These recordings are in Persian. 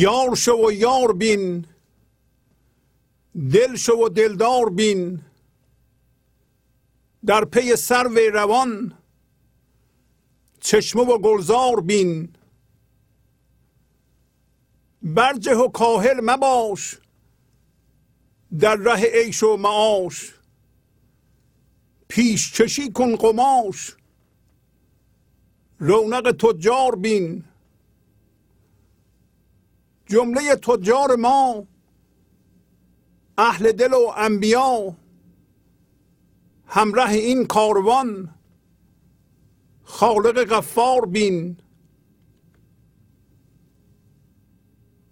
یار شو و یار بین دل شو و دلدار بین. در پی سرو روان چشمه و گلزار بین. برجه و کاهل مباش در ره عیش و معاش. پیش چشی کن قماش رونق تجار بین. جمله تجار ما اهل دل و انبیا همراه این کاروان خالق غفار بین.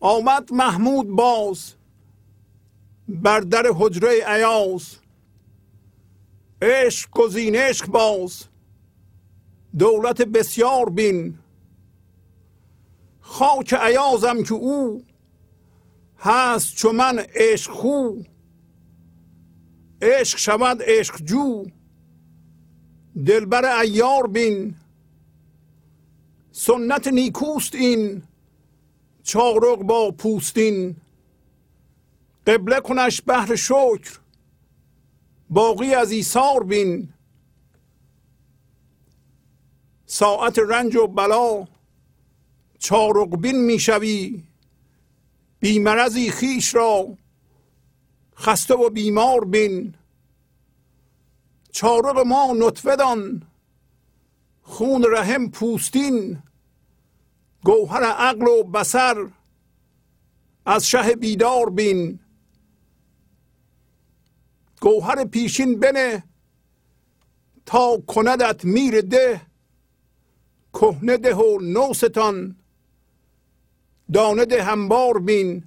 آمد محمود باز بر در حجره عیاز عشق گزین عشق باز دولت بسیار بین. خاک عیازم که او هست چو من عشق خو. عشق شود عشق جو. دلبر ایار بین. سنت نیکوست این. چارق با پوستین. قبله کنش بهر شکر. باقی از ایثار بین. ساعت رنج و بلا. چارق بین می‌شوی. بیمرزی خیش را خسته و بیمار بین. چارق ما نطفه دان. خون رحم پوستین. گوهر عقل و بسر از شه بیدار بین. گوهر پیشین بنه تا کندت میر ده. کهنه ده و نوستان. دانه ده همبار بین.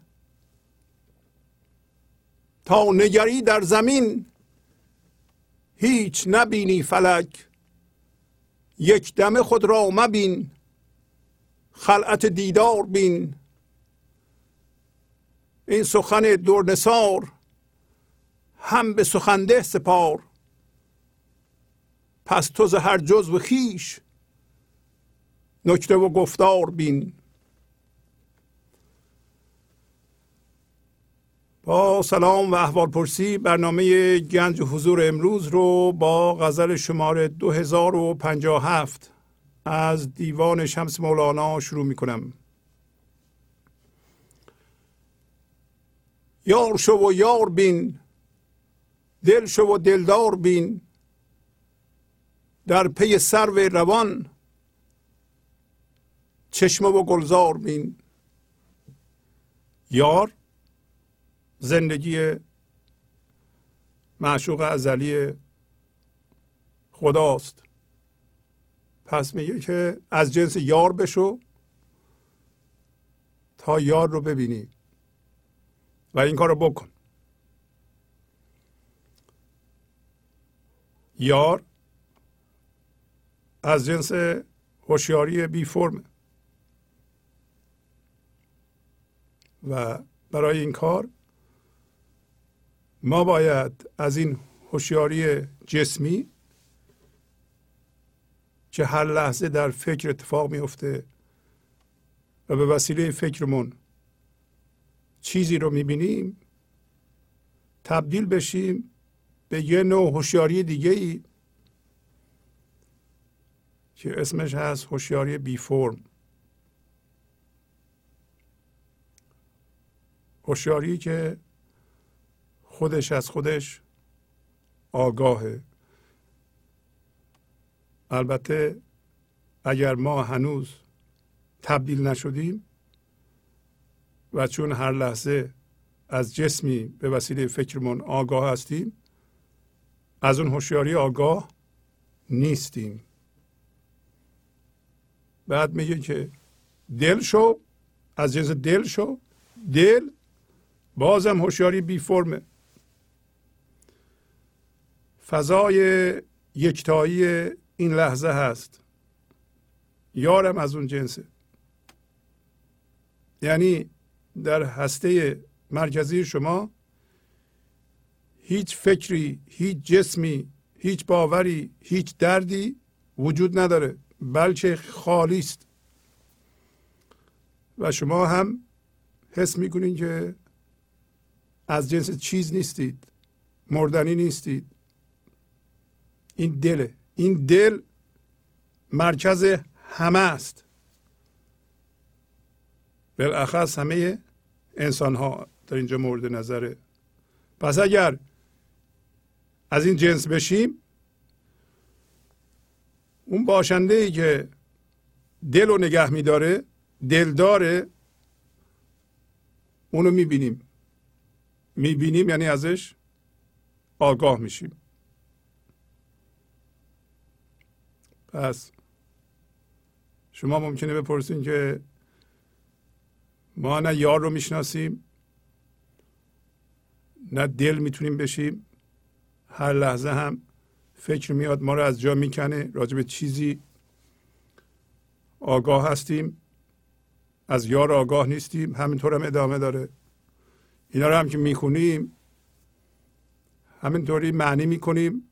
تا نگری در زمین هیچ نبینی فلک. یک دم خود را مبین خلعت دیدار بین. این سخن دورنسار هم به سخنده سپار. پس تو ز هر جزو خیش نکته و گفتار بین. با سلام و احوال پرسی برنامه گنج حضور امروز رو با غزل شماره 2057 از دیوان شمس مولانا شروع می کنم یار شو و یار بین دل شو و دلدار بین در پی سرو روان چشمه و گلزار بین. یار زندگی معشوق ازلی خداست. پس میگه که از جنس یار بشو تا یار رو ببینی و این کار رو بکن. یار از جنس هوشیاری بی فرم و برای این کار ما باید از این هوشیاری جسمی که هر لحظه در فکر اتفاق میفته و به وسیله فکرمون چیزی رو می‌بینیم تبدیل بشیم به یه نوع هوشیاری دیگه ای که اسمش هست هوشیاری بی فرم. هوشیاری که خودش از خودش آگاهه. البته اگر ما هنوز تبدیل نشدیم و چون هر لحظه از جسمی به وسیله فکرمون آگاه هستیم از اون هوشیاری آگاه نیستیم. بعد میگه که دل شو از جنس دل شو. دل بازم هوشیاری بی فرمه. فضای یکتایی این لحظه هست. یارم از اون جنسه. یعنی در هسته مرکزی شما هیچ فکری هیچ جسمی هیچ باوری هیچ دردی وجود نداره بلکه خالی است. و شما هم حس می‌کنین که از جنس چیز نیستید مردنی نیستید. این دله این دل مرکز همه است. بالاخص همه انسان ها در اینجا مورد نظره پس اگر از این جنس بشیم اون باشنده ای که دل رو نگه میداره دلداره اونو می‌بینیم. می‌بینیم یعنی ازش آگاه میشیم. پس شما ممکنه بپرسین که ما نه یار رو می‌شناسیم نه دل می‌تونیم بشیم. هر لحظه هم فکر میاد ما رو از جا می‌کنه. راجع به چیزی آگاه هستیم. از یار آگاه نیستیم. همینطور هم ادامه داره. اینا رو هم که می‌خونیم همینطوری معنی می‌کنیم.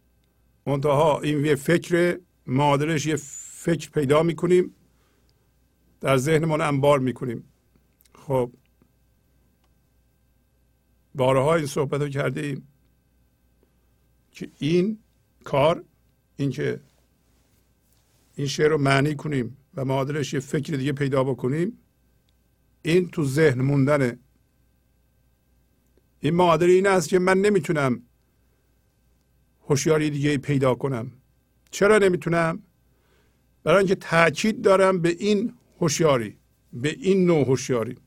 منتها این یه فکر معادلش یه فکر پیدا می‌کنیم در ذهنمون انبار می‌کنیم. خب. بارها این صحبت رو کرده ایم که این کار این که این شعر رو معنی کنیم و معادلش یه فکر دیگه پیدا بکنیم این تو ذهن موندنه. این معادل این است که من نمی‌تونم هوشیاری دیگه پیدا کنم. چرا نمی‌تونم؟ برای اینکه تاکید دارم به این هوشیاری به این نوع هوشیاری.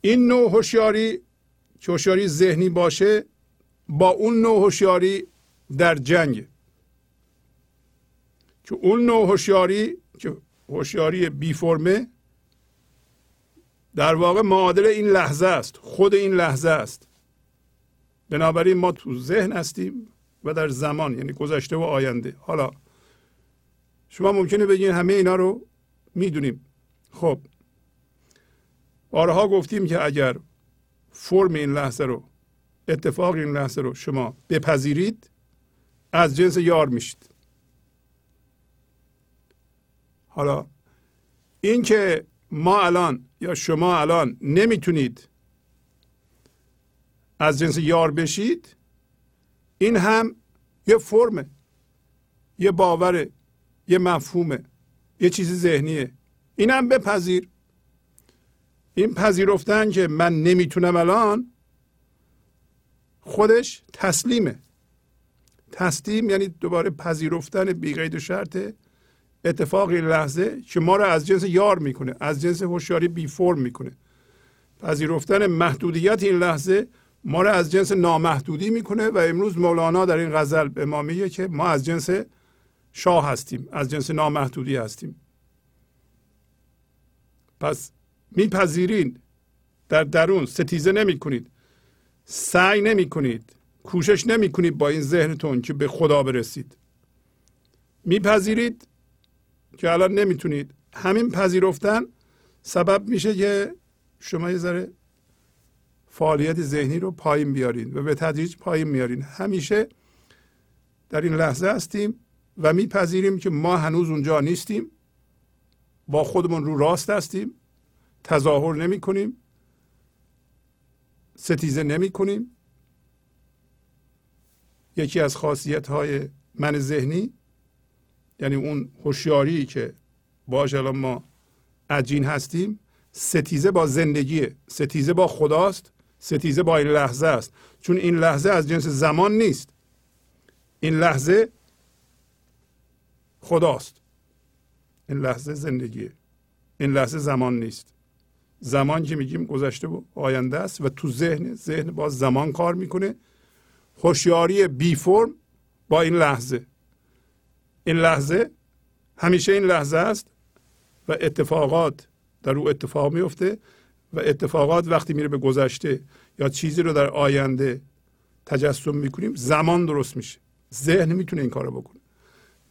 این نوع هوشیاری که هوشیاری ذهنی باشه با اون نوع هوشیاری در جنگ. که اون نوع هوشیاری که هوشیاری بی فرمه در واقع معادل این لحظه است خود این لحظه است. بنابراین ما تو ذهن هستیم و در زمان یعنی گذشته و آینده. حالا شما ممکنه بگین همه اینا رو می‌دونیم. خب بارها گفتیم که اگر فرم این لحظه رو اتفاق این لحظه رو شما بپذیرید از جنس یار میشید. حالا این که ما الان یا شما الان نمی‌تونید از جنس یار بشید این هم یه فرمه یه باوره یه مفهومه یه چیز ذهنیه. این هم بپذیر. این پذیرفتن که من نمی‌تونم الان خودش تسلیمه. تسلیم یعنی دوباره پذیرفتن بیقید و شرط اتفاق این لحظه که ما رو از جنس یار می‌کنه از جنس هوشیاری بی فرم می‌کنه. پذیرفتن محدودیت این لحظه ما رو از جنس نامحدودی می‌کنه و امروز مولانا در این غزل به ما میگه که ما از جنس شاه هستیم از جنس نامحدودی هستیم. پس میپذیرین در درون ستیزه نمی کنید سعی نمی کنید کوشش نمی کنید با این ذهنتون که به خدا برسید. میپذیرید که الان نمی‌تونید. همین پذیرفتن سبب میشه که شما یه ذره فعالیت ذهنی رو پایین بیارین و به تدریج پایین میارین. همیشه در این لحظه هستیم و میپذیریم که ما هنوز اونجا نیستیم. با خودمون رو راست هستیم. تظاهر نمی کنیم ستیزه نمی کنیم یکی از خاصیت های من ذهنی یعنی اون هوشیاری که باش الان ما عجین هستیم ستیزه با زندگیه. ستیزه با خداست. ستیزه با این لحظه است. چون این لحظه از جنس زمان نیست. این لحظه خداست. این لحظه زندگیه. این لحظه زمان نیست. زمان که میگیم گذشته و آینده است و تو ذهن ذهن با زمان کار می‌کنه. هوشیاری بی فرم با این لحظه. این لحظه همیشه این لحظه است و اتفاقات در او اتفاق میفته و اتفاقات وقتی میره به گذشته یا چیزی رو در آینده تجسم می‌کنیم زمان درست میشه. ذهن می‌تونه این کارو بکنه.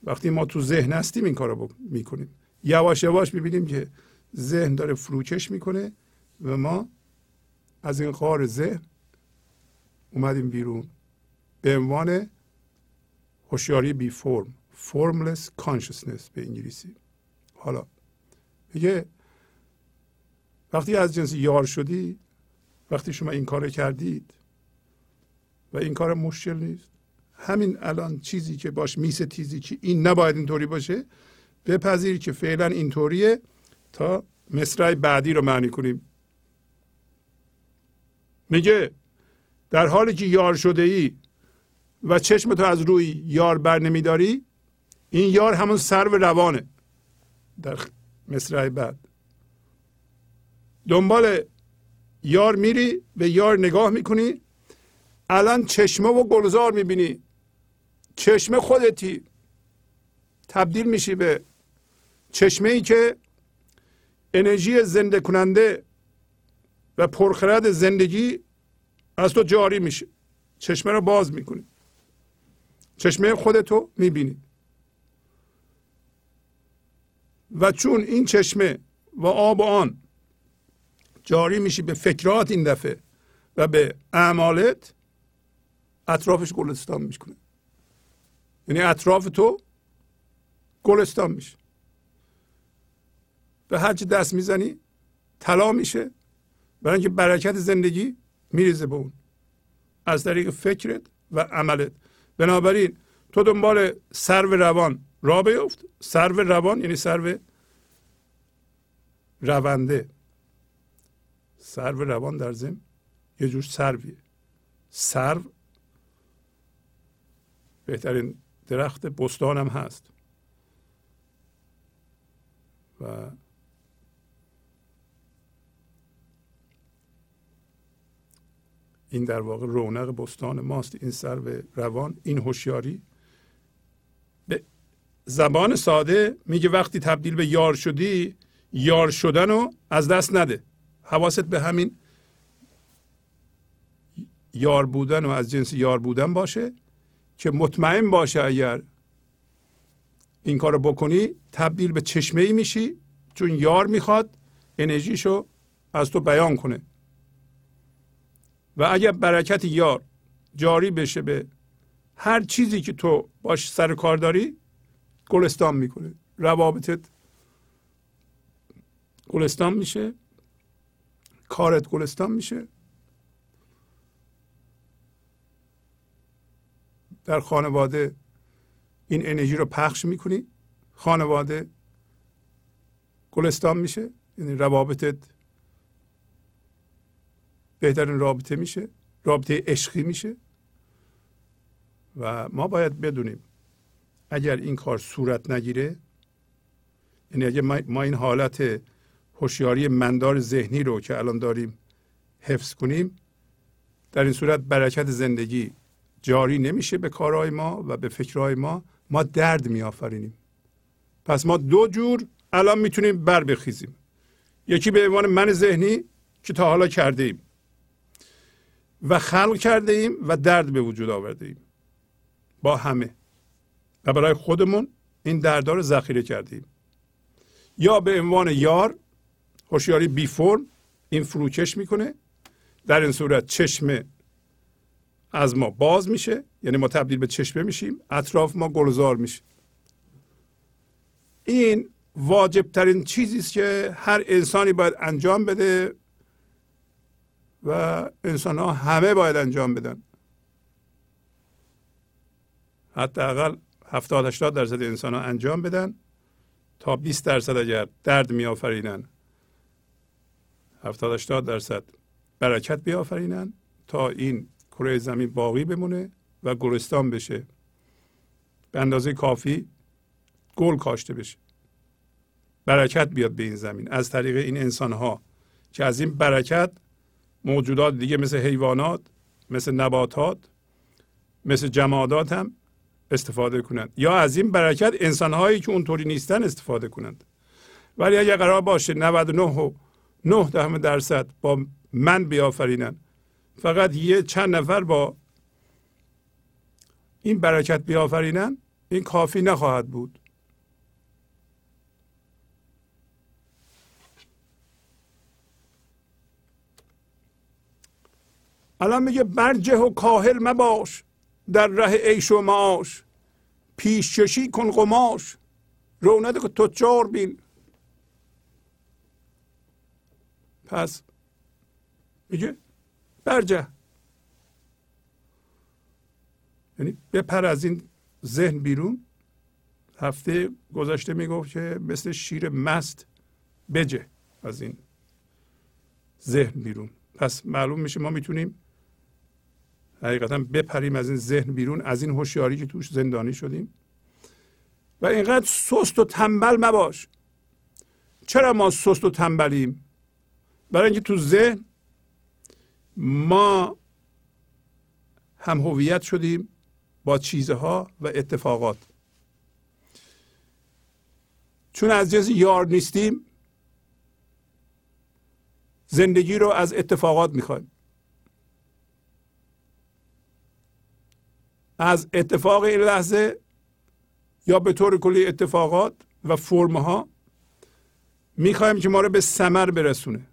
وقتی ما تو ذهن هستیم این کارو می‌کنیم. یواش یواش می‌بینیم که ذهن داره فروکش می‌کنه و ما از این خار ذهن اومدیم بیرون به عنوان هوشیاری بی فرم. Formless consciousness به انگلیسی. حالا میگه وقتی از جنس یار شدی وقتی شما این کار کردید و این کار مشکل نیست. همین الان چیزی که باش میس تیزی که این نباید اینطوری باشه. بپذیر که فعلا اینطوریه تا مصرع بعدی رو معنی کنیم. میگه در حالی که یار شده ای و چشم تو از روی یار بر نمیداری این یار همون سر و روانه در مصرع بعد. دنبال یار میری به یار نگاه می‌کنی. الان چشمه و گلزار می‌بینی. چشمه خودتی. تبدیل میشی به چشمه ای که انرژی زنده کننده و پرخرد زندگی از تو جاری میشه. چشمه رو باز می‌کنی. چشمه خودتو می‌بینی. و چون این چشمه و آب آن جاری میشی به فکرات این دفعه و به اعمالت اطرافش گلستان می‌کنه. یعنی اطراف تو گلستان میشه. به هر چی دست می‌زنی طلا میشه. برای اینکه برکت زندگی میریزه به اون. از طریق فکرت و عملت. بنابراین تو دنبال سرو روان را بیفت. سرو روان یعنی سرو رونده. سرو روان در زم یه جور سرویه. سرو بهترین درخت بستان هم هست. و این در واقع رونق بستان ماست. این سر به روان این هوشیاری. به زبان ساده میگه وقتی تبدیل به یار شدی یار شدن رو از دست نده. حواست به همین یار بودن و از جنس یار بودن باشه که مطمئن باشه اگر این کار بکنی تبدیل به چشمه ای میشی چون یار می‌خواد انرژیشو از تو بیان کنه. و اگر برکت یار جاری بشه به هر چیزی که تو باش سر کار داری گلستان می‌کنه. روابطت گلستان میشه. کارت گلستان میشه. در خانواده این انرژی رو پخش می‌کنی. خانواده گلستان میشه. یعنی روابطت بهترین رابطه میشه. رابطه عشقی میشه. و ما باید بدونیم اگر این کار صورت نگیره یعنی اگر ما این حالت هوشیاری مندار ذهنی رو که الان داریم حفظ کنیم در این صورت برکت زندگی جاری نمیشه به کارهای ما و به فکرهای ما. ما درد میآفرینیم. پس ما دو جور الان می‌تونیم بر بخیزیم. یکی به عنوان من ذهنی که تا حالا کرده ایم و خلق کرده ایم و درد به وجود آورده ایم با همه. و برای خودمون این دردها رو ذخیره کردیم یا به عنوان یار هوشیاری بی فرم این فروکش می‌کنه. در این صورت چشم از ما باز میشه یعنی ما تبدیل به چشمه میشیم اطراف ما گلزار میشه. این واجب ترین چیزی است که هر انسانی باید انجام بده و انسان ها همه باید انجام بدن. حداقل 70 80 درصد انسان ها انجام بدن تا 20 درصد اگر درد می آفرینن 70 80 درصد برکت بیافرینن تا این کره زمین باقی بمونه و گلستان بشه. به اندازه کافی گل کاشته بشه. برکت بیاد به این زمین. از طریق این انسان ها که از این برکت موجودات دیگه مثل حیوانات مثل نباتات مثل جمادات هم استفاده کنند. یا از این برکت انسان هایی که اونطوری نیستن استفاده کنند. ولی اگر قرار باشه 99 9 دهم درصد با من بیافرینن. فقط یه چند نفر با این برکت بیافرینن این کافی نخواهد بود. الان میگه برجه و کاهل مباش در ره عیش و معاش. پیشکشی کن قماش. رونق تجار بین. پس میگه برجه. یعنی بپر از این ذهن بیرون. هفته گذشته می‌گفت که مثل شیر مست بجه از این ذهن بیرون. پس معلوم میشه ما می‌تونیم حقیقتا بپریم از این ذهن بیرون از این هوشیاری که توش زندانی شدیم. و اینقدر سست و تنبل مباش. چرا ما سست و تنبلیم؟ برای اینکه تو ذهن ما هم هویت شدیم با چیزها و اتفاقات. چون از جنس یار نیستیم زندگی رو از اتفاقات می‌خوایم. از اتفاق این لحظه یا به طور کلی اتفاقات و فرمها می‌خوایم که ما رو به سمر برسونه.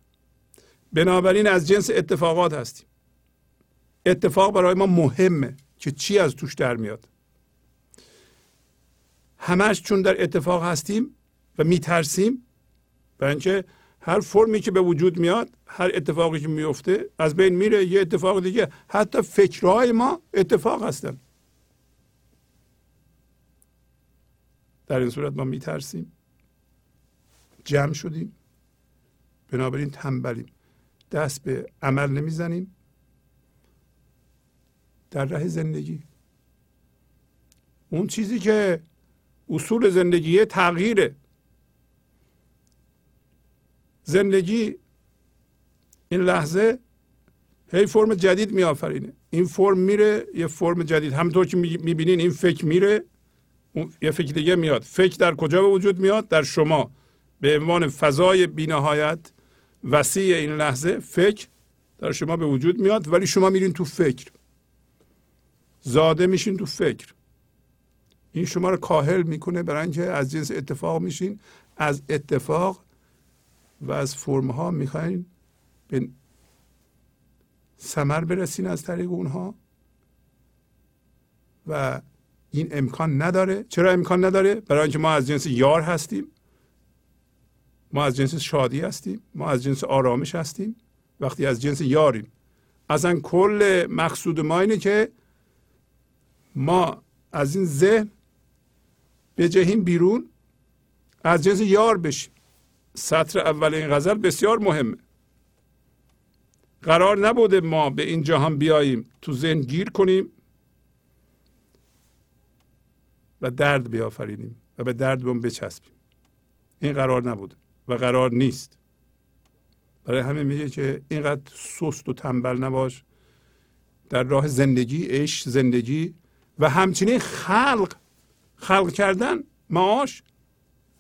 بنابراین از جنس اتفاقات هستیم. اتفاق برای ما مهمه که چی از توش در میاد. همش چون در اتفاق هستیم و میترسیم برای اینکه هر فرمی که به وجود میاد هر اتفاقی که میفته از بین میره یه اتفاق دیگه. حتی فکرهای ما اتفاق هستن. در این صورت ما میترسیم. جمع شدیم. بنابراین تنبلیم. دست به عمل نمی‌زنیم. در ره زندگی. اون چیزی که اصول زندگی تغییره. زندگی این لحظه هی فرم جدید می آفرینه این فرم میره یه فرم جدید. همونطور که می‌بینین این فکر میره یه فکر دیگه میاد. فکر در کجا به وجود میاد؟ در شما. به عنوان فضای بینهایت وسیع این لحظه فکر در شما به وجود میاد ولی شما میرین تو فکر. زاده میشین تو فکر. این شما رو کاهل می‌کنه برای اینکه از جنس اتفاق میشین. از اتفاق و از فرم ها می‌خواین به سمر برسین از طریق اونها. و این امکان نداره. چرا امکان نداره؟ برای اینکه ما از جنس یار هستیم. ما از جنس شادی هستیم ما از جنس آرامش هستیم وقتی از جنس یاریم. اصلا کل مقصود ما اینه که ما از این ذهن بجهیم بیرون از جنس یار بشیم. سطر اول این غزل بسیار مهمه. قرار نبوده ما به این جهان بیاییم تو ذهن گیر کنیم و درد بیافرینیم و به درد بون بچسبیم. این قرار نبوده. و قرار نیست. برای همه میگه که اینقدر سست و تنبل نباش. در راه زندگی عشق زندگی و همچنین خلق. خلق کردن معاش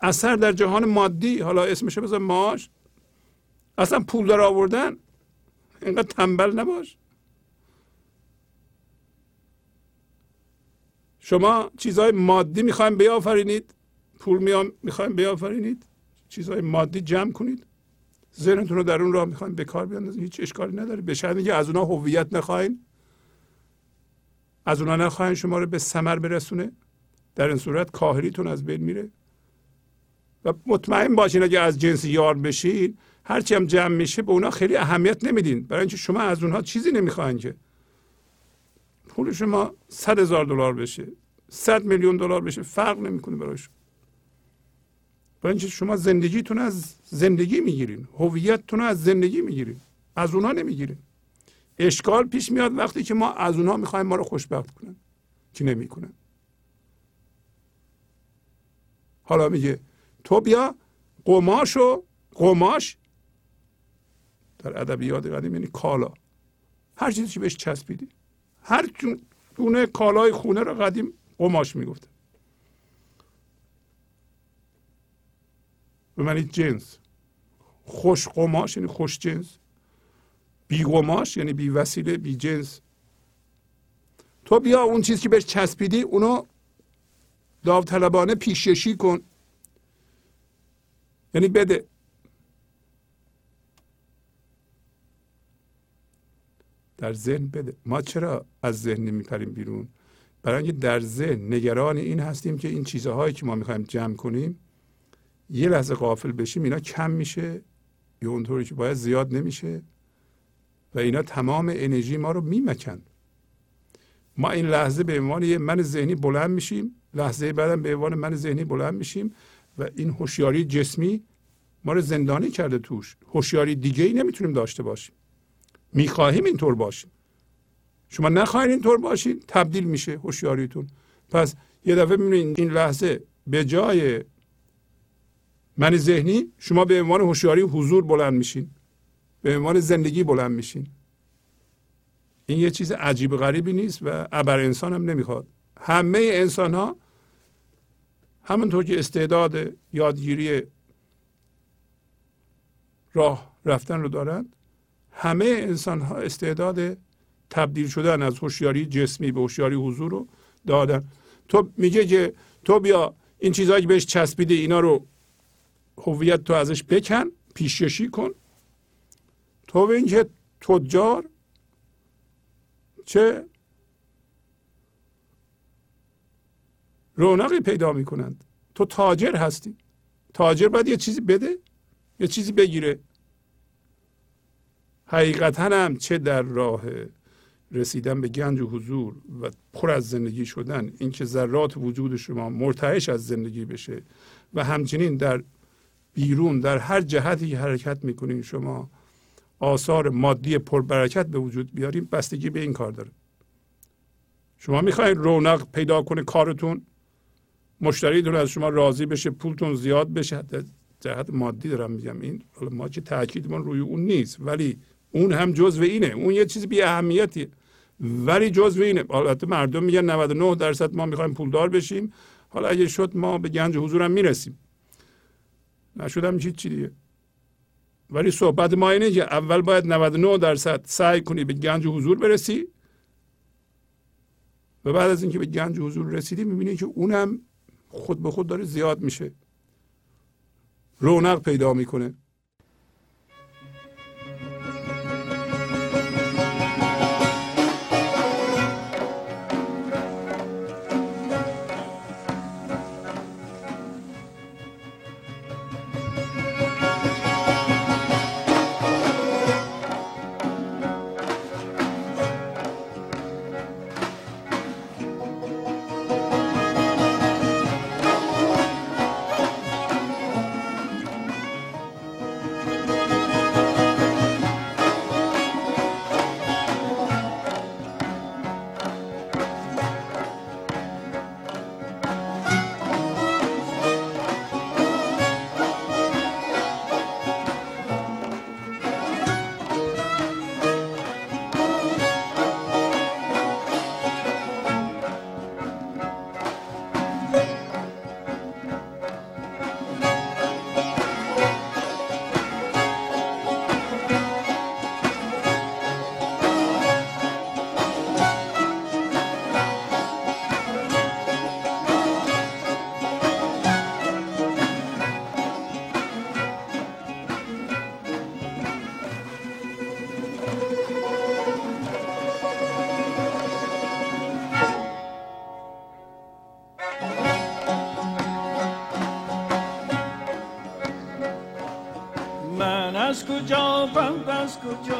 اثر در جهان مادی. حالا اسمش بذار معاش. اصلا پول در آوردن. اینقدر تنبل نباش. شما چیزهای مادی می‌خوایم بیافرینید. پول می‌خوایم بیافرینید. چیزهای مادی جمع کنید. ذهنتون رو در اون راه می‌خوایم به کار بیاندازید هیچ اشکالی نداره. به شرطی که از اونها هویت نخواین از اونها نخواین شما رو به ثمر برسونه. در این صورت کاهلیتون از بین میره. و مطمئن باشین اگه از جنس یار بشین هرچی هم جمع میشه به اونا خیلی اهمیت نمیدین. برای اینکه شما از اونها چیزی نمی‌خواین که. پول شما صد هزار دلار بشه صد میلیون دلار بشه فرق نمی‌کنه برای شما برای اینکه شما زندگیتون از زندگی می‌گیرین. هویتتون از زندگی می‌گیرین. از اونها نمی‌گیرین. اشکال پیش میاد وقتی که ما از اونها می‌خوایم ما رو خوشبخت کنن. که نمی‌کنن؟ حالا میگه تو بیا قماش و قماش در ادبیات قدیم یعنی کالا. هر چیزی که بهش چسبیدی. هر گونه کالای خونه رو قدیم قماش می‌گفته. به معنی جنس. خوش قماش یعنی خوش جنس. بی قماش یعنی بی وسیله بی جنس. تو بیا اون چیزی که بهش چسبیدی اونو داوطلبانه پیششی کن. یعنی بده. در ذهن بده. ما چرا از ذهن نمیپریم بیرون؟ برای اینکه در ذهن نگران این هستیم که این چیزهایی که ما می‌خوایم جمع کنیم یه لحظه قافل بشیم اینا کم میشه یا اونطوری که باید زیاد نمیشه و اینا تمام انرژی ما رو میمکن. ما این لحظه به عنوان یه من ذهنی بلند میشیم لحظه بعدم به عنوان من ذهنی بلند میشیم و این هوشیاری جسمی ما رو زندانی کرده توش. هوشیاری دیگه ای نمی‌تونیم داشته باشیم. می‌خواهیم اینطور باشیم. شما نخواهید اینطور باشین تبدیل میشه هوشیاریتون. پس یه دفعه می‌بینید این لحظه به جای من ذهنی شما به عنوان هوشیاری حضور بلند میشین. به عنوان زندگی بلند میشین. این یه چیز عجیب غریبی نیست و ابر انسان هم نمی‌خواد. همه انسان ها همونطور که استعداد یادگیری راه رفتن رو دارند همه انسان ها استعداد تبدیل شدن از هوشیاری جسمی به هوشیاری حضور رو دادن. تو میگه که تو بیا این چیزهایی که بهش چسبیده اینا رو هویت تو ازش بکن پیشکشی کن. تو به اینکه تجار چه رونقی پیدا می‌کنند. تو تاجر هستی. تاجر باید یه چیزی بده یه چیزی بگیره. حقیقتا هم چه در راه رسیدن به گنج و حضور و پر از زندگی شدن اینکه ذرات وجود شما مرتعش از زندگی بشه و همچنین در بیرون در هر جهتی حرکت می‌کنین شما آثار مادی پربرکت به وجود بیاریم بستگی به این کار داره. شما می‌خواین رونق پیدا کنه کارتون مشتریتون از شما راضی بشه پولتون زیاد بشه جهت مادی دارم میگم این ما چه تاکیدمون روی اون نیست ولی اون هم جزء اینه. اون یه چیز بی اهمیتیه ولی جزء اینه. البته مردم میگن 99 درصد ما می‌خوایم پولدار بشیم. حالا اگه شد ما به گنج حضورم می‌رسیم. نشدم چی دیگه. ولی صحبت ما اینه که اول باید 99 درصد سعی کنی به گنج حضور برسی و بعد از اینکه به گنج حضور رسیدی می‌بینی که اونم خود به خود داره زیاد میشه. رونق پیدا می‌کنه. کجا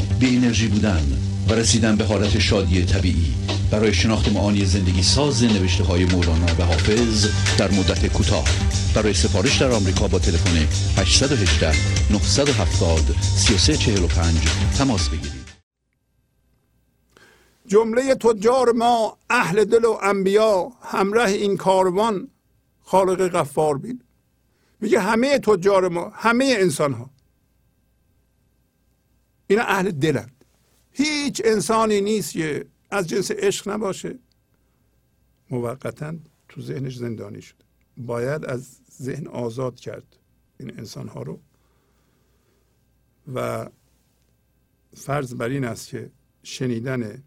بی انرژی بودن و رسیدن به حالت شادی طبیعی. برای شناخت معانی زندگی ساز نوشته های مولانا و حافظ در مدت کوتاه. برای سفارش در آمریکا با تلفن 818 970 3345 تماس بگیرید. جمله تجار ما اهل دل و انبیا همراه این کاروان خالق غفار بین. میگه همه تجار ما همه انسان ها اینا اهل دلند هیچ انسانی نیست که از جنس عشق نباشه. موقتا تو ذهنش زندانی شده. باید از ذهن آزاد کرد این انسان ها رو. و فرض بر این است که شنیدن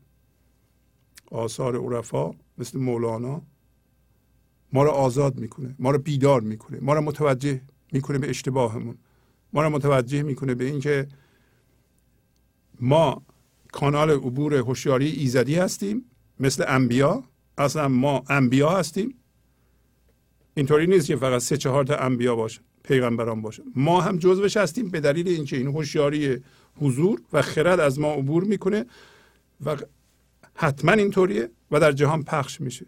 آثار عرفا مثل مولانا ما رو آزاد می‌کنه ما رو بیدار می‌کنه ما رو متوجه می‌کنه به اشتباهمون ما رو متوجه می‌کنه به اینکه ما کانال عبور هوشیاری ایزدی هستیم مثل انبیا. اصلا ما انبیا هستیم. اینطوری نیست که فقط سه چهار تا انبیا باشه پیغمبران باشه. ما هم جزوش هستیم به دلیل اینکه این هوشیاری حضور و خرد از ما عبور می‌کنه و حتما اینطوریه و در جهان پخش میشه.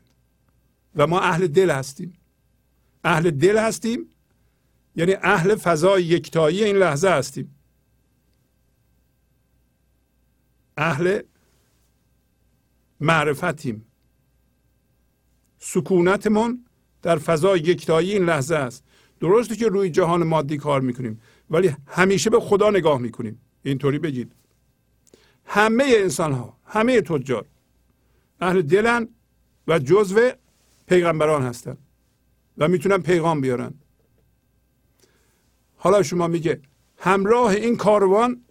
و ما اهل دل هستیم. اهل دل هستیم یعنی اهل فضای یکتایی این لحظه هستیم. اهل معرفتیم. سکونتمون در فضای یکتایی این لحظه است. درسته که روی جهان مادی کار می‌کنیم ولی همیشه به خدا نگاه می‌کنیم. اینطوری بگید. همه انسان ها همه تجار اهل دلن و جزو پیغمبران هستن و می‌تونن پیغام بیارن. حالا شما میگه همراه این کاروان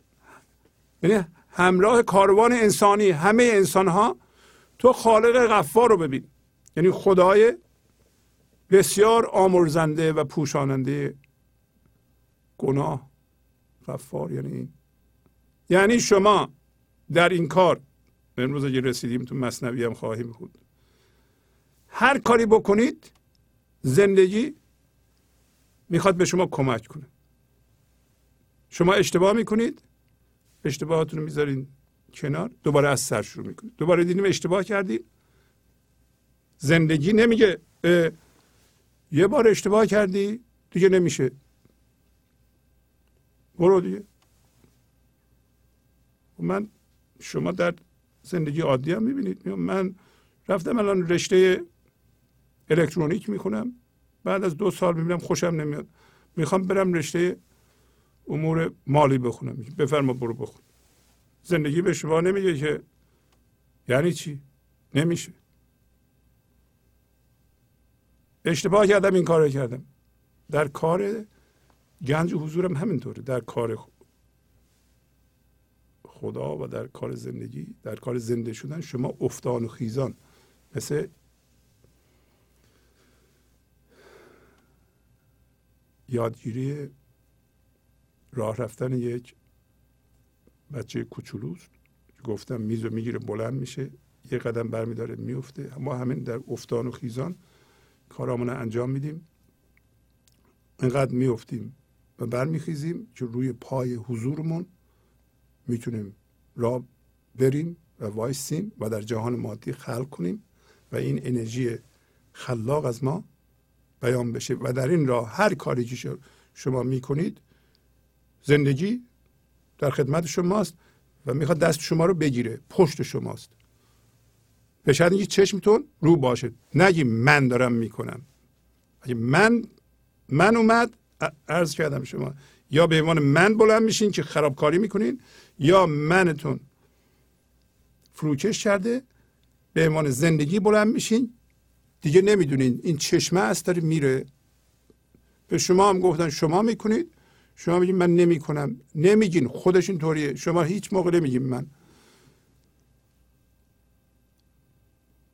یعنی همراه کاروان انسانی همه انسان ها تو خالق غفار رو ببین. یعنی خدای بسیار آمرزنده و پوشاننده گناه غفار. یعنی یعنی شما در این کار امروز اگه رسیدیم تو مصنوی هم خواهیم خود هر کاری بکنید زندگی می‌خواد به شما کمک کنه. شما اشتباه می‌کنید اشتباهاتون رو می‌ذارین کنار دوباره از سر شروع می‌کنید دوباره دیدیم اشتباه کردیم زندگی نمیگه یه بار اشتباه کردی دیگه نمیشه. برو دیگه. من شما در زندگی عادی هم می‌بینید. من رفتم الان رشته الکترونیک می‌خونم. بعد از دو سال می‌بینم خوشم نمیاد. می‌خوام برم رشته امور مالی بخونم بفرما برو بخون. زندگی به شما نمیگه که یعنی چی؟ نمیشه. اشتباه کردم این کار کردم. در کار گنج حضورم همینطوره. در کار خدا و در کار زندگی در کار زنده شدن شما افتان و خیزان. مثل یادگیری راه رفتن یک بچه کوچولوست گفتم میز و می‌گیره بلند میشه یه قدم برمیداره میفته ما همین در افتان و خیزان کارامون انجام میدیم. اینقدر میفتیم و برمیخیزیم که روی پای حضورمون می‌تونیم را بریم و وایسیم و در جهان مادی خلق کنیم و این انرژی خلاق از ما بیان بشه. و در این راه هر کاری که شما می‌کنید زندگی در خدمت شماست و می‌خواد دست شما رو بگیره پشت شماست. به شاید اینکه چشمتون رو باشه. نگی من دارم می‌کنم. اگه من من اومد عرض کردم شما یا به عنوان من بلند میشین که خرابکاری می‌کنین یا منتون فروکش کرده به عنوان زندگی بلند میشین دیگه نمی‌دونین این چشمه است داره میره. به شما هم گفتن شما می‌کنید. شما میگین من نمی‌کنم. نمیگین. خودش اینطوریه. شما هیچ موقع نمیگین من.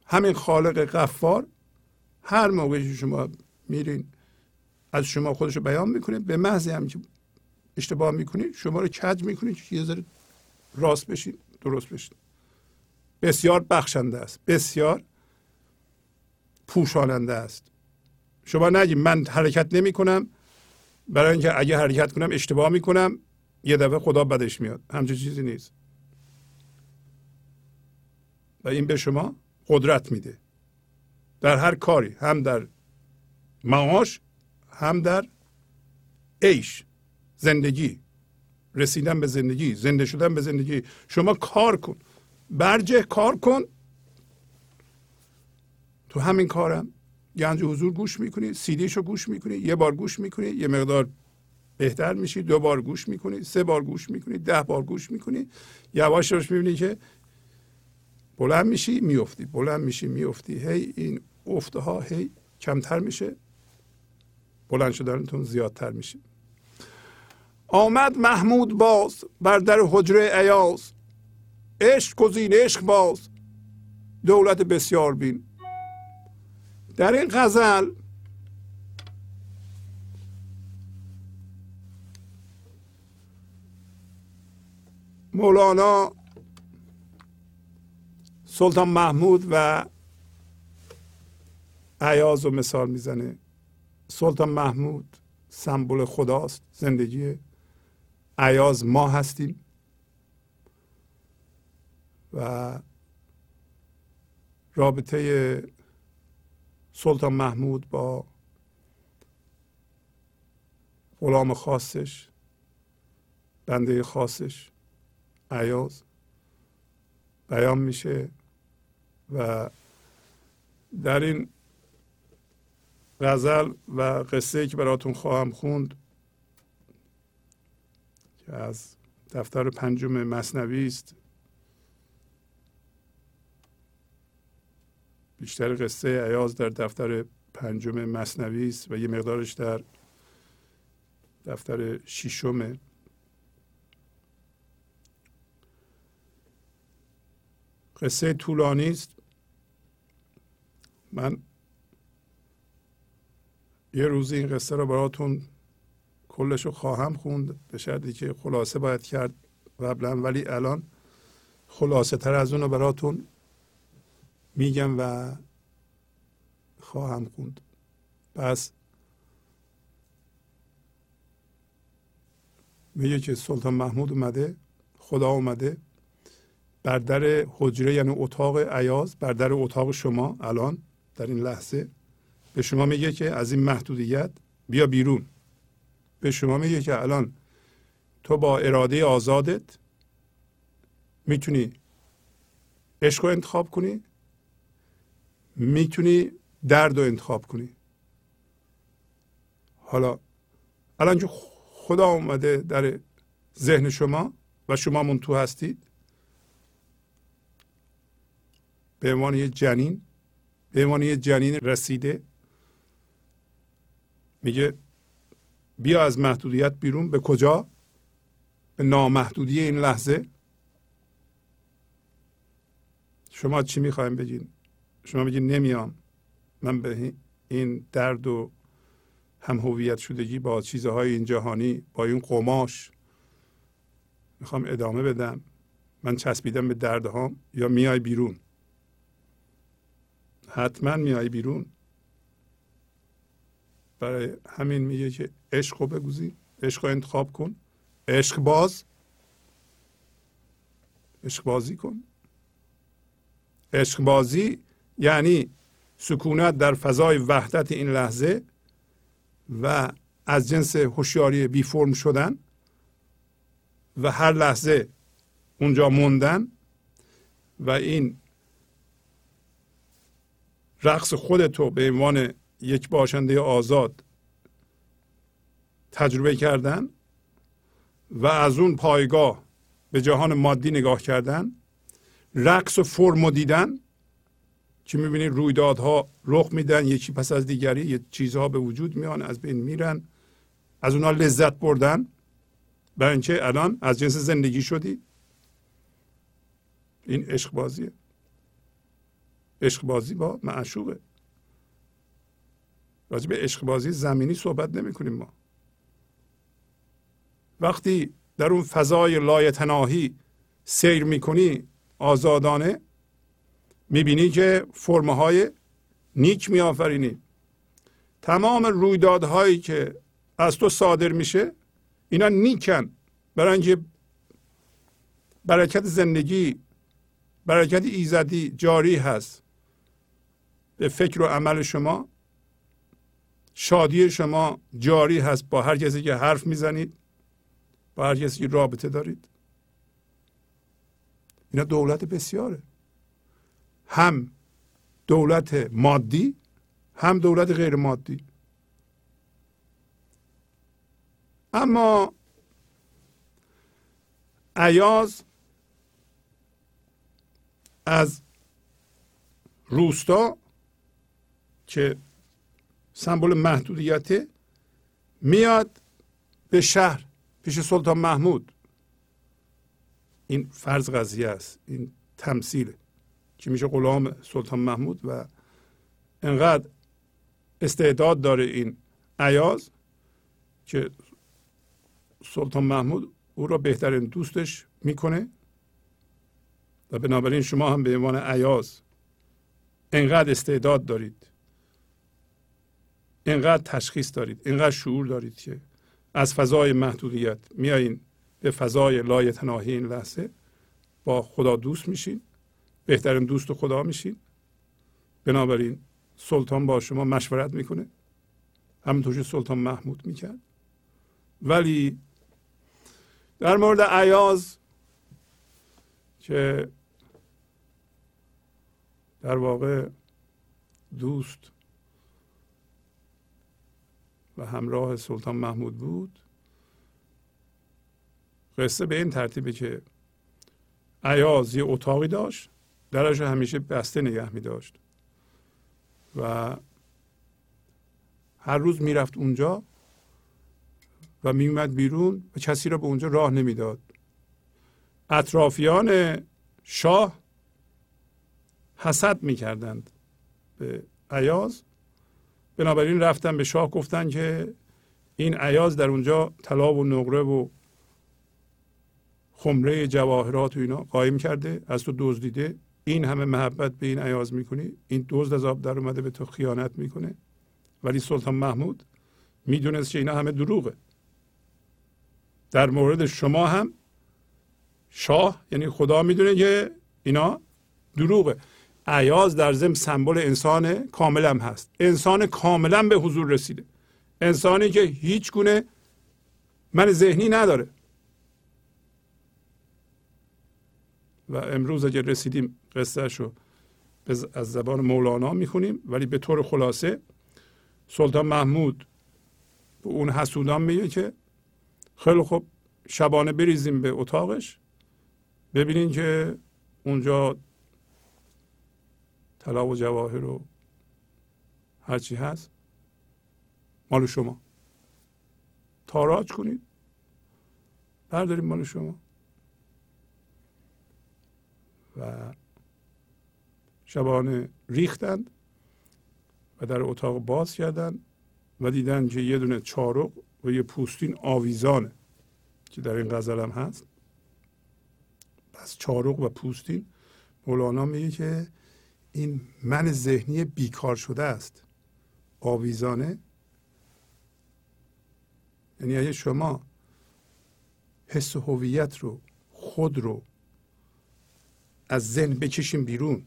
همین خالق قفار هر موقع شما میرین از شما خودش رو بیان می‌کنه. به محض هم که اشتباه می‌کنید شما رو کج می‌کنید که یه ذره راست بشین درست بشین. بسیار بخشنده است. بسیار پوشاننده است. شما نگید من حرکت نمی‌کنم. برای اینکه اگه حرکت کنم اشتباه می‌کنم یه دفعه خدا بدش میاد. همچین چیزی نیست. و این به شما قدرت میده. در هر کاری هم در معاش هم در عیش. زندگی. رسیدن به زندگی زنده شدن به زندگی. شما کار کن. برجه کار کن. تو همین کارم. گنج حضور گوش می‌کنی سیدیش رو گوش می‌کنی یه بار گوش می‌کنی یه مقدار بهتر میشی دو بار گوش می‌کنی سه بار گوش می‌کنی ده بار گوش می‌کنی. یواش یواش می‌بینی که بلند میشی میفتی بلند میشی میفتی هی این افته ها هی کمتر میشه. بلند شدنتون زیادتر میشه. آمد محمود باز بر در حجره ایاز عشق گزین عشق باز. دولت بسیار بین. در این غزل مولانا سلطان محمود و عیاز رو مثال می‌زنه. سلطان محمود سمبل خداست زندگی عیاز ما هستیم. و رابطه سلطان محمود با غلام خاصش بنده خاصش عیاز بیان میشه و در این غزل و قصه که براتون خواهم خوند که از دفتر پنجم مصنوی است بیشتر قصه عیاز در دفتر پنجم مصنوی است و یه مقدارش در دفتر ششمه قصه طولانی است. من یه روزی این قصه رو براتون کلش رو خواهم خوند به شرطی که خلاصه باید کرد قبلا ولی الان خلاصه تر از اون رو براتون میگم و خواهم خوند. پس میگه که سلطان محمود اومده خدا اومده بر در حجره یعنی اتاق عیاز بر در اتاق شما الان در این لحظه به شما میگه که از این محدودیت بیا بیرون. به شما میگه که الان تو با اراده آزادت می‌تونی عشق رو انتخاب کنی می‌تونی درد رو انتخاب کنی. حالا الان که خدا اومده در ذهن شما و شما من تو هستید به عنوان یه جنین به عنوان یه جنین رسیده میگه بیا از محدودیت بیرون. به کجا؟ به نامحدودی این لحظه. شما چی می‌خوایم بگین؟ شما بگین نمیام. من به این درد و هم هویت شدگی با چیزهای این جهانی با این قماش می‌خوام ادامه بدم. من چسبیدم به دردهام یا میای بیرون. حتما میای بیرون. برای همین میگه که عشق رو بگوزی. عشق رو انتخاب کن. عشق باز. عشق بازی کن. عشق بازی یعنی سکونت در فضای وحدت این لحظه و از جنس هوشیاری بی فرم شدن و هر لحظه اونجا موندن و این رقص خودتو به عنوان یک باشنده آزاد تجربه کردن و از اون پایگاه به جهان مادی نگاه کردن رقص و فرم دیدن که می‌بینید رویدادها رخ میدن یکی پس از دیگری یه چیزها به وجود میان از بین میرن. از اونها لذت بردن. برای اینکه الان از جنس زندگی شدی. این عشق بازیه عشق بازی با معشوقه. راجع به عشق بازی زمینی صحبت نمی کنیم ما. وقتی در اون فضای لایتناهی سیر می‌کنی آزادانه می‌بینی که فرمه های نیک میآفرینی. تمام رویدادهایی که از تو صادر میشه اینا نیکن. برای اینکه برکت زندگی برکت ایزدی جاری هست. به فکر و عمل شما شادی شما جاری هست. با هر کسی که حرف می‌زنید با هر کسی که رابطه دارید. اینا دولت بسیاره. هم دولت مادی هم دولت غیر مادی. اما عیاز از روستا که سمبل محدودیت میاد به شهر پیش سلطان محمود. این فرض قضیه است این تمثیل که میشه غلام سلطان محمود و انقدر استعداد داره این عیاز که سلطان محمود او را بهترین دوستش می‌کنه و بنابراین شما هم به عنوان عیاز انقدر استعداد دارید انقدر تشخیص دارید انقدر شعور دارید که از فضای محدودیت میایین به فضای لایتناهی این لحظه با خدا دوست میشین. بهترین دوست خدا میشین بنابراین سلطان با شما مشورت می‌کنه. همونطور که سلطان محمود می‌کرد. ولی در مورد عیاز که در واقع دوست و همراه سلطان محمود بود قصه به این ترتیبه که عیاز یه اتاقی داشت. درش همیشه بسته نگه می داشت. و هر روز می‌رفت اونجا و میومد بیرون و کسی را به اونجا راه نمی‌داد اطرافیان شاه حسد می‌کردند به عیاز بنابراین رفتن به شاه گفتن که این عیاز در اونجا طلا و نقره و خمره جواهرات و اینا قایم کرده از تو دزدیده. این همه محبت به این عیاز می‌کنی این دزد از آب در اومده به تو خیانت می‌کنه. ولی سلطان محمود می‌دونست که اینا همه دروغه. در مورد شما هم شاه یعنی خدا می‌دونه که اینا دروغه. عیاز در ضمن سمبل انسان کاملا هست. انسان کاملا به حضور رسیده. انسانی که هیچ گونه من ذهنی نداره. و امروز اگر رسیدیم قصه رو از زبان مولانا می‌خونیم ولی به طور خلاصه سلطان محمود به اون حسودان میگه که خیلی خوب شبانه بریزیم به اتاقش ببینین که اونجا طلا و جواهر و هرچی هست. مال شما. تاراج کنید. برداریم مال شما. و شبانه ریختند و در اتاق باز کردند و دیدن که یه دونه چارق و یه پوستین آویزانه که در این غزل هم هست. پس چارق و پوستین مولانا میگه که این من ذهنی بیکار شده است. آویزانه. یعنی اگه شما حس هویت رو خود رو از ذهن بکشیم بیرون.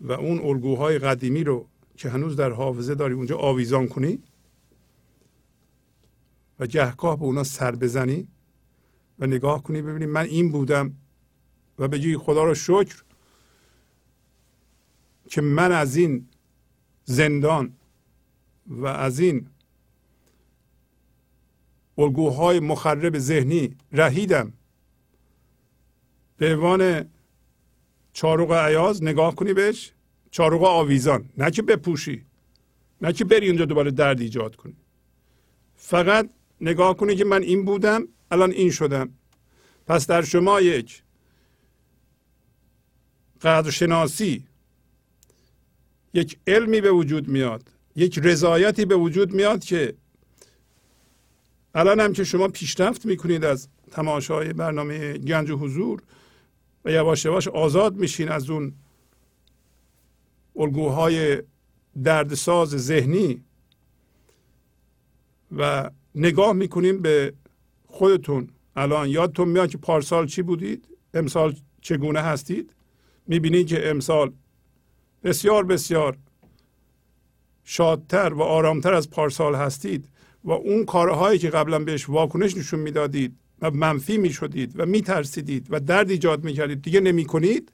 و اون الگوهای قدیمی رو که هنوز در حافظه داری اونجا آویزان کنی و گهگاه به اونا سر بزنی و نگاه کنی ببینی من این بودم و بگی خدا رو شکر که من از این زندان و از این الگوهای مخرب ذهنی رهیدم. به عنوان چاروق عیاز نگاه کنی بهش. چاروق آویزان. نه که بپوشی. نه که بری اونجا دوباره درد ایجاد کنی. فقط نگاه کنی که من این بودم الان این شدم. پس در شما یک قدرشناسی یک علمی به وجود میاد یک رضایتی به وجود میاد که الان هم که شما پیشرفت می‌کنید از تماشای برنامه گنج و حضور و یواش یواش آزاد میشین از اون الگوهای دردساز ذهنی و نگاه می‌کنیم به خودتون. الان یادتون میاد که پارسال چی بودید؟ امسال چگونه هستید؟ می‌بینید که امسال بسیار بسیار شادتر و آرامتر از پارسال هستید و اون کارهایی که قبلا بهش واکنش نشون می‌دادید و منفی می‌شدید و میترسیدید و درد ایجاد می‌کردید. دیگه نمی‌کنید.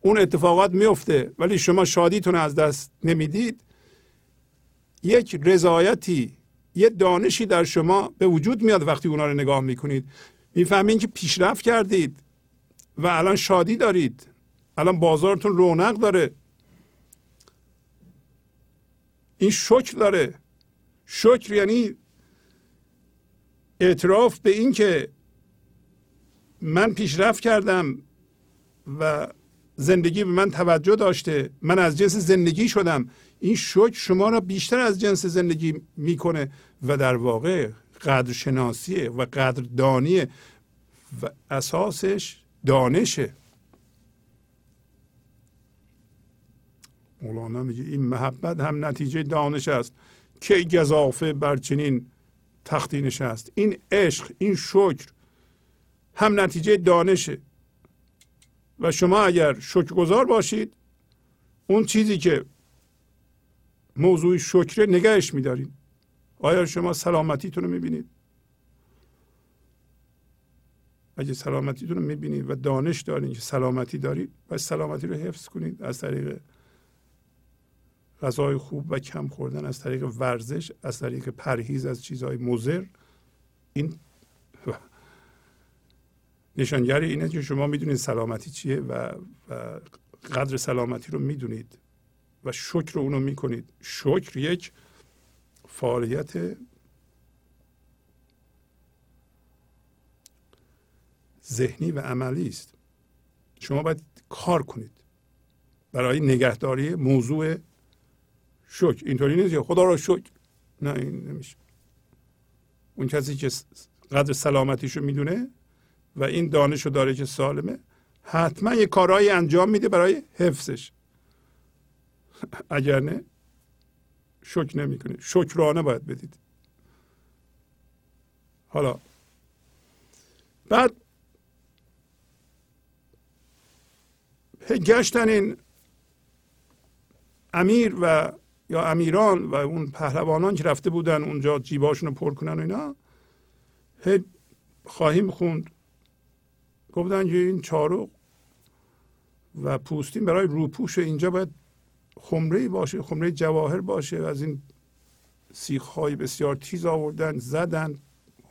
اون اتفاقات میفته ولی شما شادیتون از دست نمی‌دید. یک رضایتی یه دانشی در شما به وجود میاد وقتی اونا رو نگاه می‌کنید. می‌فهمین که پیشرفت کردید و الان شادی دارید. الان بازارتون رونق داره. این شکر داره. شکر یعنی اعتراف به این که من پیشرفت کردم و زندگی به من توجه داشته من از جنس زندگی شدم. این شکر شما را بیشتر از جنس زندگی می‌کنه و در واقع قدرشناسیه و قدردانیه و اساسش دانشه. مولانا میگه این محبت هم نتیجه دانش است. که گذافه بر چنین تختی نشست. این عشق این شکر هم نتیجه دانشه. و شما اگر شکرگزار باشید اون چیزی که موضوع شکر نگهش میدارید آیا شما سلامتیتون رو می‌بینید؟ اگه سلامتیتون رو می‌بینید و دانش دارید که سلامتی دارید و سلامتی رو حفظ کنید از طریق غذای خوب و کم خوردن از طریق ورزش از طریق پرهیز از چیزهای مضر. این نشانگر اینه که شما می‌دونید سلامتی چیه و, قدر سلامتی رو می‌دونید و شکر اونو می‌کنید. شکر یک فعالیت ذهنی و عملی است. شما باید کار کنید. برای نگهداری موضوع شکر اینطوری نیست خدا را شکر نه این نمیشه. اون کسی که قدر سلامتیشو می‌دونه و این دانش رو داره که سالمه حتما یه کارهایی انجام میده برای حفظش. اگر نه شکر نمی‌کنه. شکرانه باید بدید. حالا بعد گشتن این امیر و یا امیران و اون پهلوانان که رفته بودن اونجا جیباشون رو پر کنن و اینا خواهیم خوند. گفتن که این چارو و پوستین برای روپوش اینجا باید خمره باشه خمره جواهر باشه. و از این سیخ های بسیار تیز آوردن زدن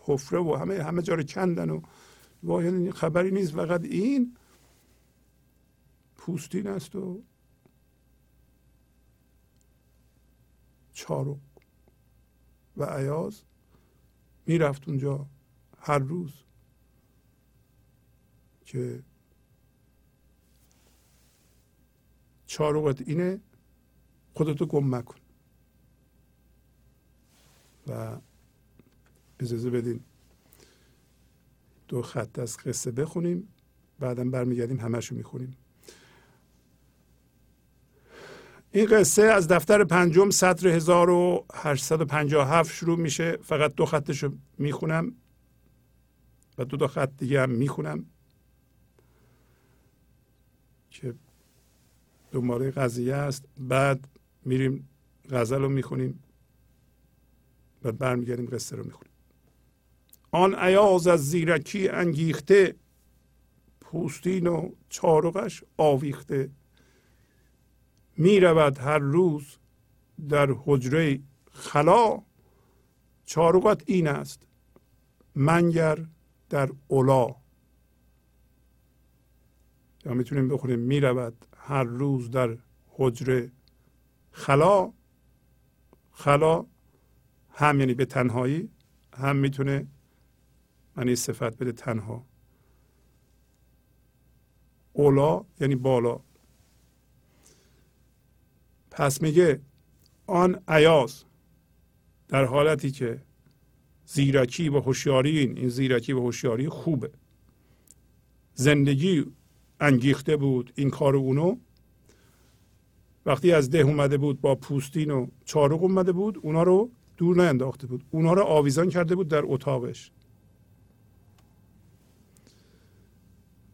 حفره و همه همه جا رو کندن و واحد خبری نیست. فقط این پوستین است و چارو و عیاز می‌رفت اونجا هر روز که چارقت اینه خودتو گم مکن. و اجازه بدین دو خط از قصه بخونیم بعدم برمیگردیم همشو می‌خونیم. این قصه از دفتر پنجم سطر 1857 شروع میشه. فقط دو خطش رو می‌خونم و دو تا خط دیگه هم می‌خونم که دنباله قضیه است. بعد میریم غزل رو می‌خونیم و برمیگردیم قصه رو می‌خونیم. آن عیاز از زیرکی انگیخته پوستین و چارقش آویخته. می رود هر روز در حجره خلا. چارقت این است منگر در اولا. یا می‌تونیم بخونیم می رود هر روز در حجره خلا. خلا هم یعنی به تنهایی هم می‌تونه معنی صفت بده تنها. اولا یعنی بالا. پس میگه آن عیاز در حالتی که زیرکی و هوشیاری این این زیرکی و هوشیاری خوبه. زندگی انگیخته بود این کار اونو. وقتی از ده اومده بود با پوستین و چارق اومده بود اونا رو دور نینداخته بود. اونا رو آویزان کرده بود در اتاقش.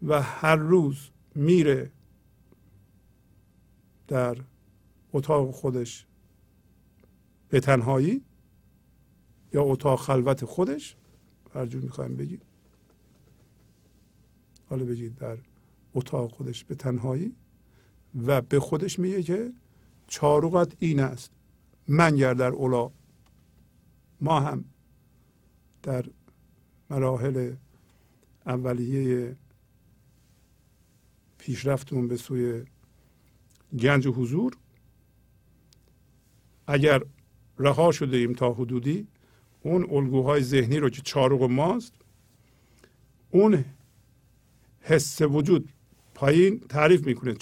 و هر روز میره در اتاق خودش به تنهایی یا اتاق خلوت خودش؟ هر جور می‌خوایم بگید حالا بگید در اتاق خودش به تنهایی و به خودش میگه که چاروقت این است. منگر در اولا ما هم در مراحل اولیه پیشرفتمون به سوی گنج حضور اگر رها شده ایم تا حدودی اون الگوهای ذهنی رو که چارق ماست اون حس وجود پایین تعریف می‌کنه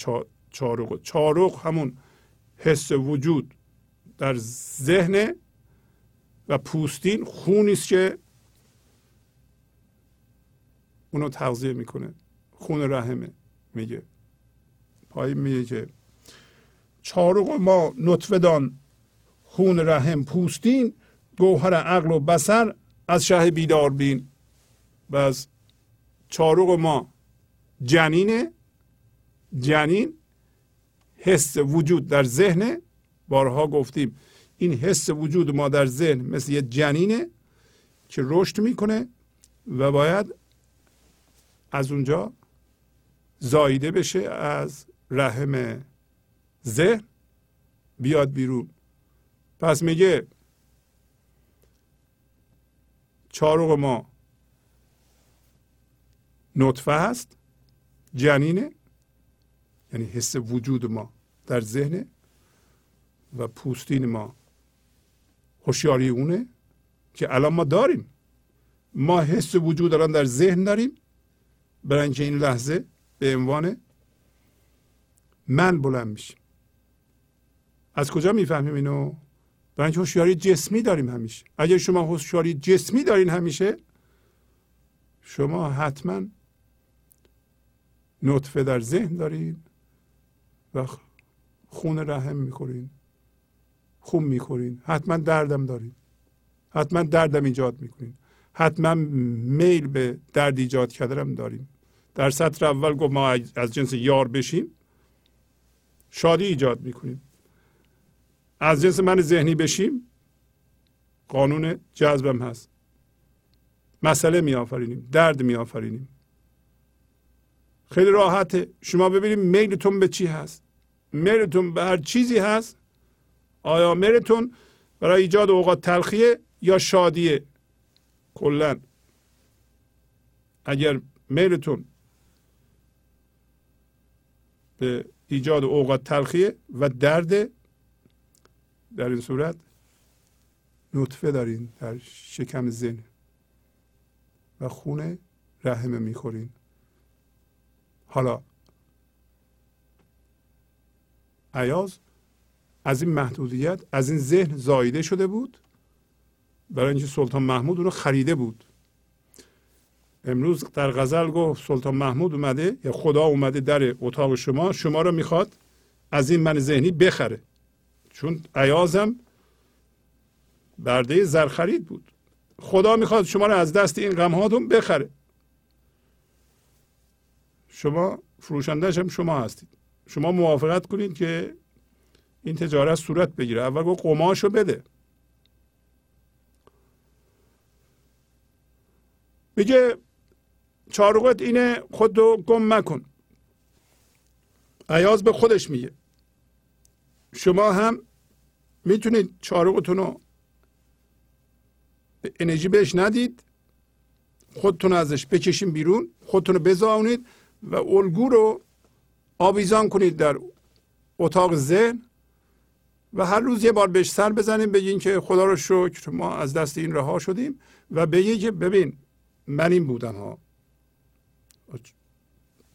چارق. چارق همون حس وجود در ذهن و پوستین خونی است که اونو تغذیه می‌کنه. خون رحمه میگه. پایین میگه که چارق ما نطفه دان خون رحم پوستین گوهر عقل و بسر از شه بیدار بین. و از چارق ما جنینه. جنین حس وجود در ذهن بارها گفتیم این حس وجود ما در ذهن مثل یه جنینه که رشد می‌کنه و باید از اونجا زایده بشه از رحم ذهن. بیاد بیرون. پس میگه چارق ما نطفه هست جنینه یعنی حس وجود ما در ذهن و پوستین ما هوشیاری اونه که الان ما داریم. ما حس وجود الان در ذهن داریم. برای اینکه این لحظه به عنوان من بلند میشیم. از کجا می‌فهمیم اینو؟ برای اینکه هوشیاری جسمی داریم همیشه. اگر شما هوشیاری جسمی دارین همیشه شما حتما نطفه در ذهن دارین و خون رحم می‌خورین خون می‌خورین. حتما دردم دارین. حتما دردم ایجاد می‌کنین. حتما میل به درد ایجاد کردنم داریم. در سطر اول گفت ما از جنس یار بشیم شادی ایجاد می‌کنیم. از جنس من ذهنی بشیم قانون جذبم هست. مسئله می آفرینیم درد می آفرینیم خیلی راحته. شما ببینید میلتون به چی هست. میلتون به هر چیزی هست. آیا میلتون برای ایجاد اوقات تلخیه یا شادیه؟ کلا. اگر میلتون به ایجاد اوقات تلخیه و درد در این صورت نطفه دارین در شکم زن و خون رحمه می‌خورین. حالا عیاز از این محدودیت از این ذهن زایده شده بود برای اینکه سلطان محمود اونو خریده بود. امروز در غزل گفت سلطان محمود اومده یا خدا اومده در اتاق شما شما رو می‌خواد از این من ذهنی بخره. چون عیازم برده زرخرید بود. خدا می‌خواد شما رو از دست این غم هاتون بخره. شما فروشندهش هم شما هستید. شما موافقت کنید که این تجارت صورت بگیره. اول گفت قماشو بده. میگه چارقت اینه خودو گم مکن. عیاز به خودش میگه. شما هم می‌تونید چارقتون رو انرژی بهش ندید. خودتون ازش بکشین بیرون خودتون رو بزاونید و الگو رو آویزان کنید در اتاق ذهن و هر روز یه بار بهش سر بزنیم بگین که خدا رو شکر ما از دست این رها شدیم و بگین که ببین من این بودم ها.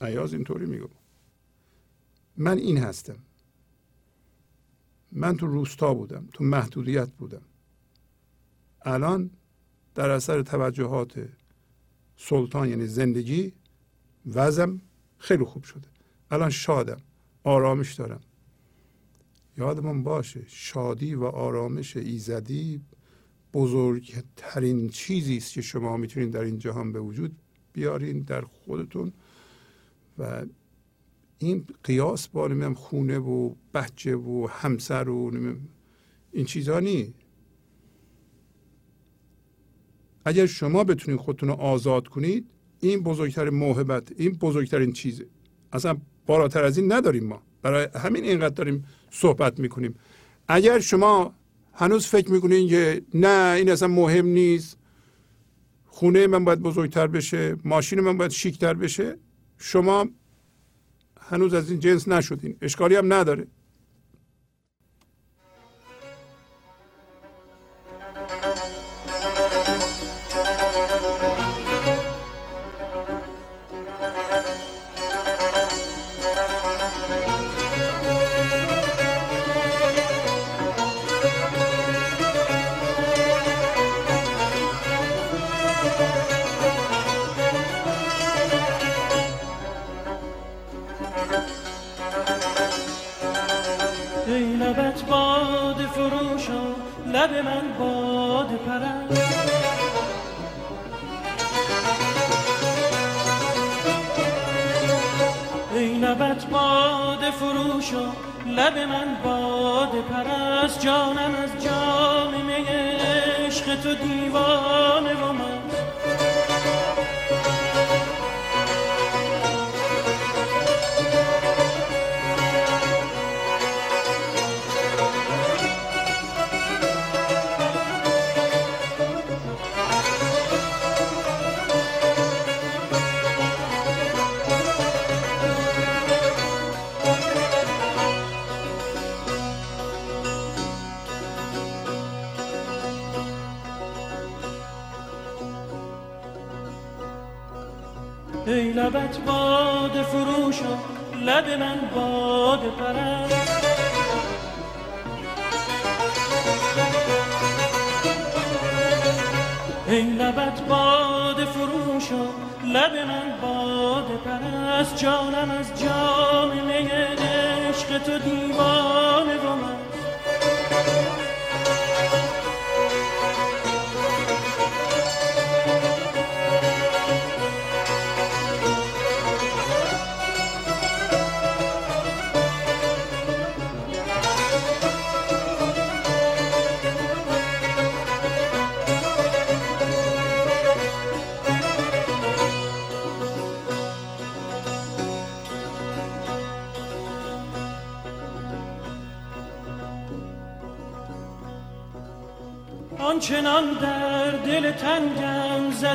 عیاز اینطوری میگو. من این هستم. من تو روستا بودم تو محدودیت بودم. الان در اثر توجهات سلطان یعنی زندگی وزم خیلی خوب شده. الان شادم آرامش دارم. یادمون باشه شادی و آرامش ایزدی بزرگترین چیزی است که شما می‌تونید در این جهان به وجود بیارین در خودتون و این قیاس با نمیم خونه و بچه و همسر و این چیزها نی اگر شما بتونید خودتون رو آزاد کنید این بزرگترین موهبت این بزرگترین چیزه. اصلا بالاتر از این نداریم ما. برای همین اینقدر داریم صحبت می‌کنیم. اگر شما هنوز فکر می‌کنین که نه این اصلا مهم نیست خونه من باید بزرگتر بشه ماشین من باید شیکتر بشه شما هنوز از این جنس نشدین. اشکالی هم نداره. لب من باد پرست جانم از جام می عشق تو دیوانه باد فروش لب من باد پرست. ای لبت باد فروش لب من باد پرست. جانم از جام عشق تو دیوانه و من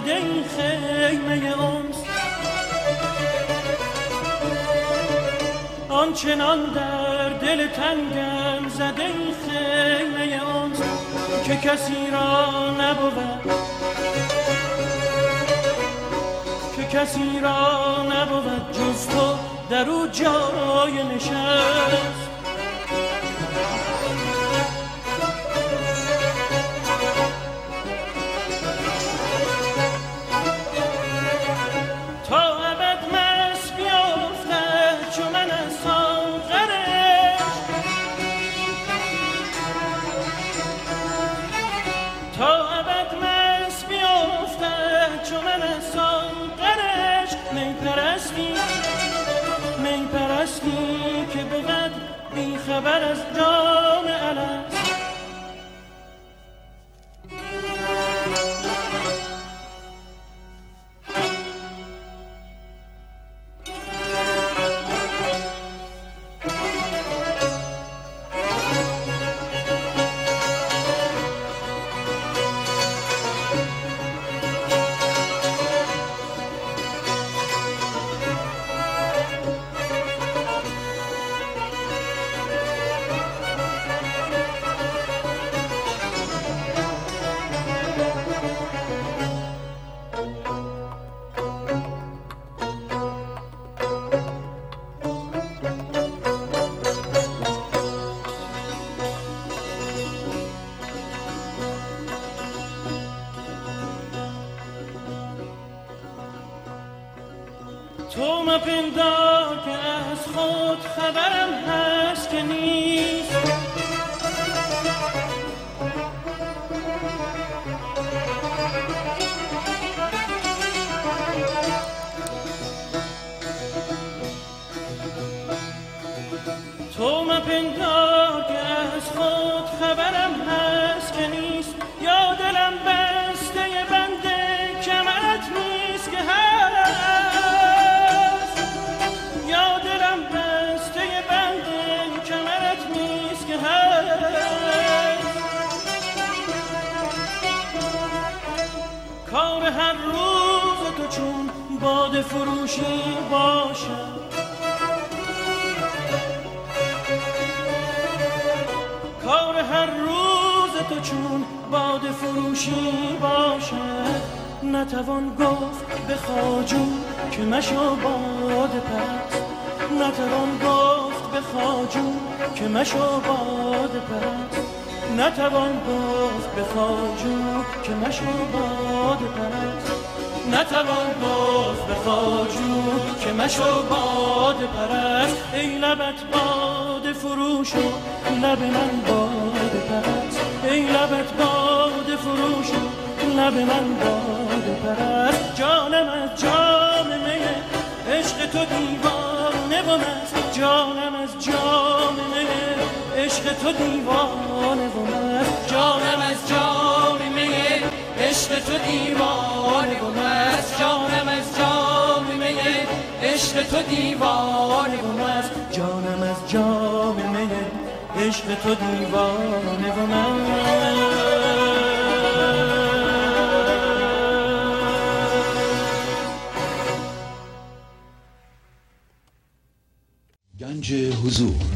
زده این خیمه اونس آنچنان در دل تنگم زده این خیمه اونس که کسی را نبود که کسی را نبود جز تو در او جای نشست خبر از تو چون باد فروشی باشد نتوان گفت به خاجو که مشو باد پرست. نتوان گفت به خاجو که مشو باد پرست. نتوان گفت به خاجو که مشو باد پرست. نتوان گفت به خاجو که مشو باد پرست. ای لبت باد فروش و لب من باد لبت باد فروش لب من باد پرست جانم از جام می عشق تو دیوانه و مست جانم از جام می عشق تو دیوانه و مست جانم از جام می عشق تو دیوانه و مست جانم از جام می عشق تو دیوانه و مست جانم از جام عشق تو دیوانه و گنج حضور.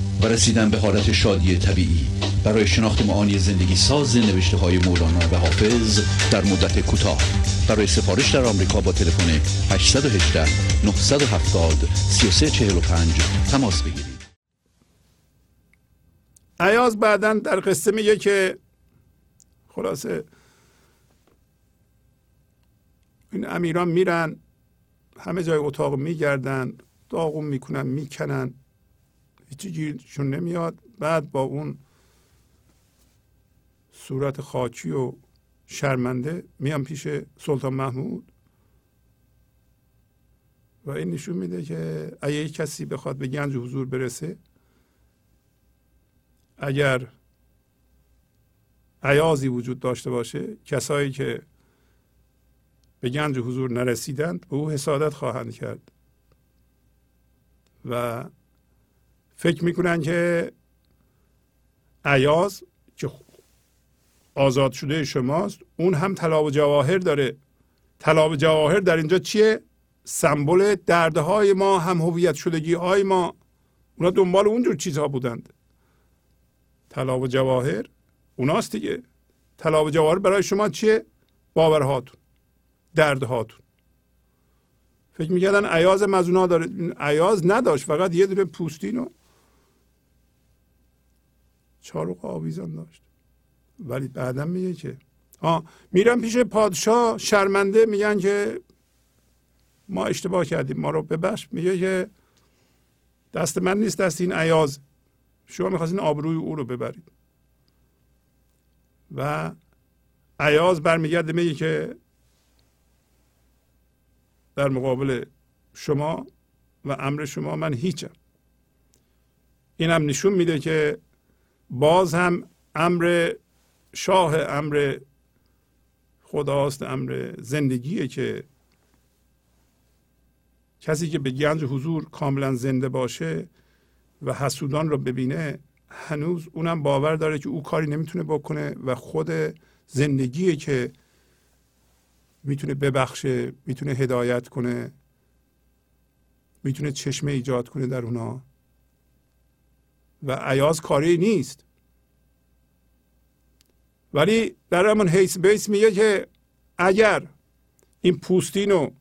و رسیدن به حالت شادی طبیعی. برای شناخت معانی زندگی ساز نوشته های مولانا و حافظ در مدت کوتاه. برای سفارش در آمریکا با تلفن 818 970 3345 تماس بگیرید. عیاز بعدا در قصه میگه که خلاصه این امیران میرن همه جای اتاق میگردن داغون می‌کنن می‌کنن. هیچی گیرشون نمیاد. بعد با اون صورت خاکی و شرمنده میان پیش سلطان محمود و این نشون میده که اگه کسی بخواد به گنج حضور برسه اگر عیازی وجود داشته باشه کسایی که به گنج حضور نرسیدند به او حسادت خواهند کرد و فکر می‌کنن که عیاز که آزاد شده شماست اون هم طلا و جواهر داره. طلا و جواهر در اینجا چیه؟ سمبل دردهای ما هم هویت شدگی های ما. اونا دنبال اونجور چیزها بودند. طلا و جواهر اوناست دیگه. طلا و جواهر برای شما چیه؟ باورهاتون دردهاتون. فکر می‌کردن عیاز مزونا داره. عیاز نداشت فقط یه دونه پوستین و چارق آویزان داشت. ولی بعدا میگه که آه میرن پیش پادشاه شرمنده میگن که ما اشتباه کردیم ما رو ببخش میگه که دست من نیست دست این عیاز شما می‌خواستین آبروی او رو ببرید. و عیاز برمیگرده میگه که در مقابل شما و امر شما من هیچم. این هم نشون میده که باز هم امر شاه امر خداست امر زندگیه که کسی که به گنج حضور کاملا زنده باشه و حسودان رو ببینه هنوز اونم باور داره که او کاری نمی‌تونه بکنه و خود زندگیه که می‌تونه ببخشه می‌تونه هدایت کنه می‌تونه چشمه ایجاد کنه در اونا. و عیاز کاری نیست. ولی در همون حیث بیس میگه که اگر این پوستین رو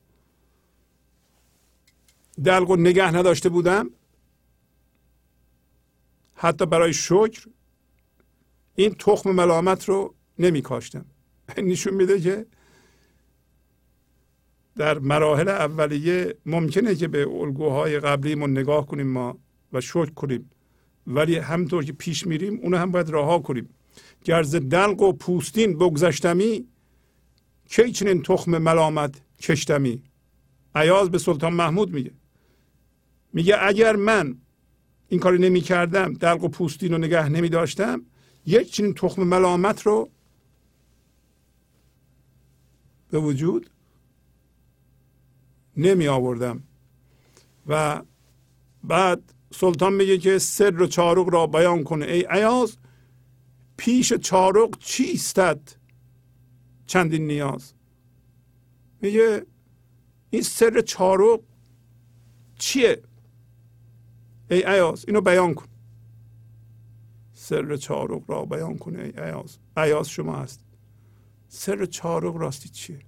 دلق و نگه نداشته بودم حتی برای شکر این تخم ملامت رو نمی کاشتم. نشون میده که در مراحل اولیه ممکنه که به الگوهای قبلیمون نگاه کنیم ما و شکر کنیم. ولی همطور که پیش میریم اونو هم باید رها کنیم. گرز دلق و پوستین بگذشتمی کی چنین تخم ملامت کشتمی؟ عیاز به سلطان محمود میگه. میگه اگر من این کاری نمی کردم دلق و پوستین رو نگه نمی داشتم یک چنین تخم ملامت رو به وجود نمی آوردم و بعد سلطان میگه که سر چارق را بیان کنه ای ایاز پیش چارق چیستد چندین نیاز؟ میگه این سر چارق چیه؟ ای ایاز اینو بیان کن. سر چارق را بیان کنه ای ایاز. ایاز شما هست. سر چارق راستی چیه؟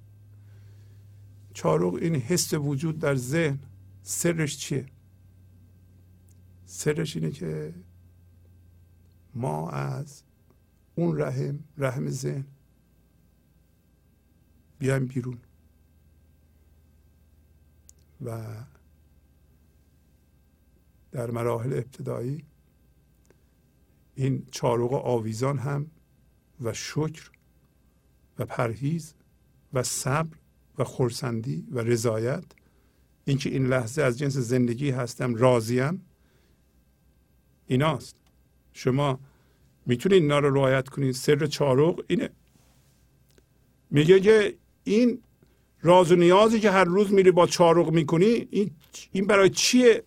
چارق این حس وجود در ذهن سرش چیه؟ سرش اینه که ما از اون رحم رحم ذهن بیایم بیرون. و در مراحل ابتدایی این چارق آویزان هم و شکر و پرهیز و صبر و خورسندی و رضایت اینکه این لحظه از جنس زندگی هستم راضیم ایناست. شما می‌تونید اینا رو رعایت کنید سر چارق اینه. میگه که این راز و نیازی که هر روز میری با چارق می‌کنی این این برای چیه؟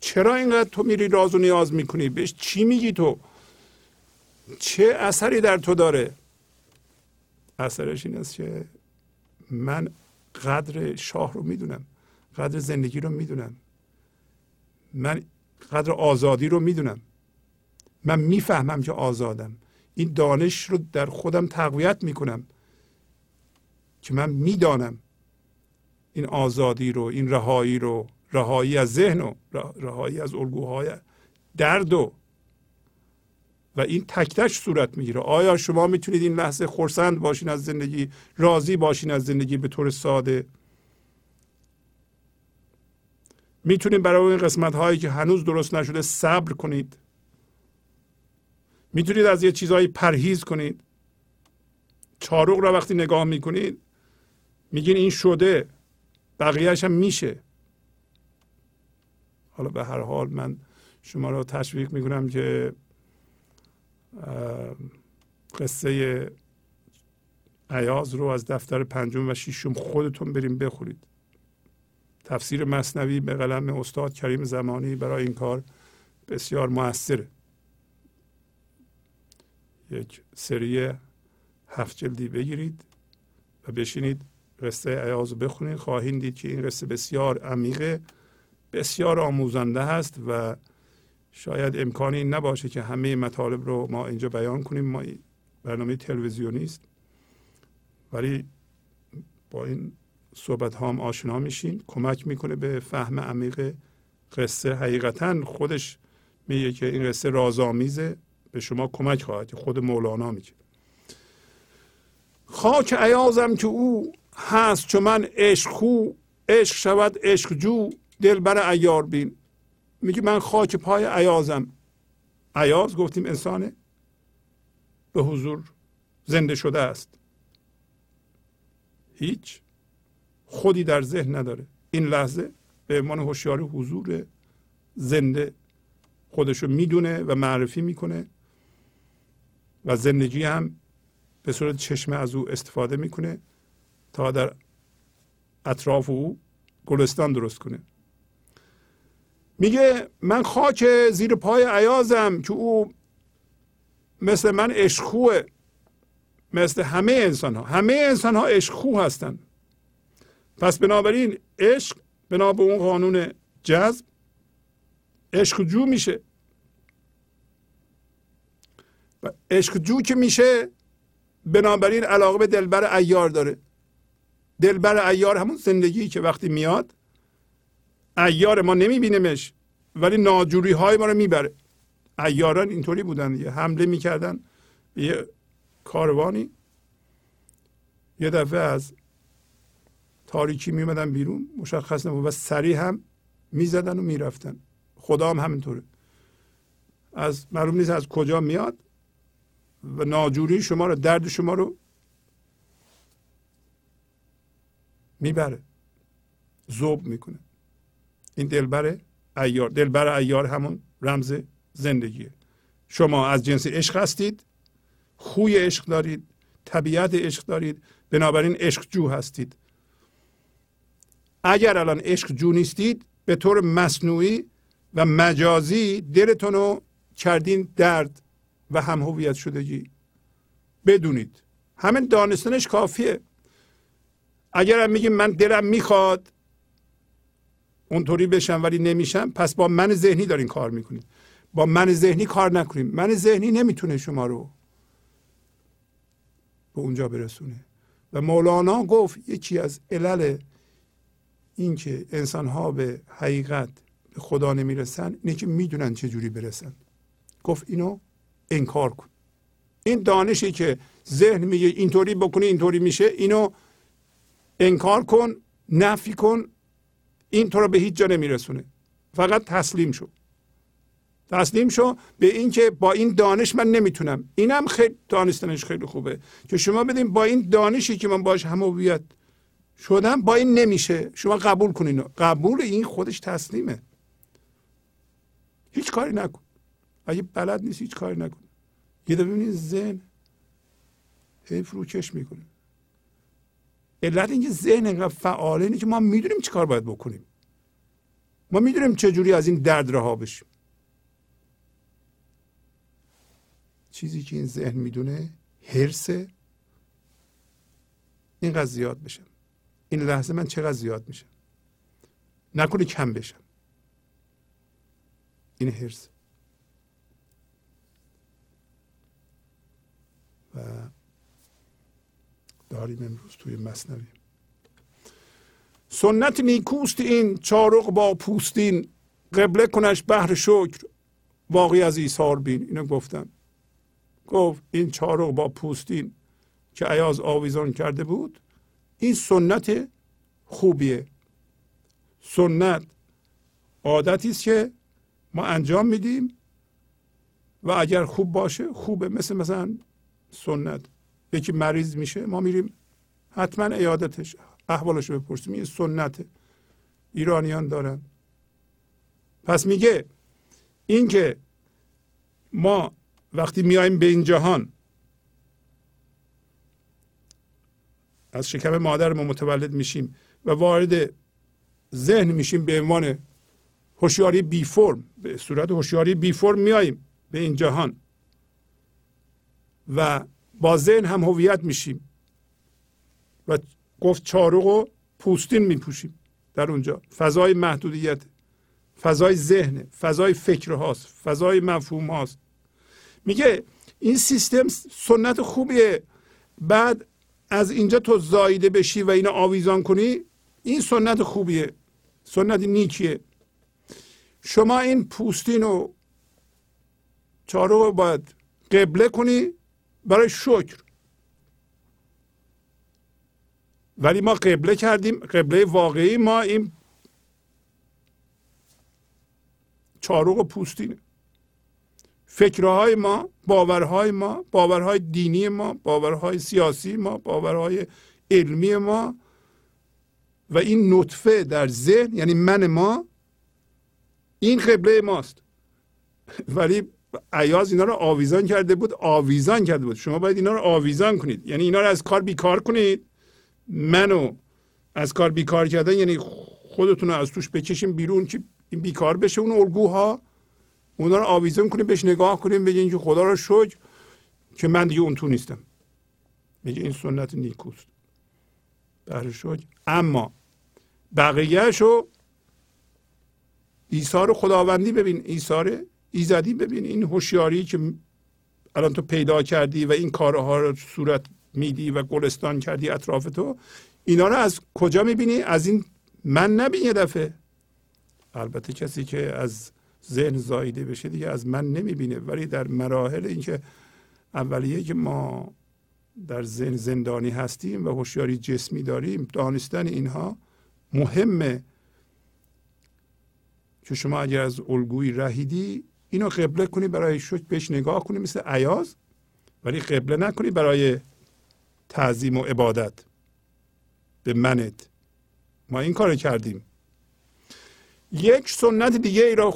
چرا اینقدر تو میری راز و نیاز می‌کنی؟ بهش چی میگی تو؟ چه اثری در تو داره؟ اثرش این است که من قدر شاه رو می‌دونم. قدر زندگی رو می‌دونم. من قدر آزادی رو می‌دونم. من می‌فهمم که آزادم. این دانش رو در خودم تقویت می‌کنم. که من می‌دانم این آزادی رو این رهایی رو رهایی از ذهن و رهایی از الگوهای درد و و این تکتش صورت می‌گیره. آیا شما می‌تونید این لحظه خورسند باشین از زندگی راضی باشین از زندگی به طور ساده؟ می‌تونید برای این قسمت هایی که هنوز درست نشده صبر کنید. می‌تونید از یه چیزهایی پرهیز کنید. چارق را وقتی نگاه می‌کنید میگین این شده بقیهش هم میشه. حالا به هر حال من شما را تشویق می‌کنم که قصه عیاز رو از دفتر پنجم و ششم خودتون بریم بخورید. تفسیر مصنوی به قلم استاد کریم زمانی برای این کار بسیار موثره یک سری هفت جلدی بگیرید و بشینید قصه عیاز بخونید. خواهید دید که این قصه بسیار عمیقه بسیار آموزنده هست و شاید امکانی نباشه که همه مطالب رو ما اینجا بیان کنیم. ما برنامه تلویزیونی است. ولی با این صحبت ها هم آشنا میشین کمک می‌کنه به فهم عمیق قصه. حقیقتا خودش میگه که این قصه رازآمیزه. به شما کمک خواهد خود مولانا میگه. خاک عیازم که او هست چون من عشق خو. عشق شود عشق جو. دلبر ایار بین. میگه من خاک پای عیازم. عیاز گفتیم انسانه. به حضور زنده شده است. هیچ. خودی در ذهن نداره. این لحظه به عنوان هوشیاری حضور زنده خودشو می‌دونه و معرفی می‌کنه و زندگی هم به صورت چشمه از او استفاده می‌کنه تا در اطراف او گلستان درست کنه. میگه من خاک زیر پای عیازم که او مثل من عشقخوه مثل همه انسان ها همه انسان ها عشقخو هستند. پس بنابراین عشق بنا به اون قانون جذب عشق جو میشه. و عشق جو که میشه بنابراین علاقه به دلبر ایار داره. دلبر ایار همون زندگی که وقتی میاد ایار ما نمیبینیمش ولی ناجوری های ما رو می‌بره. ایاران اینطوری بودن یه حمله می‌کردن یه کاروانی. یه دفعه از تاریکی میمدن بیرون مشخص نبود و سریع هم می‌زدن و می‌رفتن. خدا هم همینطوره. از معلوم نیست از کجا میاد و ناجوری شما رو درد شما رو می‌بره. زوب می‌کنه. این دلبر ایار دلبر ایار همون رمز زندگیه. شما از جنس عشق هستید خوی عشق دارید طبیعت عشق دارید بنابراین عشق جو هستید. اگر الان عشق جو نیستید به طور مصنوعی و مجازی دلتون رو کردین درد و هم هویت شدگی. بدونید همین دانستنش کافیه. اگر هم میگیم من دلم می‌خواد اونطوری بشم ولی نمیشم پس با من ذهنی دارین کار می‌کنید با من ذهنی کار نکنیم من ذهنی نمی‌تونه شما رو به اونجا برسونه. و مولانا گفت یکی از علل اینکه انسان ها به حقیقت به خدا نمی‌رسن اینه که می‌دونن چه جوری برسن. گفت اینو انکار کن. این دانشی که ذهن میگه اینطوری بکنی اینطوری میشه اینو انکار کن نفی کن این تو رو به هیچ جا نمیرسونه. فقط تسلیم شو. تسلیم شو به اینکه با این دانش من نمی‌تونم. اینم خیلی دانستنش خیلی خوبه که شما بدین با این دانشی که من باش هم شدم با این نمیشه. شما قبول کنین قبول این خودش تسلیمه. هیچ کاری نکن. اگه بلد نیست هیچ کاری نکن. یه دفعه ببینید ذهن هی فروکش می‌کنه. علت اینکه ذهن اینقدر فعاله اینه که ما می‌دونیم چی کار باید بکنیم. ما می‌دونیم چجوری از این درد رها بشیم. چیزی که این ذهن می‌دونه هرسه اینقدر زیاد بشم این لحظه من چقدر زیاد میشم. نکنه کم بشم. این هرس و داریم امروز توی مصنوی. سنت نیکوست این چارق با پوستین. قبله کنش بهر شکر. واقعی از ایثار بین. اینو گفتم. گفت این چارق با پوستین که عیاز آویزان کرده بود این سنت خوبیه. سنت عادتی است که ما انجام میدیم و اگر خوب باشه خوبه. مثل مثلا سنت. یکی مریض میشه ما میریم. حتما ایادتش احوالش رو بپرسیم. این سنت ایرانیان دارن. پس میگه اینکه ما وقتی میایم به این جهان از شکم ما متولد میشیم و وارد ذهن میشیم به عنوان هوشیاری بی فرم به صورت هوشیاری بی فرم میاییم به این جهان. و با ذهن هم هویت میشیم و گفت چارق و پوستین میپوشیم در اونجا. فضای محدودیت فضای ذهن فضای فکر هاست فضای مفهوم هاست میگه این سیستم سنت خوبیه. بعد از اینجا تو زایده بشی و اینو آویزان کنی این سنت خوبیه. سنت نیکیه. شما این پوستین و چارق رو باید قبله کنی برای شکر. ولی ما قبله کردیم قبله واقعی ما این چارق و پوستینه. فکرهای ما باورهای ما باورهای دینی ما باورهای سیاسی ما باورهای علمی ما و این نطفه در ذهن یعنی من ما این قبله ماست. ولی عیاز اینا رو آویزان کرده بود آویزان کرده بود. شما باید اینا رو آویزان کنید. یعنی اینا رو از کار بیکار کنید. منو از کار بیکار کردن یعنی خودتون رو از توش بکشیم بیرون که این بیکار بشه اون الگوها. اونا رو آویزان کنیم بهش نگاه کنیم بگین که خدا رو شکر که من دیگه اون تو نیستم. میگه این سنت نیکوست. بهر شکر. اما بقیهش رو ایثار خداوندی ببین ایثار ایزدی ببین. این هوشیاری که الان تو پیدا کردی و این کارها رو صورت میدی و گلستان کردی اطراف تو اینا رو از کجا می‌بینی؟ از این من نبین یه دفعه. البته کسی که از ذهن زایده بشه دیگه از من نمی‌بینه. ولی در مراحل اینکه اولیه که ما در ذهن زندانی هستیم و هوشیاری جسمی داریم دانستن اینها مهمه که شما اگر از الگوی رهیدی اینو قبله کنی برای شک بهش نگاه کنی مثل عیاز ولی قبله نکنی برای تعظیم و عبادت. به منت. ما این کار کردیم. یک سنت دیگه ای را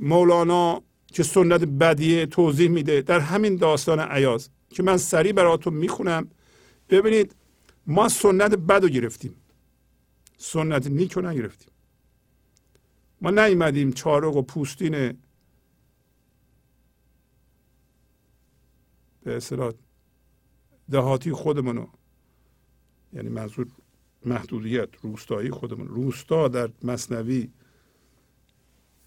مولانا که سنت بدیه توضیح میده در همین داستان عیاز که من سریع براتون می‌خونم. ببینید ما سنت بد رو گرفتیم. سنت نیک رو نگرفتیم. ما نیومدیم چارق و پوستین به اصطلاح دهاتی خودمونو یعنی منظور محدودیت روستایی خودمون روستا در مصنوی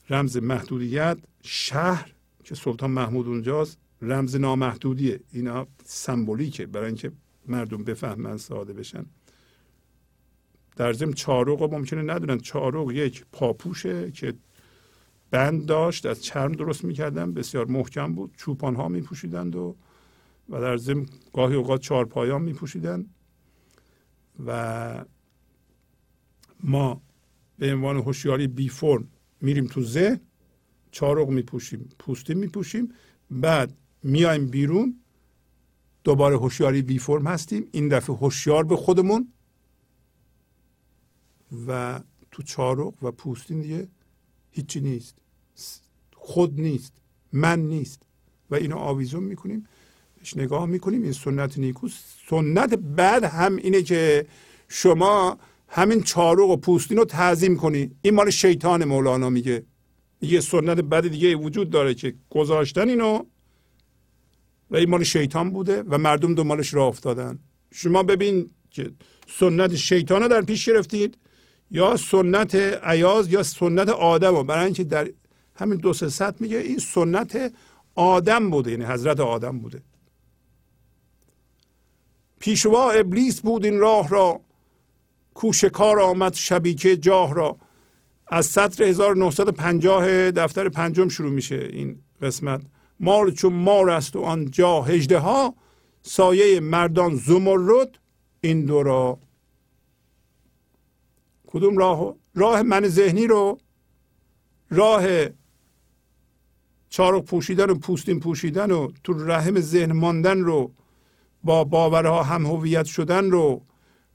رمز محدودیت شهر که سلطان محمود اونجاست رمز نامحدودیه. اینا سمبولیکه برای اینکه مردم بفهمن ساده بشن. در ضمن چارق رو ممکنه ندونن. چارق یک پاپوشه که بند داشت از چرم درست می‌کردن بسیار محکم بود. چوپان ها میپوشیدند و و در ضمن گاهی اوقات چهارپایان میپوشیدن. و ما به عنوان هوشیاری بی فرم میریم تو ذهن چارق میپوشیم پوستی میپوشیم بعد میایم بیرون دوباره هوشیاری بی فرم هستیم این دفعه هوشیار به خودمون و تو چارق و پوستین دیگه هیچی نیست. خود نیست من نیست و اینو آویزون می‌کنیم بهش نگاه می‌کنیم این سنت نیکو سنت بعد هم اینه که شما همین چارق و پوستین رو تعظیم کنی. این مال شیطان مولانا میگه. یه سنت بد دیگه وجود داره که گذاشتن اینو و این مال شیطان بوده و مردم دنبالش راه افتادن. شما ببین که سنت شیطان رو در پیش گرفتید یا سنت عیاز یا سنت آدم رو. برای اینکه در همین دو سه میگه این سنت آدم بوده یعنی حضرت آدم بوده. پیشوا ابلیس بود این راه را. کوشکار آمد شبیکه جاه را. از سطر 1950 دفتر پنجم شروع میشه این قسمت. مار چون مار است و آن جا هجده ها سایه مردان زمرد این دو را. کدوم راه؟ راه من ذهنی رو. راه چارق پوشیدن و پوستین پوشیدن و تو رحم ذهن ماندن رو با باورها هم هویت شدن رو.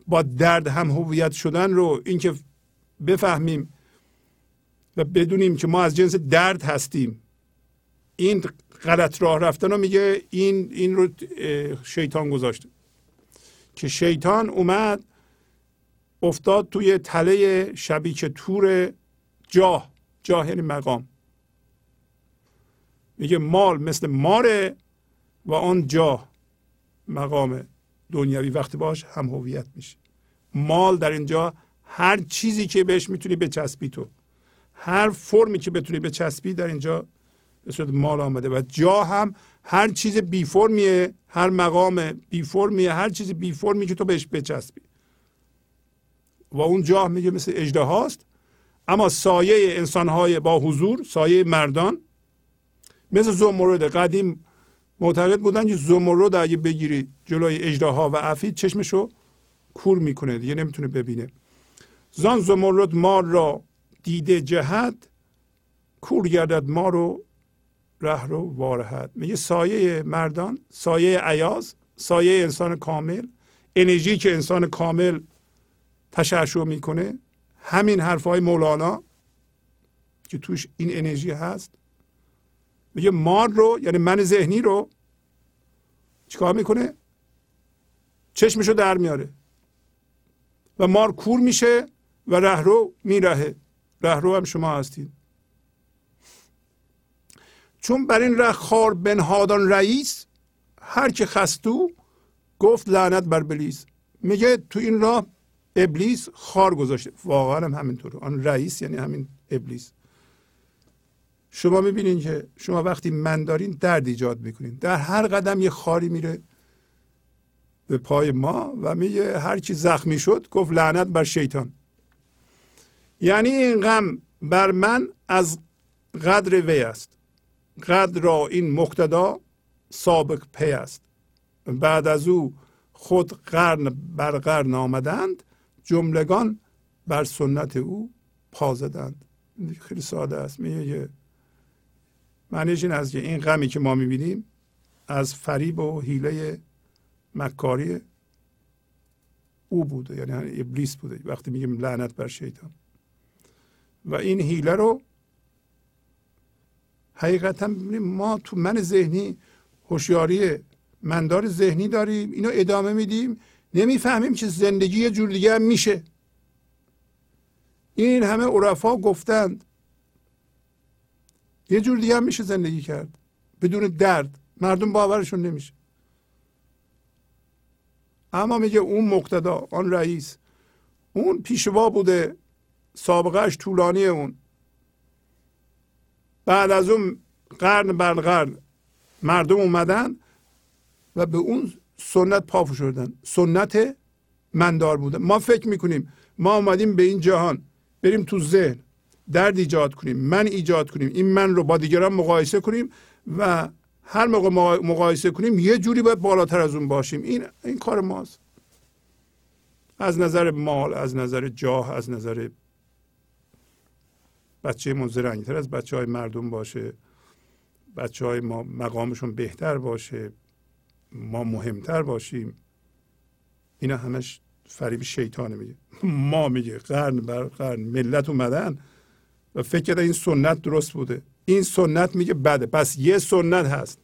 با درد هم هویت شدن رو اینکه بفهمیم و بدونیم که ما از جنس درد هستیم. این غلط راه رفتن رو میگه این این رو شیطان گذاشته که شیطان اومد افتاد توی تله شبیه تور جاه جاه یعنی مقام. میگه مال مثل ماره و آن جاه مقام دنیوی وقتی باش هم هویت میشه مال در اینجا هر چیزی که بهش می‌تونی بچسبی تو. هر فرمی که بتونی بچسبی در اینجا به صورت مال آمده. و جا هم هر چیز بی فرمیه هر مقام بی فرمیه هر چیز بی فرمی که تو بهش بچسبی. و اون جاه میگه مثل اجده هاست. اما سایه انسانهای با حضور سایه مردان مثل زمرد قدیم معتقد بودن که زمرد اگه بگیری جلوی اجده ها و عفید چشمشو کور می‌کنه دیگه نمی‌تونه ببینه. زان زمرد مار را دیده جهت کور گردد ما رو ره رو وارهد. میگه سایه مردان سایه عیاز سایه انسان کامل انرژی که انسان کامل تشعشع می‌کنه. همین حرفهای مولانا که توش این انرژی هست. میگه مار رو یعنی من ذهنی رو چیکار می‌کنه؟ چشمشو در میاره. و مار کور میشه و رهرو میرهه. رهرو هم شما هستید چون بر این ره خار بنهادان رئیس هر که خستو گفت لعنت بر بلیس میگه تو این راه ابلیس خار گذاشته. واقعا هم همینطوره. آن رئیس یعنی همین ابلیس. شما می‌بینین که شما وقتی من دارین درد ایجاد می‌کنین. در هر قدم یه خاری میره به پای ما و میگه هر کی زخمی شد گفت لعنت بر شیطان. یعنی این غم بر من از قدر وی است. قدر را این مقتدا سابق پی است. بعد از او خود قرن بر قرن آمدند جملگان بر سنت او پا زدند. خیلی ساده است. میگه معنیش این است که این غمی که ما می‌بینیم از فریب و حیله مکاری او بوده یعنی ابلیس بوده وقتی میگیم لعنت بر شیطان. و این حیله رو حقیقتا ما تو من ذهنی هوشیاری مندار ذهنی داریم اینو ادامه میدیم نمی‌فهمیم که زندگی یه جور دیگه هم میشه. این همه عرفا گفتند یه جور دیگه هم میشه زندگی کرد. بدون درد. مردم باورشون نمیشه. اما میگه اون مقتدا آن رئیس اون پیشوا بوده سابقهش طولانی اون. بعد از اون قرن بر قرن مردم اومدن و به اون سنت پافو شدن. سنت مندار بوده. ما فکر می‌کنیم ما آمدیم به این جهان. بریم تو ذهن. درد ایجاد کنیم من ایجاد کنیم این من رو با دیگران مقایسه کنیم و هر موقع مقایسه کنیم یه جوری باید بالاتر از اون باشیم. این این کار ماست. از نظر مال از نظر جاه از نظر بچه ما زرنگتر از بچه های مردم باشه. بچه های ما مقامشون بهتر باشه. ما مهمتر باشیم. اینا همش فریب شیطانه میگه. ما میگه. قرن بر قرن. ملت اومدن. و فکر این سنت درست بوده. این سنت میگه بده. پس یه سنت هست.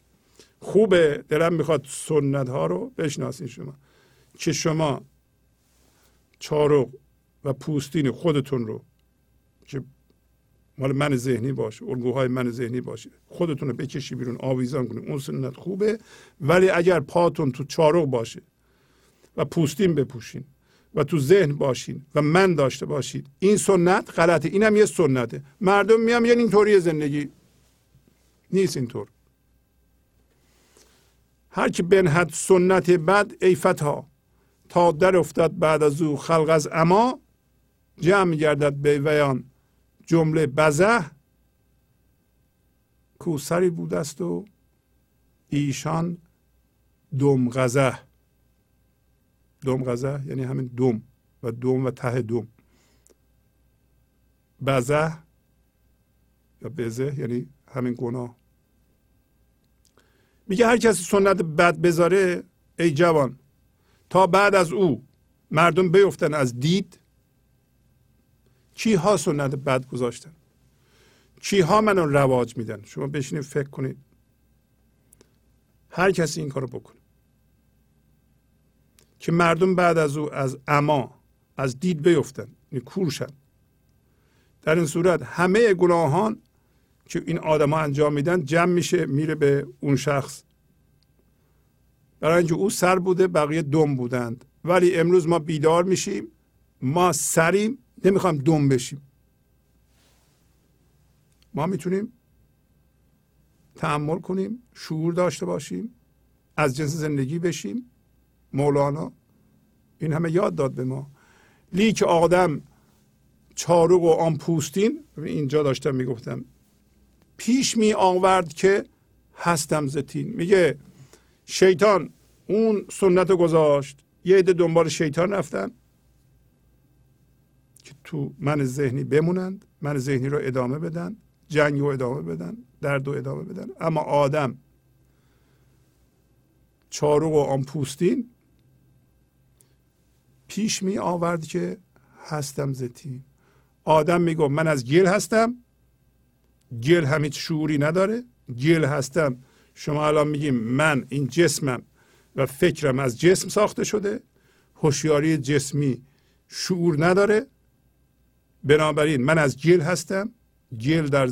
خوبه. دلم می‌خواد سنت ها رو بشناسین شما. که شما چارق و پوستین خودتون رو که مال من ذهنی باشه الگوهای من ذهنی باشه خودتون رو بکشی بیرون آویزان کنید اون سنت خوبه. ولی اگر پاتون تو چارق باشه و پوستین بپوشین و تو ذهن باشین و من داشته باشید این سنت غلطه. اینم یه سنته. مردم میام یعنی اینطوری زندگی. نیست اینطور. هر که بنهد سنت بد ای فتا تا در افتاد بعد از او خلق از اما جمع گردد به ویان جمله بزه. کوسری بود است و ایشان دم غزه. دم غزه یعنی همین دم و دم و ته دم بزه یا بزه یعنی همین گناه. میگه هر کسی سنت بد بذاره ای جوان تا بعد از او مردم بیفتن از دید کی ها سنت بد گذاشتن؟ کی ها منو رواج میدن؟ شما بشینید فکر کنید. هر کسی این کارو بکنه. که مردم بعد از او از اما از دید بیفتن یعنی کورشن در این صورت همه گناهان که این آدما انجام میدن جمع میشه میره به اون شخص. برای اینکه او سر بوده بقیه دم بودند. ولی امروز ما بیدار میشیم ما سریم نمی‌خوام دم بشیم. ما می‌تونیم تحمل کنیم شعور داشته باشیم از جنس زندگی بشیم. مولانا این همه یاد داد به ما. لیک آدم چارق و آن پوستین اینجا داشتم می‌گفتم. پیش می آورد که هستم زتین. میگه شیطان اون سنت گذاشت. یه عده دنبال شیطان رفتن که تو من ذهنی بمونند من ذهنی رو ادامه بدن جنگ رو ادامه بدن درد رو ادامه بدن. اما آدم چارو و آن پوستین پیش می آورد که هستم زتین آدم میگو من از گل هستم. گل هم هیچ شعوری نداره. گل هستم. شما الان میگیم من این جسمم و فکرم از جسم ساخته شده. هوشیاری جسمی شعور نداره. بنابراین من از گل هستم. گل در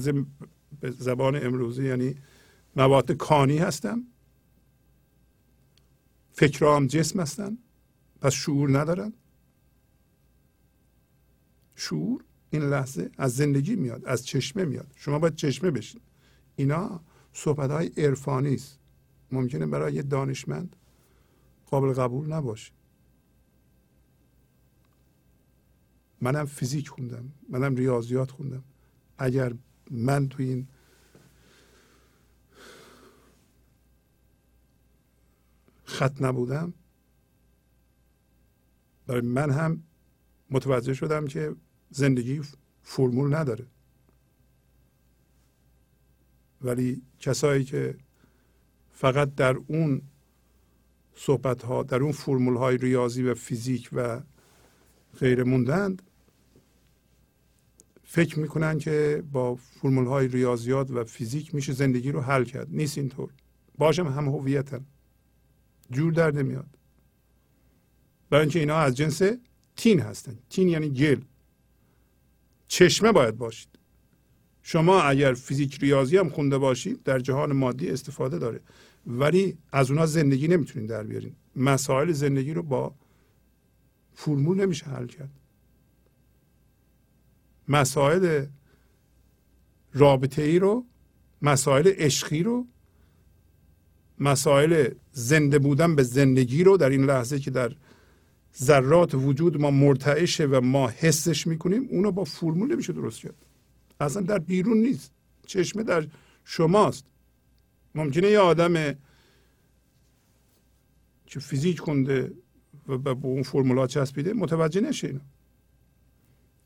زبان امروزی یعنی مواد کانی هستم. فکرام جسم هستن. پس شعور ندارن؟ شعور این لحظه از زندگی میاد از چشمه میاد. شما باید چشمه بشین. اینا صحبت های عرفانی است. ممکنه برای یه دانشمند قابل قبول نباشه. منم فیزیک خوندم منم ریاضیات خوندم. اگر من تو این خط نبودم برای من هم متوجه شدم که زندگی فرمول نداره. ولی کسایی که فقط در اون صحبت ها در اون فرمول های ریاضی و فیزیک و غیر موندند فکر می‌کنن که با فرمول های ریاضیات و فیزیک میشه زندگی رو حل کرد. نیست اینطور. باشم هم هویتن جور در نمیاد. برای اینکه اینا از جنس تین هستن. تین یعنی گل چشمه باید باشید. شما اگر فیزیک ریاضی هم خونده باشید در جهان مادی استفاده داره. ولی از اونا زندگی نمی‌تونین در بیارین. مسائل زندگی رو با فرمول نمیشه حل کرد. مسائل رابطه ای رو مسائل عشقی رو مسائل زنده بودن به زندگی رو در این لحظه که در ذرات وجود ما مرتعشه و ما حسش می‌کنیم اونو با فرمول نمیشه درست کرد. اصلا در بیرون نیست. چشمه در شماست. ممکنه یه آدم که فیزیک خونده و به اون فرمولا چسبیده متوجه نشه اینو.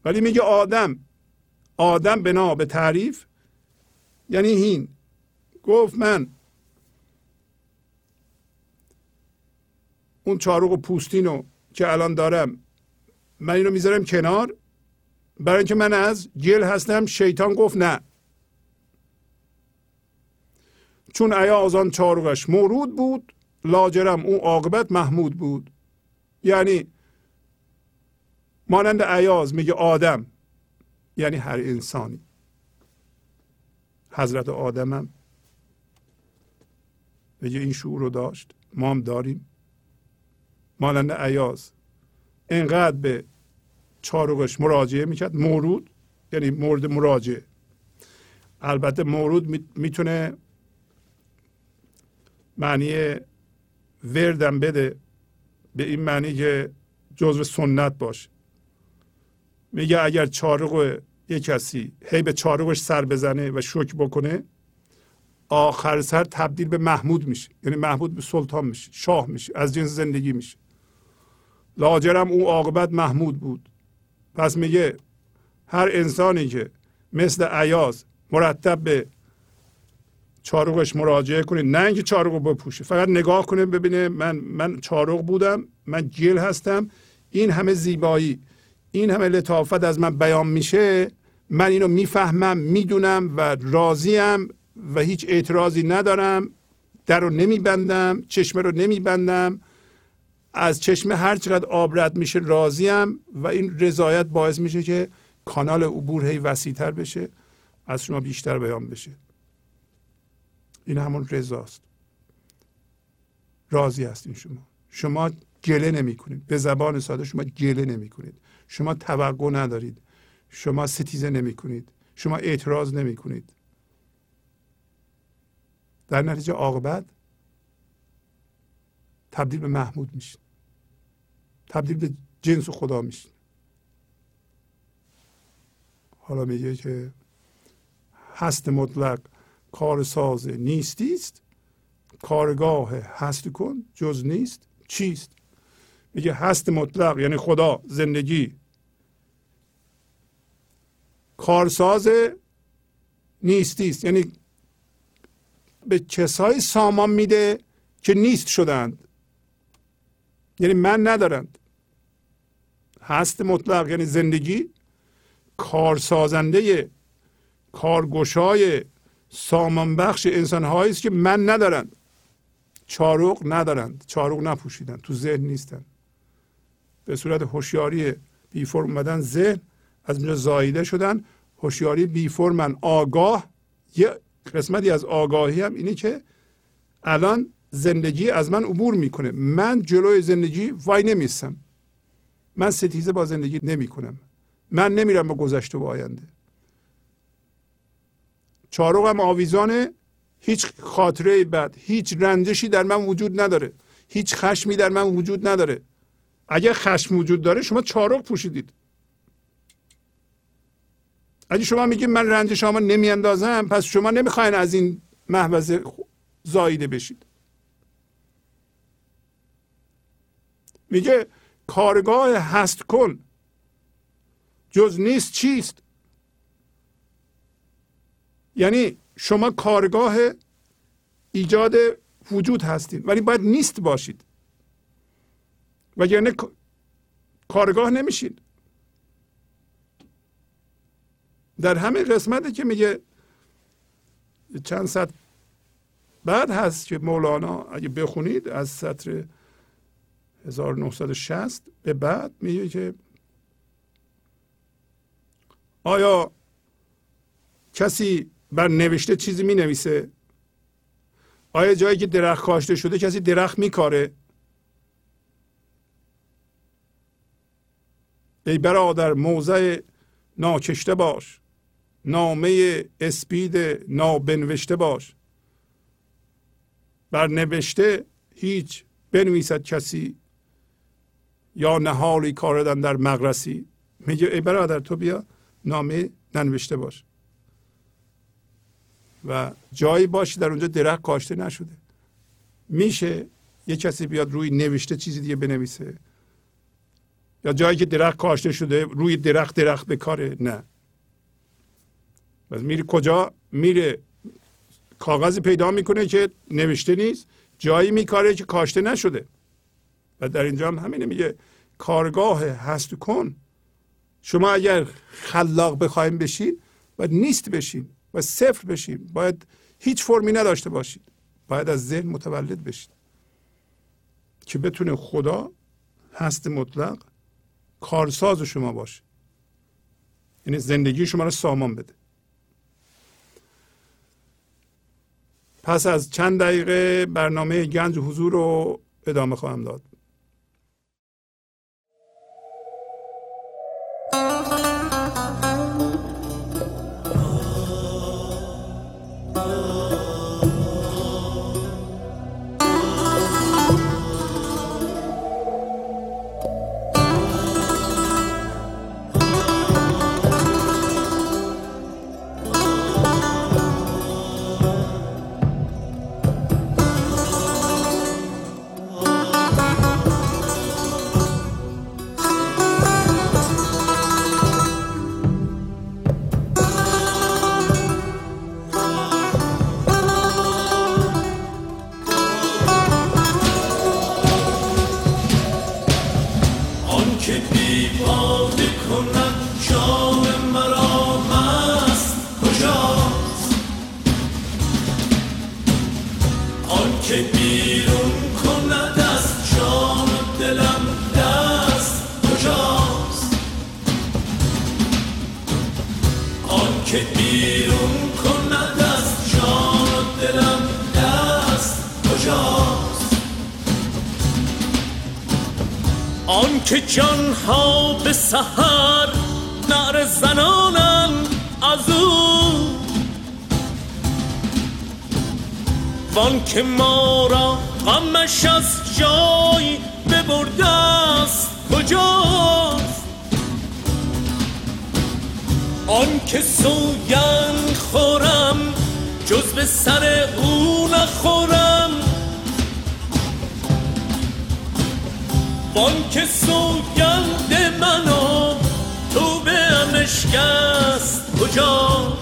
ولی میگه آدم آدم بنا به تعریف یعنی هین. گفت من اون چارق پوستین رو که الان دارم. من اینو می‌ذارم کنار. برای اینکه من از گل هستم شیطان گفت نه. چون عیاز آن چارقش مورود بود لاجرم اون عاقبت محمود بود. یعنی مانند عیاز میگه آدم یعنی هر انسانی. حضرت آدمم. میگه این شعور رو داشت. ما هم داریم. مانند عیاز انقدر به چارقش مراجعه می‌کرد. مورود یعنی مورد مراجعه. البته مورود می‌تونه معنی وردم بده به این معنی که جزو سنت باشه. میگه اگر چارق یه کسی هی به چارقش سر بزنه و شک بکنه آخر سر تبدیل به محمود میشه. یعنی محمود به سلطان میشه شاه میشه از جنس زندگی میشه. لاجرم او عاقبت محمود بود. پس میگه هر انسانی که مثل عیاز مرتب به چارقش مراجعه کنه نه اینکه چارق بپوشه فقط نگاه کنه ببینه من من چارق بودم من گل هستم این همه زیبایی این همه لطافت از من بیان میشه من اینو می‌فهمم می‌دونم و راضیم و هیچ اعتراضی ندارم در رو نمیبندم چشمه رو نمیبندم از چشمه هر چقدر آب رد میشه راضیم و این رضایت باعث میشه که کانال عبور هی وسیعتر بشه از شما بیشتر بیان بشه. این همون رضاست. راضی هستین شما. شما گله نمی کنید به زبان ساده شما گله نمی کنید شما توقع ندارید. شما ستیزه نمی کنید شما اعتراض نمی کنید در نتیجه عاقبت تبدیل به محمود میشین. تبدیل به جنس خدا میشین. حالا میگه که هست مطلق کار ساز نیستی کارگاه هست کن جز نیست چیست؟ میگه هست مطلق یعنی خدا زندگی. کارساز نیستی است. یعنی به کسایی سامان میده که نیست شدند. یعنی من ندارند هست مطلق یعنی زندگی کارسازنده کارگشای سامان بخش انسان است که من ندارند چارق ندارند. چارق نپوشیدن. تو ذهن نیستن. به صورت هوشیاری بی فرم اومدن ذهن از اونجا زاییده شدن. هوشیاری بی فرمن آگاه یه قسمتی از آگاهی هم اینه که الان زندگی از من عبور می‌کنه. من جلوی زندگی وای نمیستم. من ستیزه با زندگی نمی کنم من نمیرم به گذشته و آینده. چارق هم آویزانه هیچ خاطره بد هیچ رنجشی در من وجود نداره. هیچ خشمی در من وجود نداره. اگر خشم وجود داره شما چارق پوشیدید. اگه شما میگید من رنج شما نمیاندازم پس شما نمی‌خواین از این محوزه زاییده بشید. میگه کارگاه هست کن. جز نیست چیست؟ یعنی شما کارگاه ایجاد وجود هستید ولی باید نیست باشید. و یعنی کارگاه نمیشید. در همین قسمتی که میگه چند سطر بعد هست که مولانا اگه بخونید از سطر 1960 به بعد میگه که آیا کسی بر نوشته چیزی می نویسه آیا جایی که درخت کاشته شده کسی درخت میکاره؟ ای برادر موضع ناکشته باش. نامه اسپید نابنوشته باش. بر نوشته هیچ بنویسد کسی یا نهالی کاردن در مغرسی. میگه ای برادر تو بیا نامه ننوشته باش. و جایی باشی در اونجا درخت کاشته نشده. میشه یه کسی بیاد روی نوشته چیزی دیگه بنویسه؟ یا جایی که درخت کاشته شده روی درخت درخت بکاره؟ نه. بس میره کجا؟ میره کاغذی پیدا می‌کنه که نوشته نیست. جایی میکاره که کاشته نشده. و در اینجا هم همینه میگه کارگاه هست کن. شما اگر خلاق بخوایم بشین و نیست بشین و صفر بشین. باید هیچ فرمی نداشته باشید. باید از ذهن متولد بشید. که بتونه خدا هست مطلق کارساز شما باشه. یعنی زندگی شما رو سامان بده. پس از چند دقیقه برنامه گنج حضور رو ادامه خواهم داد. سحر نعر زنانن از او. وان که ما را غمش از جای ببرده است کجاست؟ آن که سوگن خورم جز به سر او نخورم. وان که سوگند 中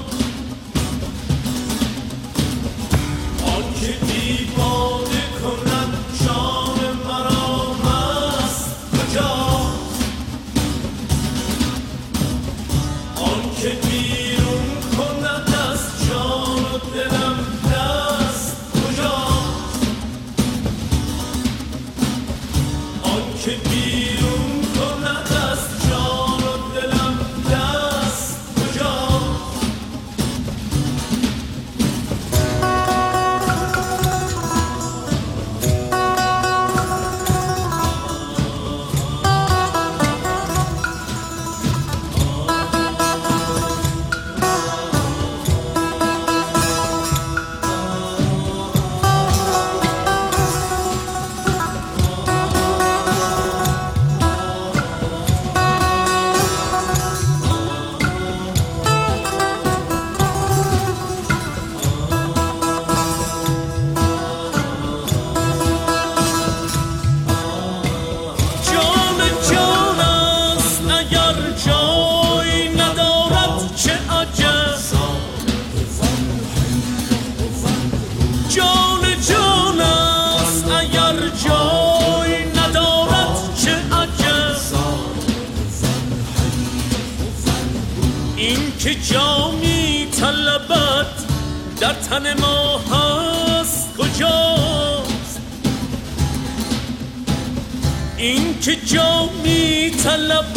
این که جامی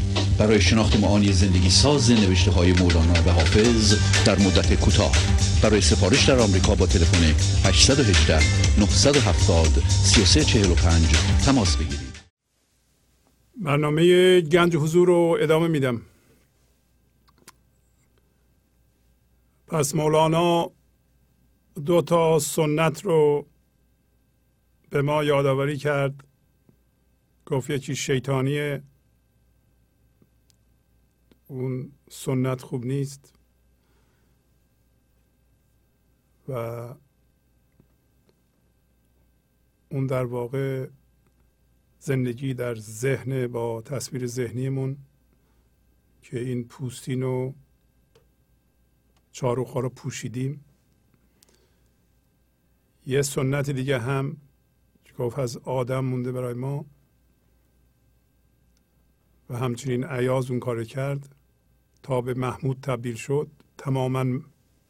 برای شناخت معانی زندگی ساز نوشته های مولانا و حافظ در مدت کوتاه. برای سفارش در آمریکا با تلفن 818 970 3345 تماس بگیرید. برنامه گنج حضور رو ادامه میدم. پس مولانا دو تا سنت رو به ما یادآوری کرد. گفت یکی شیطانیه اون سنت خوب نیست. و اون در واقع زندگی در ذهن با تصویر ذهنیمون که این پوستین و چاروخا رو پوشیدیم. یه سنت دیگه هم گفت از آدم مونده برای ما و همچنین عیاز اون کار کرد. تا به محمود تبدیل شد تماما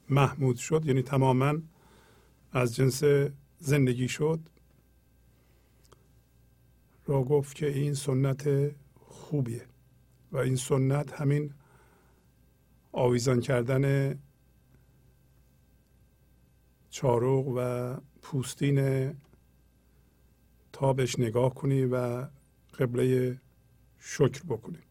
محمود شد یعنی تماما از جنس زندگی شد. را گفت که این سنت خوبیه و این سنت همین آویزان کردن چاروق و پوستین تا بهش نگاه کنی و قبله شکر بکنیم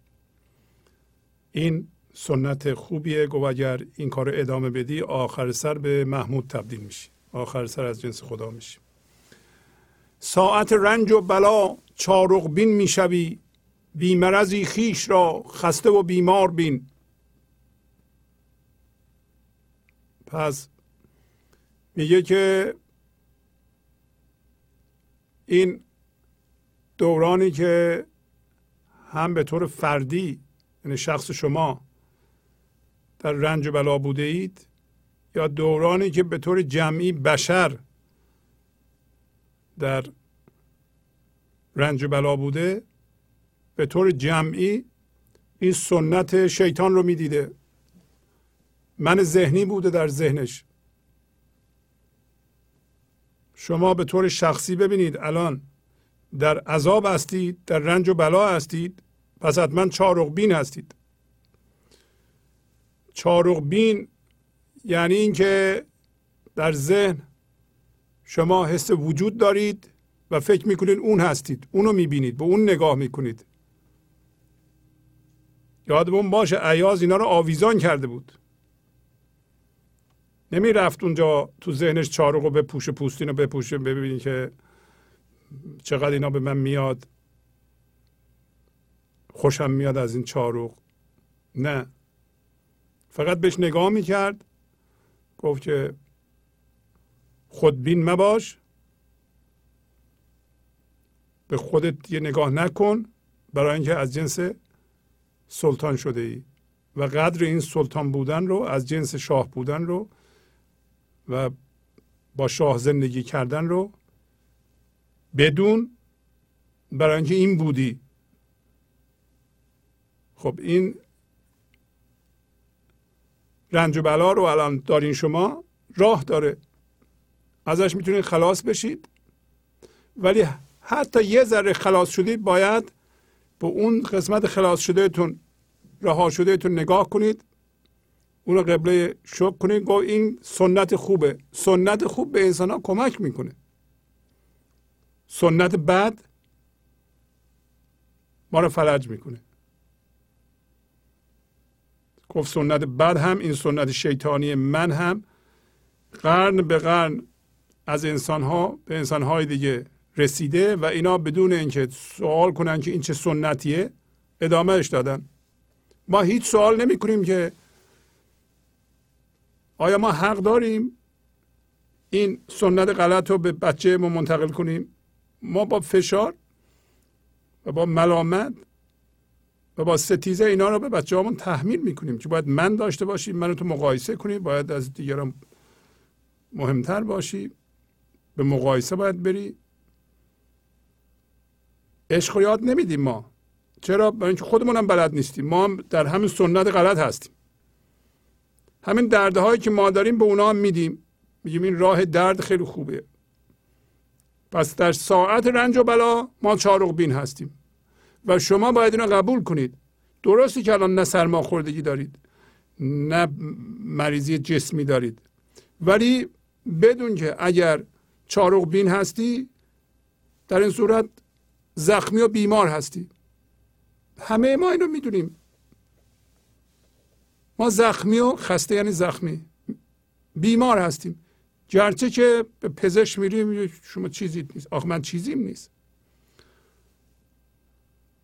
این سنت خوبیه. گو اگر این کار ادامه بدی آخر سر به محمود تبدیل میشی. آخر سر از جنس خدا میشی. ساعت رنج و بلا چارق بین می‌شوی. بیمرزی خیش را خسته و بیمار بین. پس میگه که این دورانی که هم به طور فردی یعنی شخص شما در رنج و بلا بوده اید یا دورانی که به طور جمعی بشر در رنج و بلا بوده به طور جمعی این سنت شیطان رو می‌دیده. من ذهنی بوده در ذهنش. شما به طور شخصی ببینید الان در عذاب هستید در رنج و بلا هستید پس حتما چارق بین هستید. چارق بین یعنی اینکه در ذهن شما حس وجود دارید و فکر می‌کنید اون هستید اونو می‌بینید به اون نگاه می‌کنید. یادمون باشه عیاز اینا رو آویزان کرده بود. نمی رفت اونجا تو ذهنش چارق رو بپوشه پوستین رو بپوشه ببینید که چقدر اینا به من میاد. خوشم میاد از این چاروق نه. فقط بهش نگاه می‌کرد. گفت که خودبین مباش. به خودت یه نگاه نکن برای اینکه از جنس سلطان شده ای. و قدر این سلطان بودن رو از جنس شاه بودن رو و با شاه زندگی کردن رو بدون برای اینکه این بودی. خب این رنج و بلا رو الان دارین شما راه داره. ازش می‌تونید خلاص بشید. ولی حتی یه ذره خلاص شدید باید به اون قسمت خلاص شدهتون رها شدهتون نگاه کنید. اون رو قبله شک کنید. گفت این سنت خوبه. سنت خوب به انسان ها کمک می‌کنه. سنت بد ما رو فلج می‌کنه. گفت سنت بد هم این سنت شیطانی من هم. قرن به قرن از انسان ها به انسان های دیگه رسیده و اینا بدون اینکه سوال کنن که این چه سنتیه ادامهش دادن. ما هیچ سوال نمی کنیم که آیا ما حق داریم این سنت غلط رو به بچه ما منتقل کنیم؟ ما با فشار و با ملامت و با ستیزه اینا رو به بچه همون تحمیل می‌کنیم که باید من داشته باشیم منو تو مقایسه کنیم باید از دیگران مهمتر باشی. به مقایسه باید بری. عشق یاد نمیدیم ما. چرا؟ برای اینکه خودمون هم بلد نیستیم. ما هم در همین سنت غلط هستیم. همین دردهایی که ما داریم به اونا هم میدیم. میگیم این راه درد خیلی خوبه. پس در ساعت رنج و بلا ما چارق بین هستیم. و شما باید اینو قبول کنید. درستی که الان نه سرماخوردگی دارید نه مریضی جسمی دارید. ولی بدون که اگر چارق بین هستی در این صورت زخمی و بیمار هستی. همه ما اینو می‌دونیم. ما زخمی و خسته یعنی زخمی. بیمار هستیم. گرچه که به پزشک میریم شما چیزی نیست. آخه من چیزیم نیست.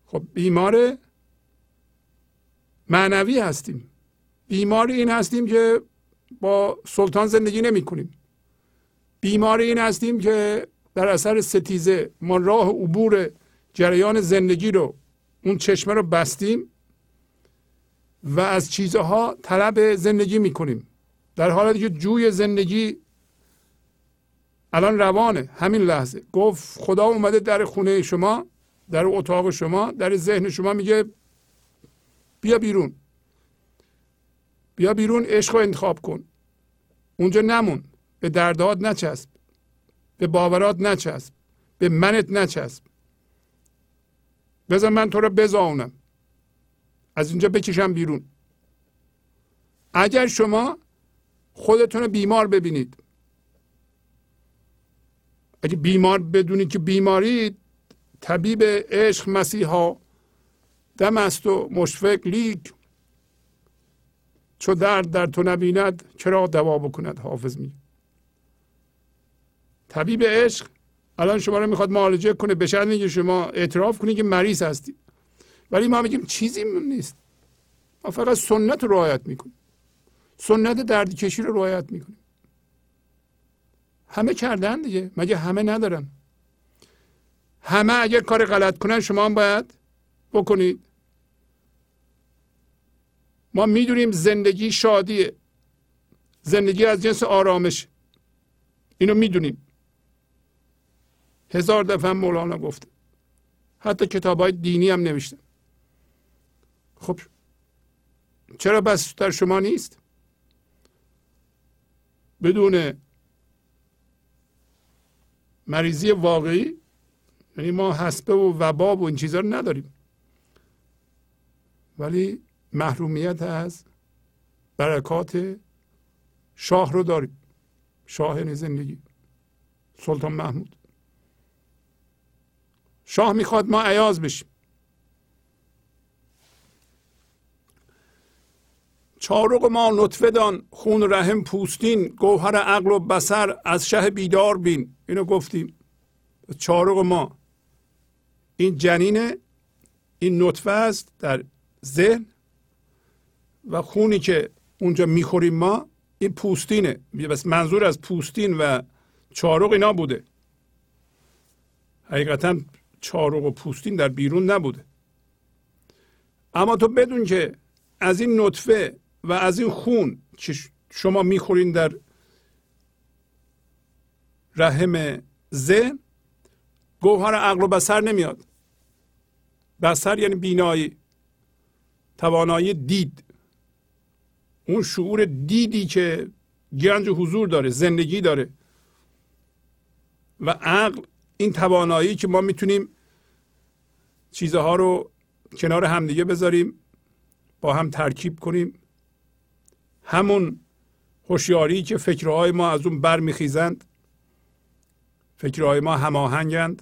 خب بیمار معنوی هستیم. بیمار این هستیم که با سلطان زندگی نمی کنیم. بیمار این هستیم که در اثر ستیزه ما راه عبور جریان زندگی رو اون چشمه رو بستیم و از چیزها طلب زندگی می‌کنیم در حالی که جوی زندگی الان روانه. همین لحظه. گفت خدا اومده در خونه شما. در اتاق شما در ذهن شما میگه بیا بیرون. بیا بیرون عشق رو انتخاب کن. اونجا نمون. به دردات نچسب. به باورات نچسب. به منت نچسب. بذار من تو رو بزاونم. از اینجا بکشم بیرون. اگر شما خودتون رو بیمار ببینید اگه بیمار بدونید که بیماری طبیب عشق مسیحا. دم است و مشفق لیک. چو درد در تو نبیند چرا دوا بکند حافظ می؟ طبیب عشق الان شما رو می‌خواد معالجه کنه شرط که شما اعتراف کنید که مریض هستی. ولی ما میگیم چیزی نیست. ما فقط سنت رو رعایت می‌کنیم. سنت درد کشی رو رعایت می‌کنیم. همه کردن دیگه. مگه همه ندارن؟ همه اگر کار غلط کنن شما هم باید بکنید. ما می‌دونیم زندگی شادیه. زندگی از جنس آرامش. اینو می‌دونیم. هزار دفعه مولانا گفته. حتی کتاب های دینی هم نوشته. خب چرا بس در شما نیست؟ بدون مریضی واقعی یعنی ما حسبه و وباب و این چیزها رو نداریم. ولی محرومیت از برکات شاه رو داریم. شاه یعنی زندگی. سلطان محمود. شاه می‌خواد ما عیاز بشیم. چارق ما نطفه دان خون رحم پوستین گوهر عقل و بسر از شه بیدار بین. اینو گفتیم. چارق ما این جنینه این نطفه است در ذهن و خونی که اونجا می‌خوریم ما این پوستینه. بس منظور از پوستین و چارق اینا بوده. حقیقتا چارق و پوستین در بیرون نبوده. اما تو بدون که از این نطفه و از این خون که شما می‌خورین در رحم ذهن گوهر عقل و بسر نمیاد. بسر یعنی بینایی توانایی دید. اون شعور دیدی که گنج حضور داره زندگی داره. و عقل این توانایی که ما می‌تونیم چیزها رو کنار همدیگه بذاریم با هم ترکیب کنیم. همون هوشیاری که فکرهای ما از اون برمیخیزند فکرهای ما هماهنگند.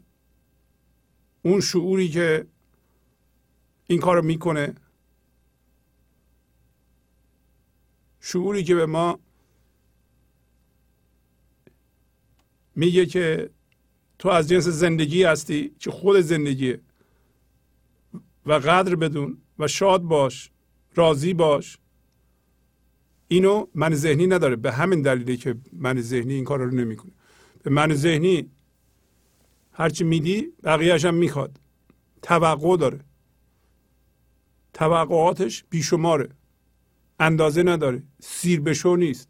اون شعوری که این کار رو می‌کنه. شعوری که به ما میگه که تو از جنس زندگی هستی که خود زندگیه. و قدر بدون و شاد باش راضی باش. اینو من ذهنی نداره. به همین دلیلی که من ذهنی این کار رو نمی‌کنه. به من ذهنی هرچی میدی بقیهش هم می‌خواد. توقع داره. توقعاتش بیشماره. اندازه نداره. سیر بشو نیست.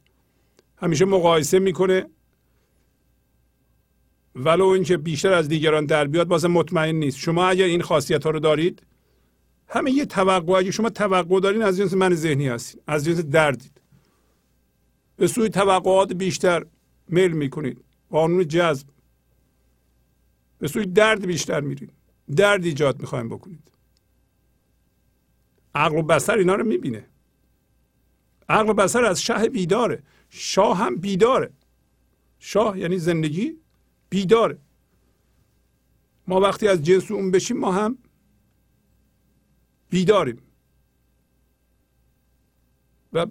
همیشه مقایسه می‌کنه. ولو اینکه بیشتر از دیگران در بیاد بازم مطمئن نیست. شما اگر این خاصیت ها رو دارید همه یه توقع اگه شما توقع دارین از جنس من ذهنی هستین. از جنس دردید. به سوی توقعات بیشتر میل می‌کنید. قانون جذب. به سوی درد بیشتر میرید درد ایجاد می‌خوایم بکنید. عقل و بسر اینا رو می‌بینه. عقل و بسر از شه بیداره. شاه هم بیداره. شاه یعنی زندگی بیداره. ما وقتی از جنس اون بشیم ما هم بیداریم. و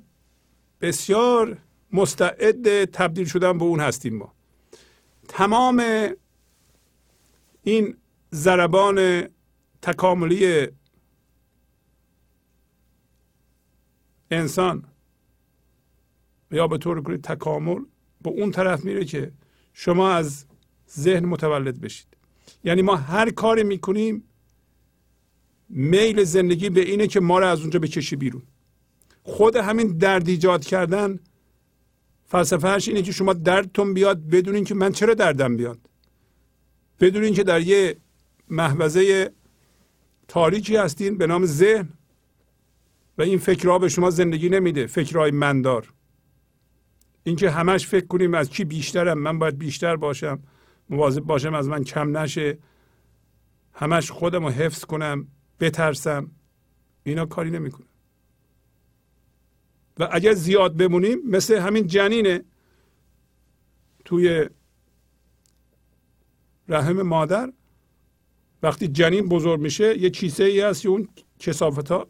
بسیار مستعد تبدیل شدن به اون هستیم ما. تمام این ضربان تکاملی انسان. یا به طور کلی تکامل به اون طرف میره که شما از ذهن متولد بشید. یعنی ما هر کاری می‌کنیم میل زندگی به اینه که ما رو از اونجا بکشی بیرون. خود همین درد ایجاد کردن فلسفهش اینه که شما دردتون بیاد بدونین که من چرا دردم بیاد. بدونین که در یه محوزه تاریکی هستین به نام ذهن. و این فکرها به شما زندگی نمیده فکرهای مندار. اینکه همش فکر کنیم از کی بیشترم من باید بیشتر باشم مواظب باشم از من کم نشه. همش خودم رو حفظ کنم بترسم. اینا کاری نمی‌کنه. و اگر زیاد بمونیم مثل همین جنینه. توی رحم مادر وقتی جنین بزرگ میشه یه کیسه ای هست اون کسافت ها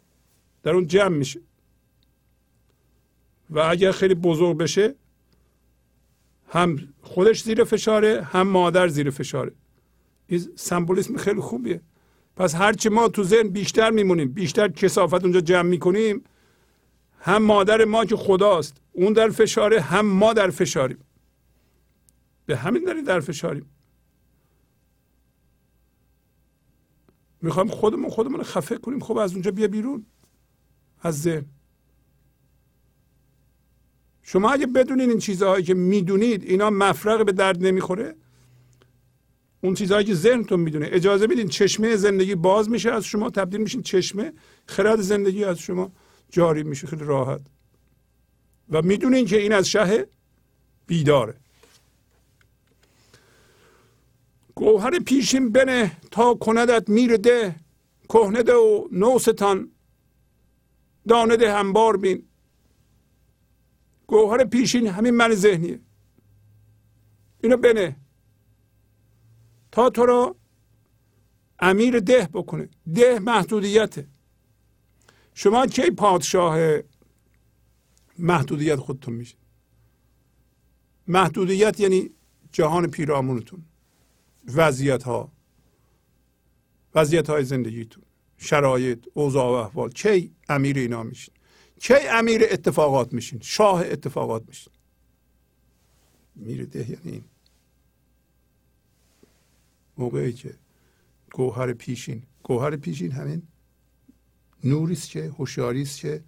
در اون جمع میشه. و اگر خیلی بزرگ بشه هم خودش زیر فشاره هم مادر زیر فشاره. این سمبولیسم خیلی خوبیه. پس هرچی ما تو ذهن بیشتر میمونیم بیشتر کسافت اونجا جمع می‌کنیم هم مادر ما که خداست اون در فشاره هم ما در فشاریم. به همین دلیل در فشاریم. می‌خوایم خودمون خودمون خفه کنیم. خب از اونجا بیا بیرون. از ذهن. شما اگه بدونید این چیزهایی که می‌دونید اینا مفرق به درد نمی‌خوره. اون چیزهایی که ذهنتون می‌دونه. اجازه میدین چشمه زندگی باز میشه از شما تبدیل میشین چشمه خرد زندگی از شما جاری میشه خیلی راحت. و می‌دونین که این از شه بیداره. گوهر پیشین بنه تا کندت میر ده کهنه و نوستان. دانه ده همبار بین. گوهر پیشین همین من ذهنیه. اینو بنه. تا تو رو امیر ده بکنه. ده محدودیته. شما کی پادشاه محدودیت خودتون میشه؟ محدودیت یعنی جهان پیرامونتون. وضعیت ها وضعیت های زندگیتون. شرایط اوضاع و احوال کی امیر اینا میشین کی امیر اتفاقات میشین شاه اتفاقات میشین میره ده یعنی این موقعی که گوهر پیشین. گوهر پیشین همین نوریست که هوشیاریست که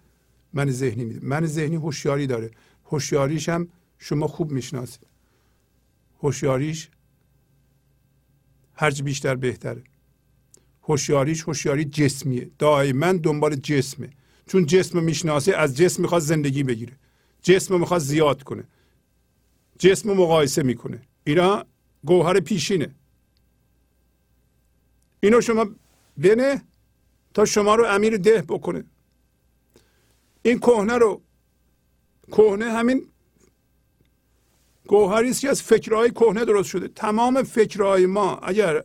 من ذهنی میده من ذهنی هوشیاری داره. هوشیاریش هم شما خوب می‌شناسید. هوشیاریش هرچی بیشتر بهتره. هوشیاریش هوشیاری جسمیه. دائما دنبال جسمه. چون جسم می‌شناسه از جسم می‌خواد زندگی بگیره. جسم می‌خواد زیاد کنه. جسم مقایسه می‌کنه. اینا گوهر پیشینه. اینو شما بنه تا شما رو امیر ده بکنه. این کهنه رو کهنه همین گوهری است که از فکرهای کهنه درست شده. تمام فکرهای ما اگر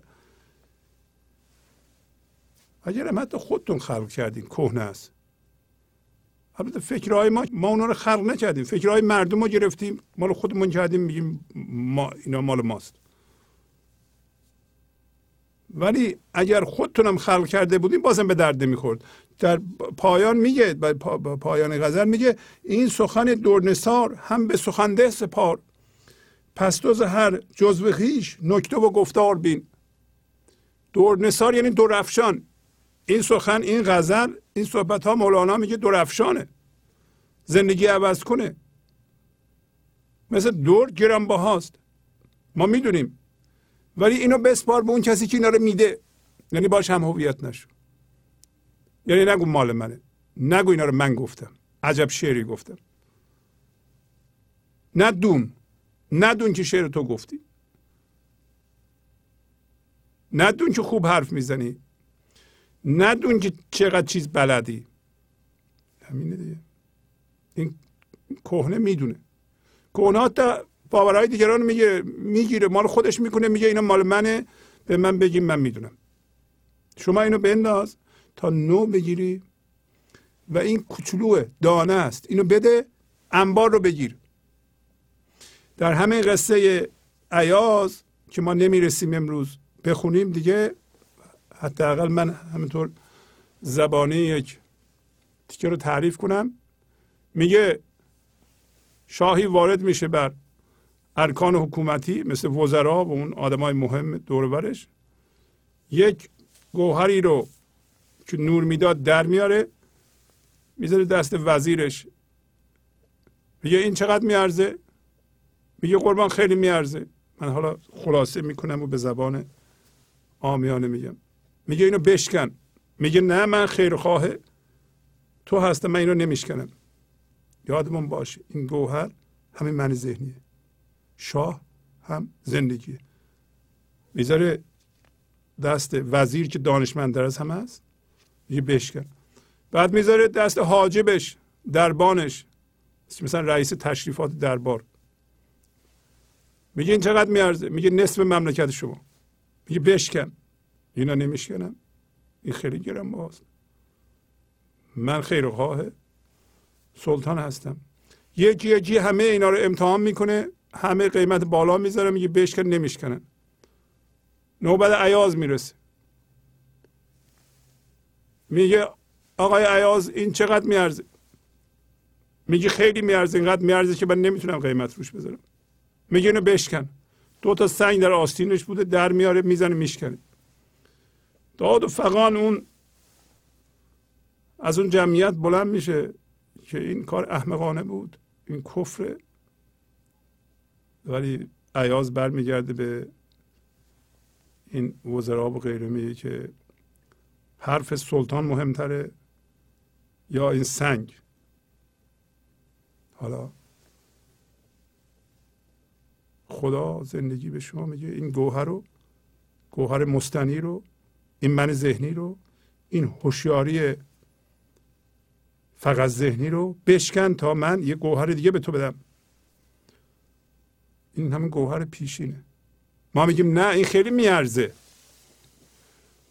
اگر حتی خودتون خلق کردین کهنه است. البته فکرهای ما ما اونا رو خلق نکردیم. فکرهای مردم رو گرفتیم. مال خودمون کردیم میگیم ما اینا مال ماست. ولی اگر خودتونم خلق کرده بودیم بازم به درد می‌خورد در پایان میگه پایان غزل میگه این سخن دورنسار هم به سخنده سپار. پس دوز هر جزو خیش نکته و گفتار بین. دورنسار یعنی دورفشان این سخن این غزل این صحبت ها مولانا میگه دورفشانه زندگی عوض کنه. مثل دور گرم هاست ما می‌دونیم. ولی اینو بسپار به اون کسی که اینا رو میده. یعنی باش هم هویت نشو. یعنی نگو مال منه. نگو اینا رو من گفتم. عجب شعری گفتم. ندون ندون که شعر تو گفتی. ندون که خوب حرف می‌زنی. ندون که چقدر چیز بلدی. همینه دیگه. این کهنه می‌دونه. کهنه حتی باورهای دیگران میگه می‌گیره. مال خودش می‌کنه میگه اینا مال منه. به من بگیم من می‌دونم. شما اینو بنداز تا نو بگیری و این کوچولو دانه است. اینو بده انبار رو بگیر. در همه قصه عیاز که ما نمی‌رسیم امروز بخونیم دیگه حداقل من همینطور زبانی یک تیکه رو تعریف کنم. میگه شاهی وارد میشه بر ارکان حکومتی مثل وزرا و اون آدمای مهم دورورش. یک گوهری رو که نور می‌داد در میاره می‌ذاره دست وزیرش. میگه این چقدر میارزه؟ میگه قربان خیلی میارزه. من حالا خلاصه می‌کنم و به زبان آمیانه میگم. میگه اینو بشکن. میگه نه من خیرخواه تو هستم من اینو نمیشکنم. یادمون باشه این گوهر همین من ذهنیه. شاه هم زندگی می‌ذاره دست وزیر که دانشمندتر از همه هست میگه بشکن. بعد می‌ذاره دست حاجبش دربانش. مثلا رئیس تشریفات دربار. میگه این چقدر میارزه؟ میگه نصف مملکت شما. میگه بشکن. اینا نمیشکنم. این خیلی گرم باز. من خیرخواه سلطان هستم. یکی یکی همه اینا رو امتحان می‌کنه. همه قیمت بالا می‌ذاره میگه بشکن نمیشکنن. نوبت عیاز می‌رسه. میگه آقای عیاز این چقدر میارزه؟ میگه خیلی میارزه اینقدر میارزه که من نمی‌تونم قیمت روش بذارم. میگه اینو بشکن. دو تا سنگ در آستینش بوده در میاره می‌زنه میشکنه. داد و فقان اون از اون جمعیت بلند میشه که این کار احمقانه بود این کفر ولی عیاز برمیگرده به این وزرا و غیره میگه که حرف سلطان مهمتره یا این سنگ. حالا خدا زندگی به شما میگه این گوهر رو گوهر مستنی رو این من ذهنی رو این هوشیاری فقط ذهنی رو بشکن تا من یه گوهر دیگه به تو بدم. این همین گوهر پیشینه. ما میگیم نه این خیلی میارزه.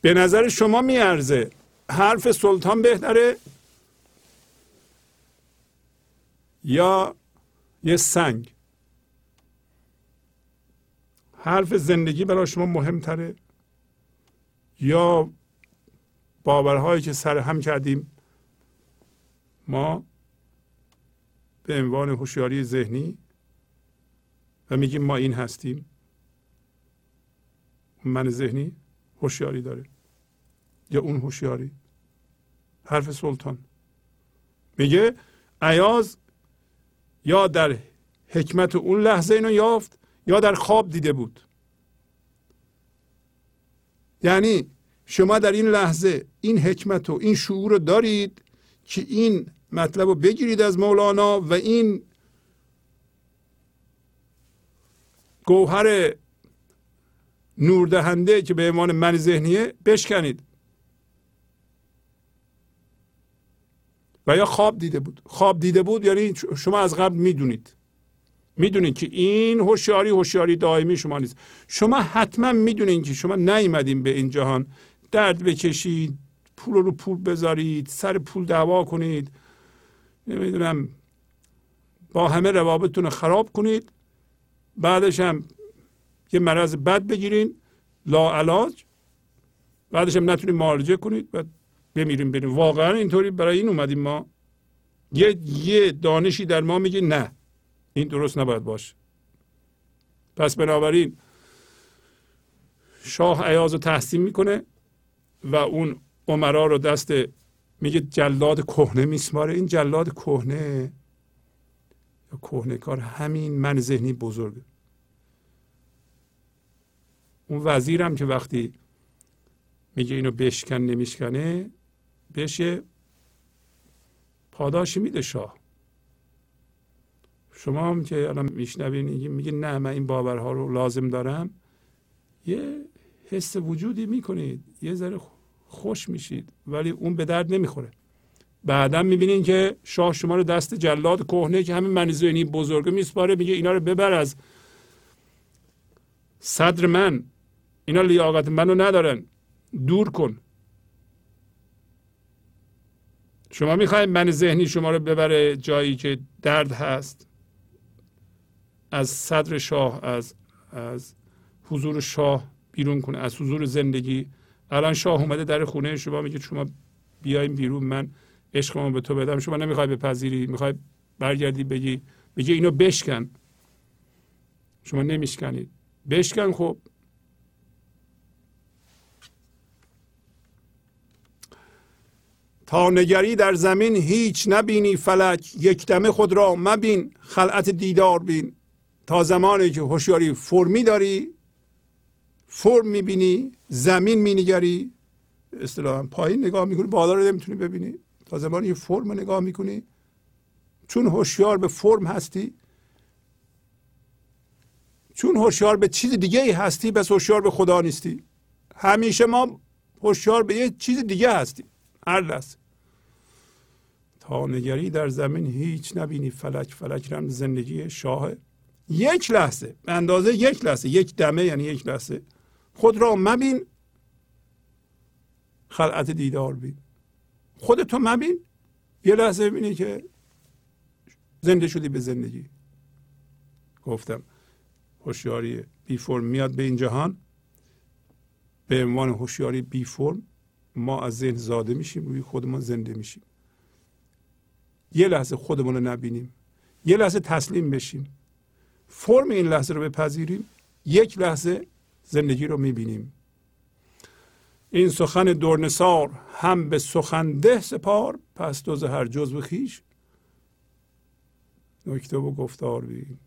به نظر شما میارزه. حرف سلطان بهتره. یا یه سنگ. حرف زندگی برای شما مهمتره. یا باورهایی که سر هم کردیم ما به عنوان هوشیاری ذهنی و میگیم ما این هستیم. من ذهنی هوشیاری داره یا اون هوشیاری؟ حرف سلطان. میگه عیاز یا در حکمت اون لحظه اینو یافت یا در خواب دیده بود. یعنی شما در این لحظه این حکمت و این شعور رو دارید که این مطلب رو بگیرید از مولانا و این گوهر نوردهنده که به عنوان من ذهنیه بشکنید. و یا خواب دیده بود. خواب دیده بود یعنی شما از قبل می‌دونید. می‌دونید که این هوشیاری هوشیاری دائمی شما نیست. شما حتما می‌دونید که شما نیومدین به این جهان. درد بکشید پول رو پول بذارید سر پول دعوا کنید. نمی‌دونم با همه روابطتون رو خراب کنید. بعدش هم یه مرض بد بگیرین لا علاج. بعدش هم نتونید معالجه کنید و بمیریم بریم. واقعا اینطوری برای این اومدیم ما. یه یه دانشی در ما میگه نه این درست نباید باشه. پس بنابراین شاه عیاز رو تحسین می‌کنه. و اون عمرا رو دست میگه جلاد کهنه میسماره این جلاد کهنه یا کهنه کار همین من ذهنی بزرگه. اون وزیرم که وقتی میگه اینو بشکن نمیشکنه بشه پاداشی میده شاه. شما هم که الان میشنوین میگه نه من این باورها رو لازم دارم. یه حس وجودی می‌کنید. یه ذره خوش میشید ولی اون به درد نمی‌خوره. بعدا می‌بینین که شاه شما رو دست جلاد کهنه که همین منی بزرگه میسپاره میگه اینا رو ببر از صدر من. اینا لیاقت منو ندارن. دور کن. شما می‌خواید من ذهنی شما رو ببره جایی که درد هست؟ از صدر شاه از از حضور شاه بیرون کنه از حضور زندگی. الان شاه اومده در خونه شما میگه شما بیایم بیرون من عشقمو به تو بدم. شما نمی‌خوای بپذیری می‌خوای برگردی بگی. میگه اینو بشکن. شما نمیشکنید. بشکن خب. تا نگری در زمین هیچ نبینی فلک یک دمه خود را مبین خلعت دیدار بین. تا زمانی که هوشیاری فرمی داری فرم می‌بینی زمین مینگری اصطلاحا پایین نگاه می‌کنی بالا رو نمی‌تونی ببینی. تا زمانی که فرم نگاه می‌کنی چون هوشیار به فرم هستی چون هوشیار به چیز دیگه ای هستی بس هوشیار به خدا نیستی. همیشه ما هوشیار به یه چیز دیگه هستیم. هر لحظه تا نگری در زمین هیچ نبینی فلک فلک رم زندگی شاه. یک لحظه به اندازه یک لحظه یک دمه یعنی یک لحظه. خود را مبین. خلعت دیدار بین. خودتو مبین. یه لحظه ببینی که زنده شدی به زندگی. گفتم هوشیاری بی فرم میاد به این جهان. به عنوان هوشیاری بی فرم ما از ذهن زاده میشیم روی خودمان زنده میشیم. یه لحظه خودمون رو نبینیم. یه لحظه تسلیم بشیم. فرم این لحظه رو بپذیریم. یک لحظه زندگی رو می‌بینیم. این سخن دورنسار هم به سخنده سپار پس دوز هر جزو خیش. نکته و گفتار بیم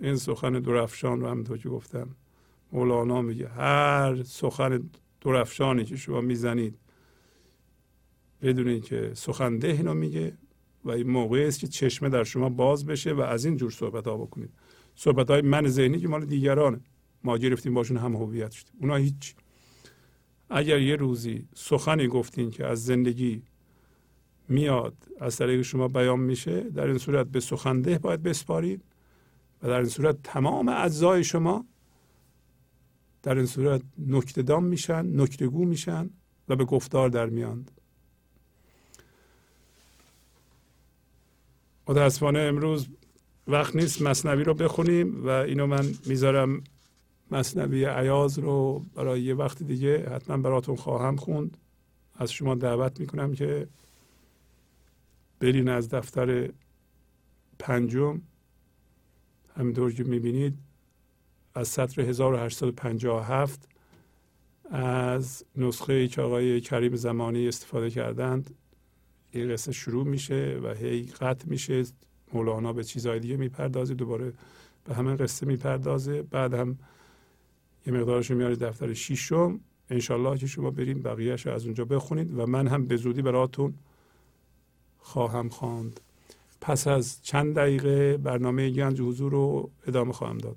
این سخن درفشان رو هم که گفتم. مولانا میگه هر سخن درفشانی که شما می‌زنید بدونید که سخنده اینو میگه و این موقعی است که چشمه در شما باز بشه و از این جور صحبت ها بکنید. صحبت های من ذهنی که مال دیگرانه. ما گرفتیم باشون هم هویت شد. اونا هیچ. اگر یه روزی سخنی گفتین که از زندگی میاد از طریق شما بیان میشه در این صورت به سخنده باید بسپارید و در این صورت تمام اجزای شما در این صورت نکتهدان میشن نکتگو میشن و به گفتار در میاند. متاسفانه امروز وقت نیست مصنوی رو بخونیم و اینو من می‌ذارم مصنوی عیاز رو برای یه وقت دیگه حتما براتون خواهم خوند. از شما دعوت می‌کنم که برین از دفتر پنجم. همینطور که می‌بینید از سطر 1857 از نسخه که آقای کریم زمانی استفاده کردند. این قصه شروع میشه و هی قطع میشه. مولانا به چیزهای دیگه می‌پردازه دوباره به همه قصه می‌پردازه. بعد هم یه مقدارش میاره دفتر شیشم انشالله که شما بریم بقیهش از اونجا بخونید و من هم به زودی براتون خواهم خواند. پس از چند دقیقه برنامه گنج حضور رو ادامه خواهم داد.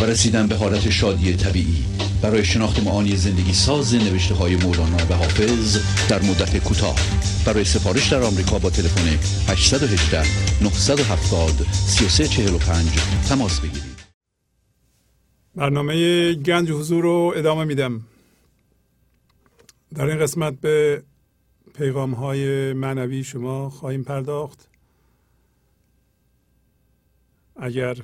و رسیدن به حالت شادی طبیعی. برای شناخت معانی زندگی ساز نوشته های مولانا و حافظ در مدت کوتاه. برای سفارش در آمریکا با تلفن 818 970 3345 تماس بگیرید. برنامه گنج حضور رو ادامه میدم. در این قسمت به پیغام های معنوی شما خواهیم پرداخت. اگر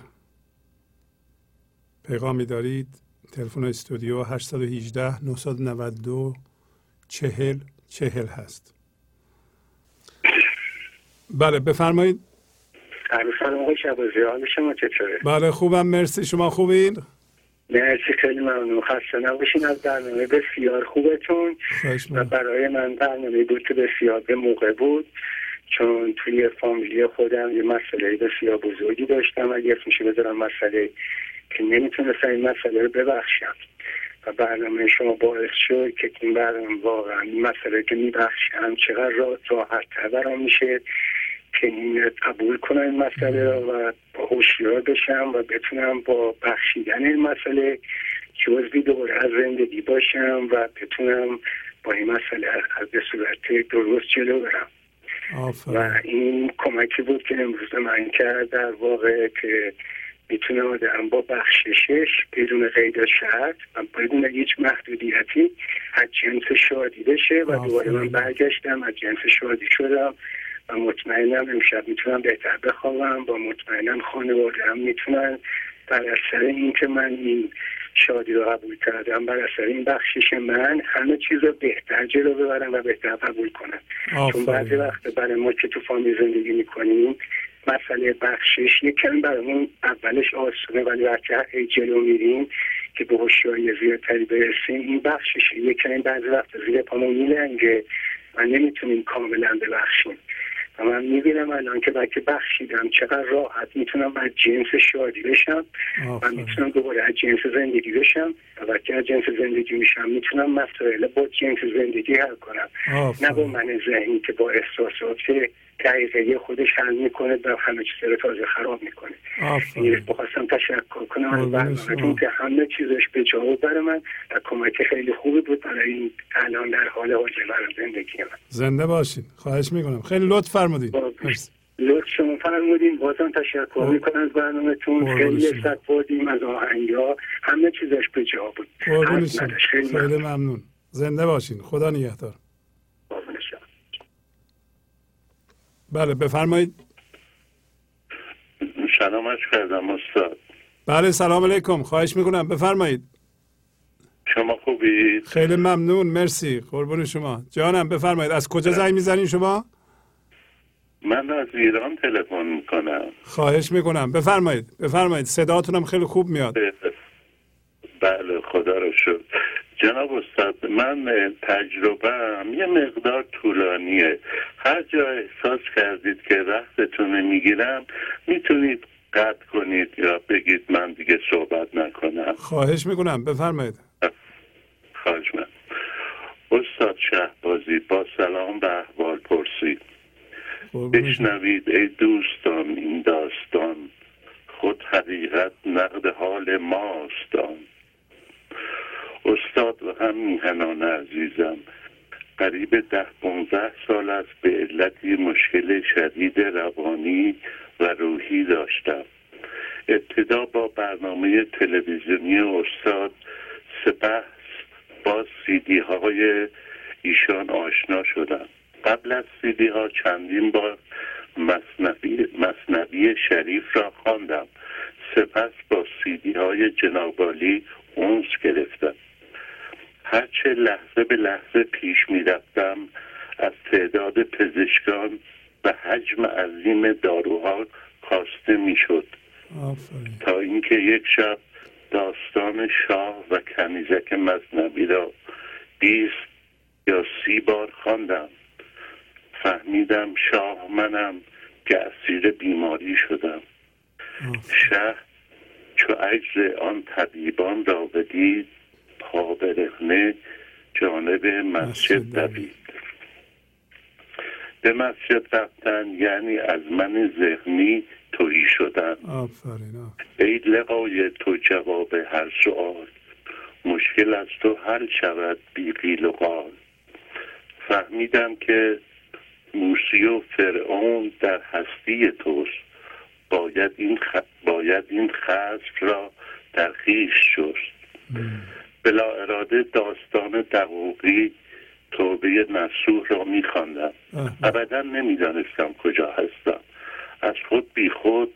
پیغامی دارید. تلفن استودیو 818 992 چهل چهل هست. بله بفرمایید. سلام آقای حال شما چطوره؟ بله خوبم. مرسی. شما خوبین؟ مرسی خیلی ممنون. خسته نباشین. از برنامه بسیار خوبتون. و برای من برنامه بود که بسیار به موقع بود. چون توی فامیلی خودم یه مسئله بسیار بزرگی داشتم. اگه میشه بذارم مسئله که نمی‌تونستم این مسئله رو ببخشم. و برنامه شما باعث شد که این برنامه واقعا این مسئله که میبخشم چقدر راحت تر برام میشه که قبول کنم این مسئله را و هوشیار بشم و بتونم با بخشیدن این مسئله جزوی دوباره از زندگی باشم و بتونم با این مسئله از به صورت درست جلو برم. و این کمکی بود که امروز من کرد در واقع که می‌تونه آدم با بخششش بدون قید شرط و بدون هیچ محدودیتی از جنس شادی بشه و دوباره من برگشتم از جنس شادی شدم و مطمئنم امشب می‌تونم بهتر بخوابم با مطمئنم خانواده هم می‌تونن بر اثر اینکه من این شادی رو قبول کردم بر اثر این بخشش من همه چیز رو بهتر جلو ببرم و بهتر قبول کنم. چون بعضی وقت برای ما که تو فامیل زندگی می‌کنیم مسئله بخشش. یکم برامون اولش آسونه ولی وقتی جلو میریم که به هوشیاری زیادتری برسیم این بخشش یکم بعضی وقت زیر پامون میلنگه و نمی‌تونیم کاملا ببخشیم. و من می‌بینم الان که بلکه بخشیدم چقدر راحت می‌تونم از جنس شادی بشم و می‌تونم دوباره از جنس زندگی بشم و وقتی از جنس زندگی میشم می‌تونم مسائل با جنس زندگی حل کنم. نه با من ذهنی که با احساسات دقیقه خودش حل می‌کنه و همه چیز رو تازه خراب می‌کنه. این بخواستم تشکر کنم. از برنامه که همه چیزش به جا برای من و کمک خیلی خوبی بود برای این الان در حال حاضر زندگی من. زنده باشین. خواهش می‌کنم. خیلی لطف فرمودین. لطف شما فرمودین. بازم تشکر می‌کنم از برنامهتون خیلی لذت بردیم از آهنگا همه چیزش به جا بود. خیلی ممنون. زنده باشین. خدا نگهدار. بله بفرمایید. سلامش کردم استاد. بله سلام علیکم. خواهش می‌کنم. بفرمایید. شما خوبی؟ خیلی ممنون. مرسی. قربون شما. جانم بفرمایید. از کجا زنگ می‌زنین شما؟ من از ایران تلفن می‌کنم. خواهش می‌کنم. بفرمایید. بفرمایید. صداتونم خیلی خوب میاد. بله خدا رو شد جناب استاد من تجربه یه مقدار طولانیه. هر جا احساس کردید که وقتتون می‌گیرم می‌تونید قطع کنید یا بگید من دیگه صحبت نکنم. خواهش می‌کنم بفرمایید. خواهش من استاد شهبازی با سلام به احوال پرسید بشنوید ای دوستان این داستان خود حقیقت نقد حال ماستان استاد و هم میهنان عزیزم قریب ده پونزده سال است به علتی مشکل شدید روانی و روحی داشتم. ابتدا با برنامه تلویزیونی استاد سپس با سیدی های ایشان آشنا شدم. قبل از سیدی ها چندین بار مصنبی, مصنبی شریف را خواندم. سپس با سیدی های جنابالی اونس گرفتم. هرچه لحظه به لحظه پیش می رفتم از تعداد پزشکان و حجم عظیم داروها کاسته می شد تا اینکه یک شب داستان شاه و کنیزک مزنبی را بیست یا سی بار خواندم. فهمیدم شاه منم که اسیر بیماری شدم. شه چو عجز آن طبیبان را بدید پا برهنه جانب مسجد دوید. به مسجد رفتن یعنی از من ذهنی تویی شدن. ای لقای تو جواب هر سؤال مشکل از تو حل شود بی قیل و قال. فهمیدم که موسی و فرعون در هستی توست. باید این, خ... باید این خصف را در خیش شست. بلا اراده داستان دقوقی توبه نسوح را میخواندم. ابدا نمی‌دانستم کجا هستم. از خود بی خود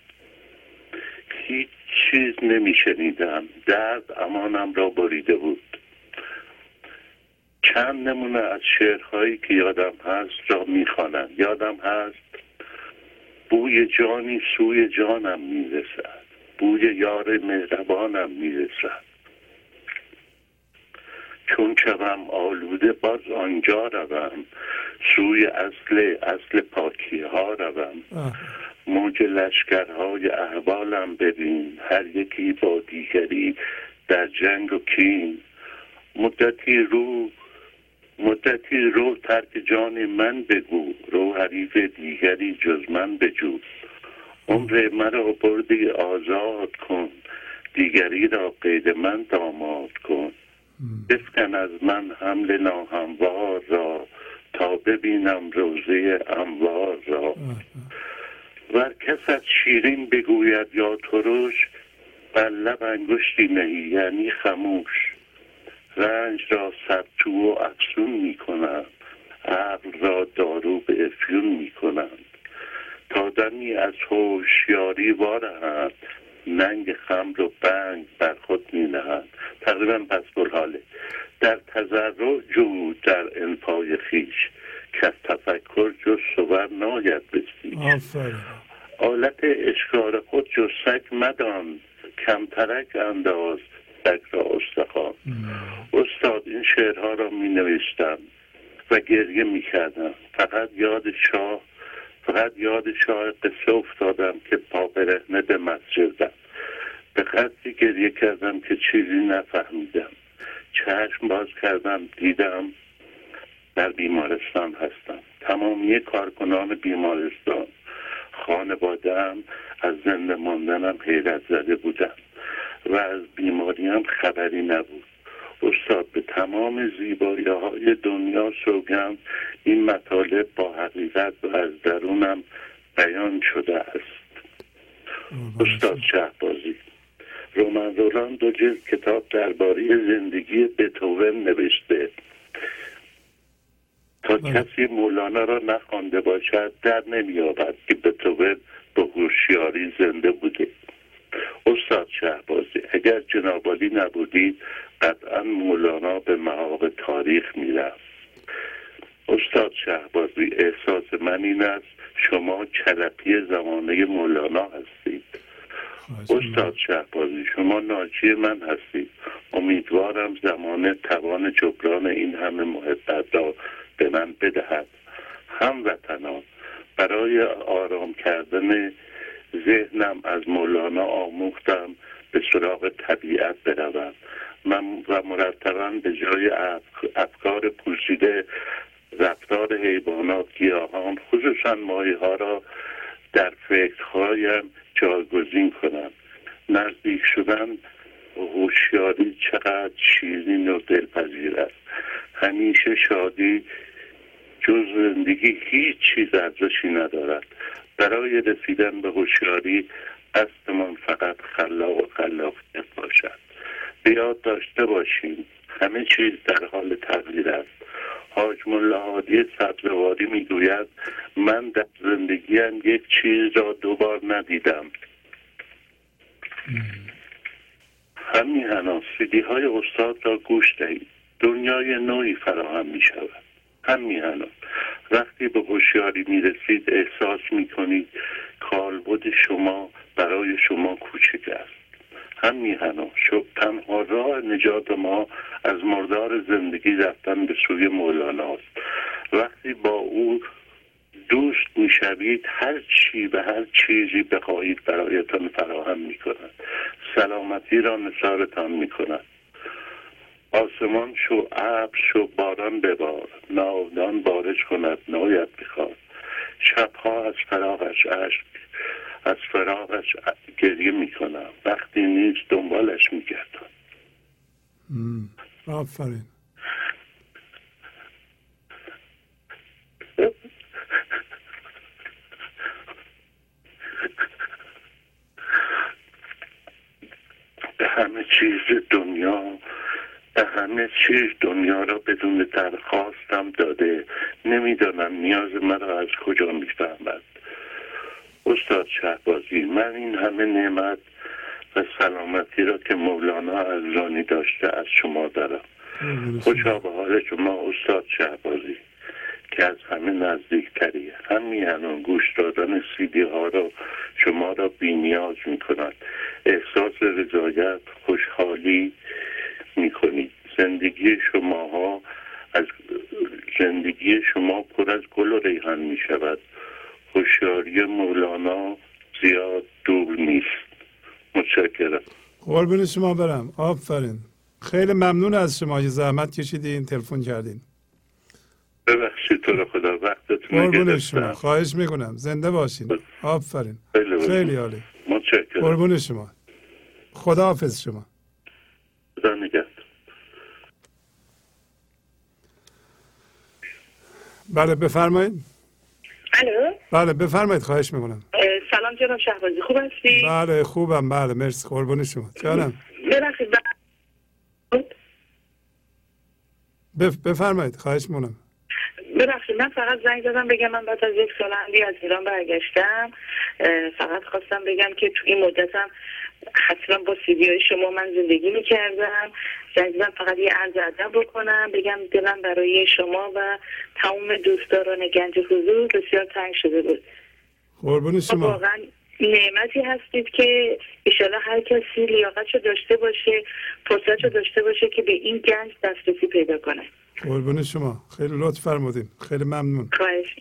هیچ چیز نمیشنیدم. درد امانم را بریده بود. چند نمونه از شعرهایی که یادم هست را می‌خوانم. یادم هست بوی جانی سوی جانم می‌رسد. بوی یار مهربانم می‌رسد. چون شوم آلوده باز آنجا روم. سوی اصل اصل پاکی ها روم موج لشکرهای احوالم ببین. هر یکی با دیگری در جنگ و کین. مدتی رو مدتی رو ترک جان من بگو. رو حریف دیگری جز من بجو. عمر مرا بردی آزاد کن. دیگری را قید من داماد کن. بفکن از من حمل ناهموار را تا ببینم روزه اموار را. ور کست شیرین بگوید یا ترش بر لب انگشتی نهی یعنی خموش. رنج را سبتو و افسون می کنند عقل را دارو به افیون می کنند تا دمی از هوشیاری وارهند ننگ خمر و بنگ بر خود می نهند. تقریبا پس حاله در تذرع جو در انفای خیش. که از تفکر جز صور ناید بسیج آلت اشکار خود جز سگ مدان. کمترک انداز سگ را استخوان. استاد این شعرها را می نوشتم و گریه می کردم. فقط یاد شاه فقط یاد شاه قصه افتادم که پا برهنه به مسجدم به قدری گریه کردم که چیزی نفهمیدم. چشم باز کردم دیدم در بیمارستان هستم. تمامی کارکنان بیمارستان خانوادم از زنده ماندنم حیرت زده بودم و از بیماریم خبری نبود. استاد به تمام زیبایی های دنیا سوگم این مطالب با حقیقت و از درونم بیان شده است. استاد شهبازی رومن رولان دو جلد کتاب درباره زندگی بتوون نوشته. تا بله. کسی مولانا را نخوانده باشد در نمییابد که بتوون به هوشیاری زنده بوده. استاد شهبازی اگر جنابالی نبودید قطعا مولانا به محاق تاریخ می‌رفت. استاد شهبازی احساس من این است شما کلپی زمانه مولانا هستید. استاد شهبازی شما ناجی من هستید. امیدوارم زمان توان جبران این همه محبت را به من بدهد. هموطنان برای آرام کردن ذهنم از مولانا آموختم به سراغ طبیعت بروم. من و مرتبا به جای افکار پوشیده رفتار حیوانات گیاهان خصوصا ماهی ها را در فکرهایم جاگزین کنم. نزدیک شدن هوشیاری چقدر شیرین و دلپذیر است. همیشه شادی جز زندگی هیچ چیز ارزشی ندارد. برای رسیدن به هوشیاری قصدمان فقط خلاق و خلاقیت باشد به یاد داشته باشیم. همه چیز در حال تغییر است. حاج ملاحادی سبزواری می‌گوید من در زندگیم یک چیز را دوبار ندیدم. همین هناس سیدی های استاد را گوش دهید. دنیای نوعی فراهم می شود هم میهنم وقتی به هوشیاری می‌رسید احساس می‌کنید کالبد شما برای شما کوچک است. هم میهنم شب تنها راه نجات ما از مردار زندگی رفتن به سوی مولانا است. وقتی با او دوست می‌شوید هر چی و هر چیزی بخواهید برایتان فراهم می‌کند. سلامتی را نثارتان می‌کند. آسمان شو ابر شو باران ببار. ناودان بارش کند نایت بخواد. شبها از فراغش اشک از فراغش گریه می‌کنم. وقتی نیست دنبالش میگردم. آفرین. به همه چیز دنیا همه چیز دنیا را بدون درخواستم داده. نمی‌دانم نیاز مرا از کجا می‌فهمد. استاد شهبازی من این همه نعمت و سلامتی را که مولانا از رانی داشته از شما دارم. خوشا به حال شما استاد شهبازی که از همه نزدیکتری. همین الان گوش دادن سیدی ها را شما را بینیاز می کند احساس رضایت خوشحالی می کنید زندگی شما ها از زندگی شما پر از گل و ریحان می شود هوشیاری مولانا زیاد دور نیست. متشکرم. قربون شما برم. آفرین. خیلی ممنون از شما. که زحمت کشیدین تلفن کردین. ببخشید تو رو خدا وقتتون قربون شما. خواهش می‌کنم. زنده باشین. آفرین. خیلی عالی. متشکرم. قربون شما. خدا حافظ شما. خدا نگهد بله بفرمایید. الو؟ بله بفرمایید خواهش می‌کنم. سلام جناب شهبازی. خوب هستی؟ بله خوبم. بله مرسی. قربون شما. جانم. ببخشید بف... بفرمایید خواهش می‌کنم. ببخشید من فقط زنگ زدم بگم من بعد از یک سال از ایران برگشتم. فقط خواستم بگم که تو این مدتم حتما با سیدی های شما من زندگی می‌کردم. زنگ زدم فقط یه عرض ادب بکنم بگم دلم برای شما و تمام دوستداران گنج حضور بسیار تنگ شده بود. قربون شما واقعا نعمتی هستید که ایشالا هر کسی لیاقتشو داشته باشه فرصتشو داشته باشه که به این گنج دسترسی پیدا کنه. قربون شما خیلی لطف فرمودین. خیلی ممنون. خواهش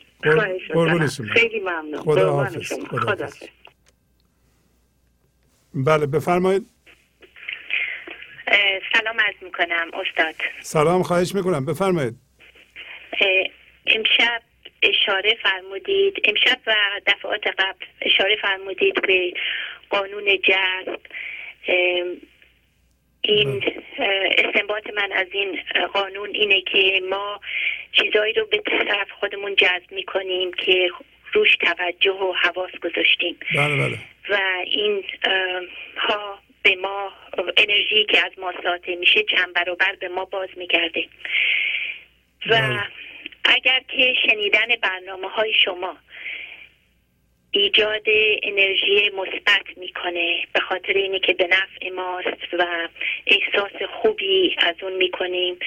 قربون شما خیلی ممنون. خدا حافظ. خدا حافظ. بله بفرمایید. سلام عرض می‌کنم استاد. سلام خواهش می‌کنم. بفرمایید. امشب اشاره فرمودید امشب و دفعات قبل اشاره فرمودید به قانون جذب این استنباط من از این قانون اینه که ما چیزایی رو به طرف خودمون جذب می‌کنیم که روش توجه و حواس گذاشتیم بله بله. و این ها به ما انرژی که از ما ساطع میشه چند برابر به ما باز میگرده و بله. اگر که شنیدن برنامه های شما ایجاد انرژی مثبت می‌کنه به خاطر اینه که به نفع ماست و احساس خوبی از اون می‌کنیم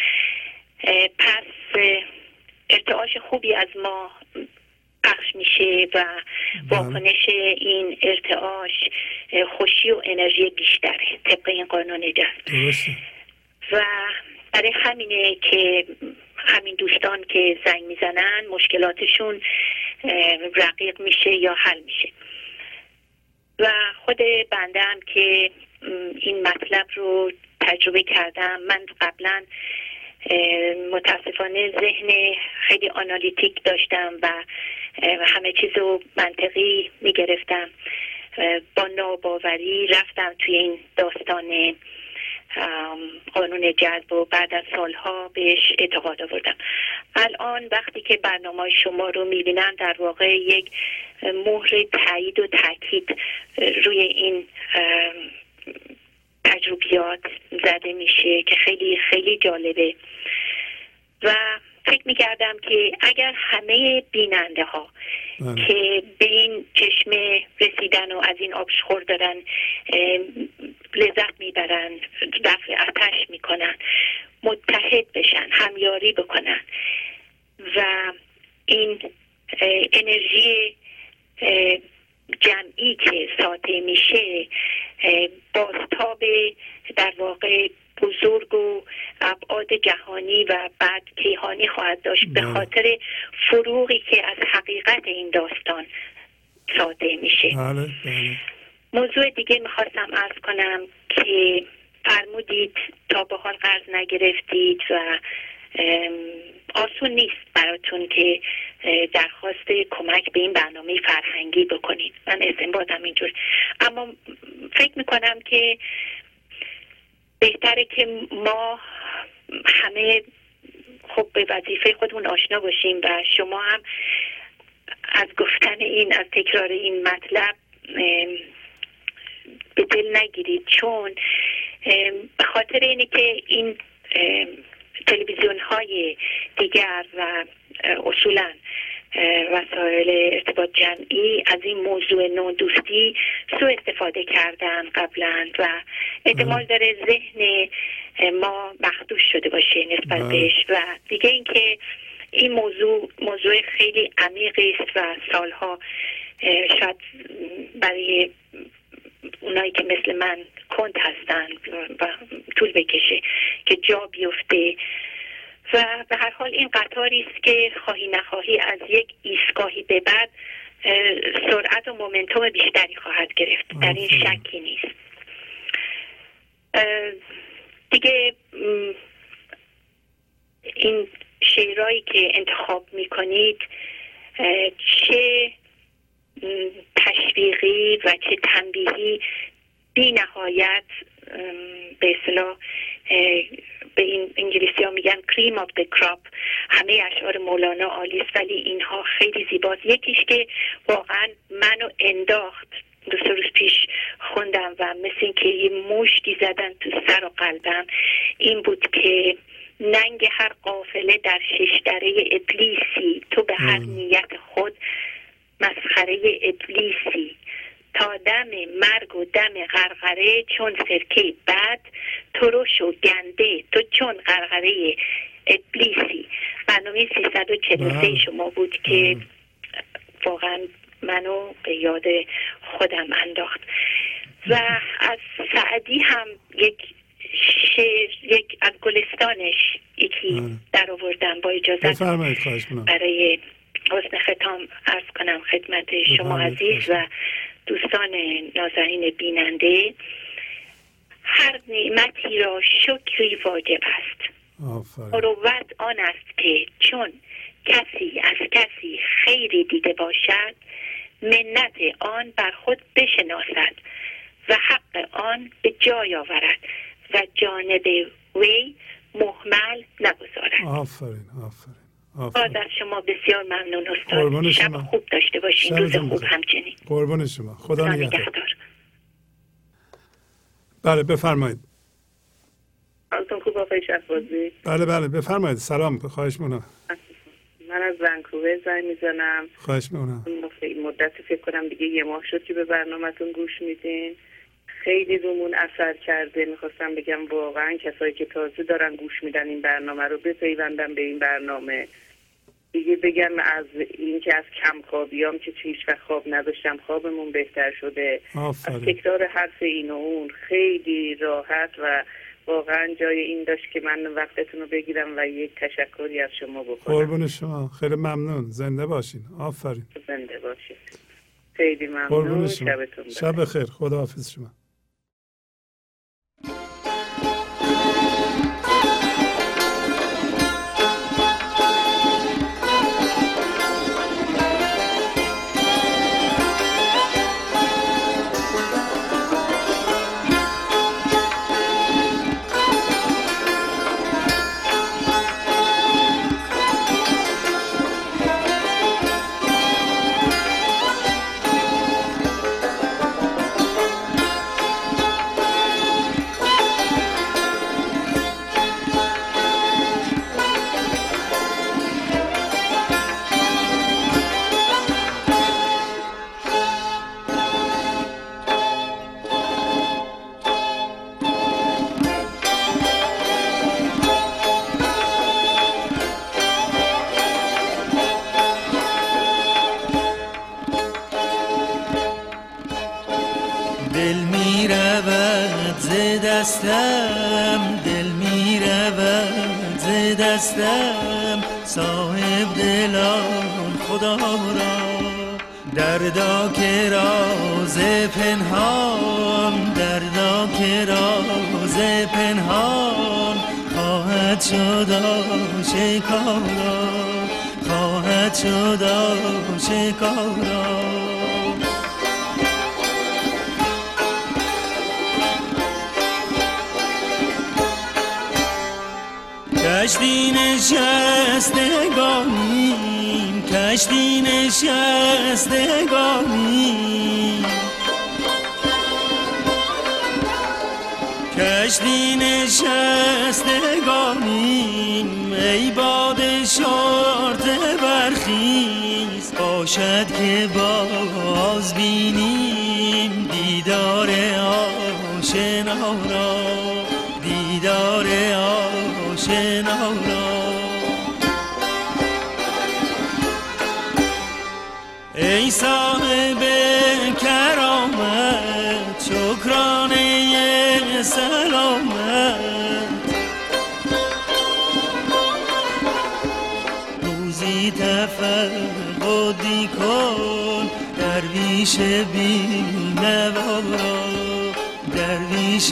پس ارتعاش خوبی از ما پخش میشه و بله. واکنش این ارتعاش خوشی و انرژی بیشتره طبق این قانون جذب و برای همینه که همین دوستان که زنگ می‌زنن مشکلاتشون رقیق میشه یا حل میشه. و خود بنده هم که این مطلب رو تجربه کردم من قبلا متاسفانه ذهن خیلی آنالیتیک داشتم و همه چیز رو منطقی می‌گرفتم. با ناباوری رفتم توی این داستان قانون جذب و بعد از سالها بهش اعتقاد آوردم. الان وقتی که برنامه شما رو می‌بینم در واقع یک مهر تایید و تاکید روی این تجربیات زده میشه که خیلی خیلی جالبه و فکر می‌کردم که اگر همه بیننده ها بله. که به این چشمه رسیدن و از این آبشخور دارن لذت می‌برن دفع آتش می‌کنن متحد بشن همیاری بکنن و این انرژی جمعی که ساطع میشه بازتاب در واقع بزرگ و ابعاد جهانی و بعد کیهانی خواهد داشت به بله. خاطر فروغی که از حقیقت این داستان ساده میشه بله، بله. موضوع دیگه می‌خواستم ارز کنم که فرمودید تا به حال قرض نگرفتید و آسون نیست براتون که درخواست کمک به این برنامه فرهنگی بکنید من استنباطم اینجور. اما فکر می‌کنم که بهتره که ما همه خب به وظیفه خودمون آشنا باشیم و شما هم از گفتن این از تکرار این مطلب به دل نگیرید. چون به خاطر اینه که این تلویزیون های دیگر و اصولا وسایل ارتباط جمعی از این موضوع نودوستی سو استفاده کردن قبلا و احتمال داره ذهن ما مخدوش شده باشه نسبت بله. بهش و دیگه اینکه این موضوع موضوع خیلی عمیقی است و سالها شاید برای اونایی که مثل من کند هستن و طول بکشه که جا بیفته. و به هر حال این قطاری است که خواهی نخواهی از یک ایستگاهی به بعد سرعت و مومنتوم بیشتری خواهد گرفت. در این شکی نیست. دیگه این شعرهایی که انتخاب می‌کنید چه تشویقی و چه تنبیهی بی نهایت به اصطلاح به این انگلیسی ها میگن کریم آف د کراپ همه اشعار مولانا آلیس ولی اینها خیلی زیباست. یکیش که واقعا منو انداخت دو روز پیش خوندم و مثل اینکه یه مشتی زدن تو سر و قلبم این بود که ننگ هر قافله در ششدره ابلیسی تو به هر نیت خود مسخره ابلیسی. تا دم مرگ و دم غرغره چون سرکه بد ترش و گنده تو چون غرغره ابلیسی. برنامه 343 شما بود که واقعا منو به یاد خودم انداخت. و از سعدی هم یک شعر یک از گلستانش یکی در آوردم با اجازت برای حسن ختام ارز کنم خدمت شما عزیز و دوستان نازنین بیننده هر نعمتی را شکری واجب است. مروت آن است که چون کسی از کسی خیری دیده باشد منت آن بر خود بشناسد و حق آن به جای آورد و جانب وی محمل نگذارد. آفرین آفرین. باز از شما بسیار ممنون استاد. شب شما. خوب داشته باشین روز خوب همچنین. قربان شما. خدا نگهدار. بله بفرمایید. خوب آقای شفازی بله بله بفرمایید. سلام خواهش مونم من از ونکوور زنگ می‌زنم. خواهش مونم مدت فکر کنم دیگه یه ماه شد که به برنامهتون گوش میدین. خیلی رومون اثر کرده. می‌خواستم بگم واقعا کسایی که تازه دارن گوش میدن این برنامه رو بپیوندن به این برنامه. دیگه بگم از اینکه از کم خوابیام که چیش و خواب نداشتم خوابمون بهتر شده. از تکرار حرف این و اون خیلی راحت و واقعا جای این داشت که من وقتتون رو بگیرم و یک تشکری از شما بکنم. قربون شما. خیلی ممنون. زنده باشین. آفرین. زنده باشین. خیلی ممنون. شبتون شب خیر خدا حافظ شما.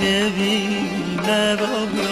درویش بی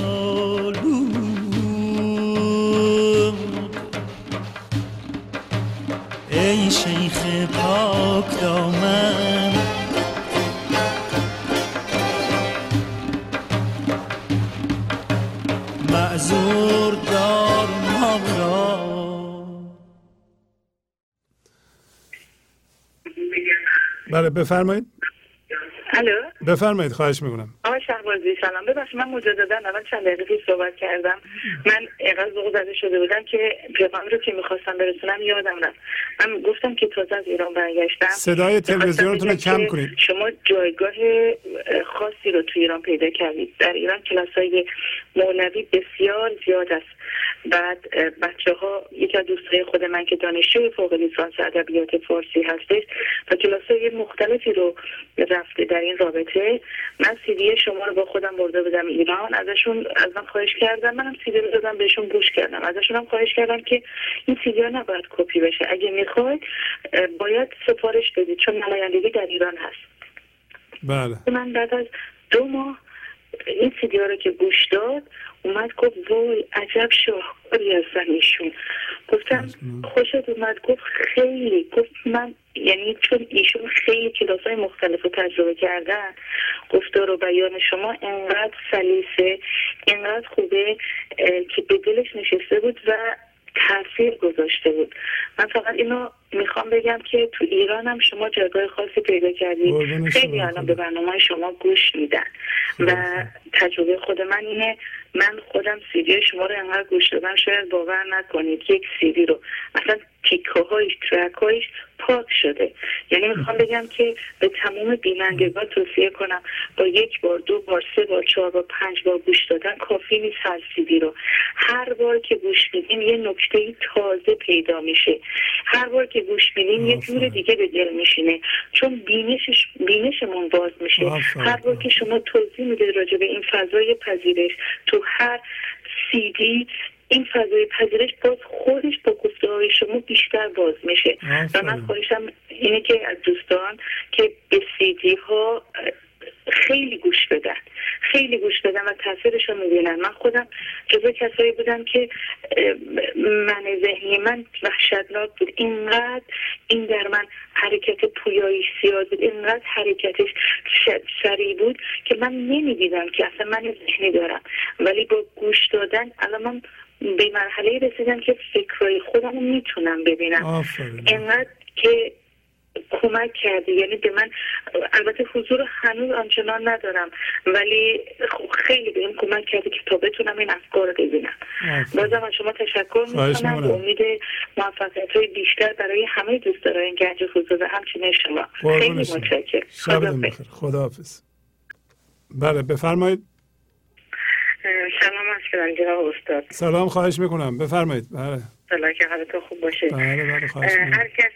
دامن. معذور دار ما را. بله بفرمایید. الو؟ بفرمایید خواهش می‌کنم. ببخشید من مجددا اول چند دقیقه پیش صحبت کردم. من اینقدر ذوق زده شده بودم که پیغام رو که می‌خواستم برسونم یادم رفت. من گفتم که تازه از ایران برگشتم. صدای تلویزیونتون رو کم کنید. شما جایگاه خاصی رو تو ایران پیدا کردید. در ایران کلاس های مولوی بسیار زیاد است. بعد بچه ها یکی از دوستای خود من که دانشجوی فوق لیسانس ادبیات فارسی هستش و کلاس های مختلفی رو رفته در این رابطه. من سیدی شما رو با خودم برده بودم ایران. ازشون از من خواهش کردم. منم سیدی رو دادم بهشون گوش کردم. ازشون هم خواهش کردم که این سیدی ها نباید کپی بشه. اگه می‌خواید باید سفارش بدید چون نمایندگی در ایران هست. بله. من بعد از دو ماه این سیدی رو که گوش داد اومد گفت وای عجب شاهکاری هستن ایشون. گفتم خوشت اومد گفت خیلی. گفت من یعنی چون ایشون خیلی کلاس های مختلف رو تجربه کردن گفتار و بیان شما انقدر سلیسه انقدر خوبه که به دلش نشسته بود و تاثیر گذاشته بود. من فقط اینو می‌خوام بگم که تو ایران هم شما جایگاه خاصی پیدا کردید خیلی الان به برنامه شما گوش میدن. و تجربه خود من اینه من خودم سیدی شما رو انقدر گوش دادم شاید باور نکنید یک سیدی رو. اصلا تیکه هایش ترک هایش پاک شده. یعنی می‌خوام بگم که به تمام بینندگان توصیه کنم با یک بار دو بار سه بار چهار بار پنج بار گوش دادن کافی نیست هر سیدی رو. هر بار که گوش میدیم یه نکته تازه پیدا میشه. هر بار که گوش میدیم یه جور دیگه به دل میشینه. چون بینشش بینشمون باز میشه. هر بار که شما توضیح میده راجع به این فضای پذیرش تو هر سیدی این فضای پذیرش باز خودش با گفته شما بیشتر باز میشه. و من خواهشم اینه که از دوستان که به سیدی ها خیلی گوش بدن. خیلی گوش بدن و تاثیرش رو می‌بینن. من خودم جزو کسایی بودم که من ذهنی من وحشتناک بود. اینقدر این در من حرکت پویایی زیاد بود. اینقدر حرکتش سریع بود که من نمی‌دیدم که اصلا من ذهنی دارم. ولی با گوش دادن الان من به مرحله رسیدم که فکرهای خودم رو می‌تونم ببینم. اینقدر که کمک کرده یعنی به من البته حضور هنوز آنچنان ندارم ولی خیلی به این کمک کرده که تا بتونم این افکار رو ببینم. بازم از شما تشکر می‌کنم. امید موفقیت های بیشتر برای همه دوستان گنج حضور. و همچنین شما. خیلی متشکرم. خدا حافظ بله بفرمایید. سلام از جناب استاد. سلام خواهش می‌کنم. بفرمایید. بله. سلام که حالتون خوب باشه. بله بله خواهش هر کس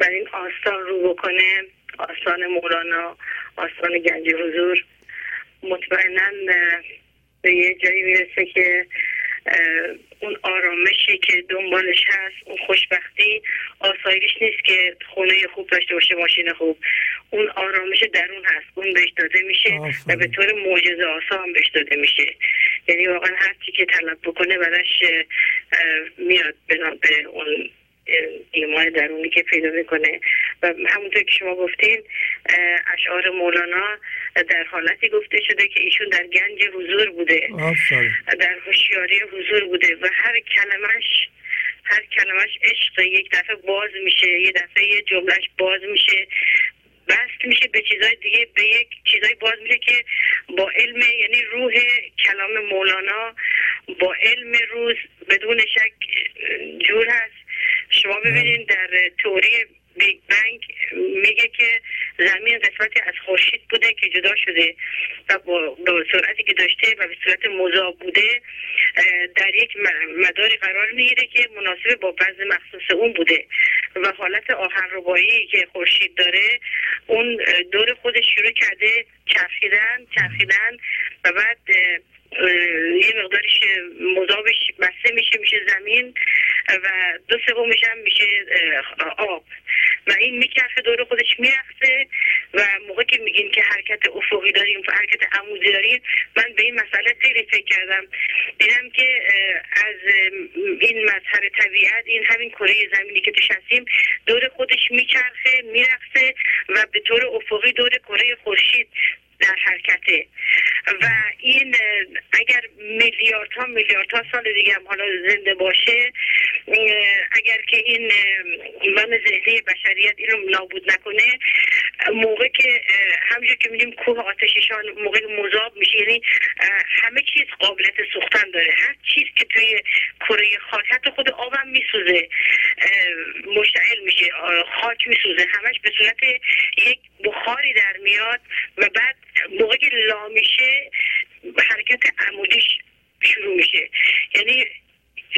بر این آستان رو بکنه آستان مولانا آستان گنج حضور مطمئنا به یه جایی می‌رسه که اون آرامشی که دنبالش هست اون خوشبختی آسایش نیست که خونه خوب داشته باشه ماشین خوب. اون آرامش درون هست اون بهش داده میشه و به طور معجزه آسا هم بهش داده میشه. یعنی واقعا هر چی که طلب بکنه براش میاد به اون ایمان درونی که پیدا می‌کنه. و همونطور که شما گفتین اشعار مولانا در حالتی گفته شده که ایشون در گنج حضور بوده. در هوشیاری حضور بوده و هر کلمش هر کلمش عشق یک دفعه باز میشه یه دفعه یه جملهش باز میشه بست میشه به چیزای دیگه به یک چیزای باز میشه که با علم یعنی روح کلام مولانا با علم روز بدون شک جور هست. شما ببینید در توری بیگ بنگ میگه که زمین قسمتی از خورشید بوده که جدا شده و با, سرعتی که داشته و به صورت مذاب بوده در یک مداری قرار می‌گیره که مناسب با بعض مخصوص اون بوده و حالت آهن ربایی که خورشید داره اون دور خودش شروع کرده چرخیدن چرخیدن و بعد یه مقدارش مذابش بسته میشه میشه زمین و دو سومش هم میشه آب. و این میچرخه دور خودش میرخته و موقع که میگین که حرکت افقی داریم و حرکت عمودی داریم من به این مسئله خیلی فکر کردم. دیدم که از این مظهر طبیعت این همین کره زمینی که توش هستیم دور خودش میچرخه میرخته و به طور افقی دور کره خورشید. در حرکته. و این اگر میلیاردها میلیاردها سال دیگه هم حالا زنده باشه اگر که این من ذهنی بشریت این نابود نکنه موقع که همینجور که میدیم کوه آتششان موقع مذاب میشه یعنی همه چیز قابلیت سوختن داره. هر چیز که توی کره خاک حتی خود آبم میسوزه. مشتعل میشه خاک میسوزه. همش به صورت یک بخاری در میاد و بعد موقع لا میشه حرکت عمودیش شروع میشه. یعنی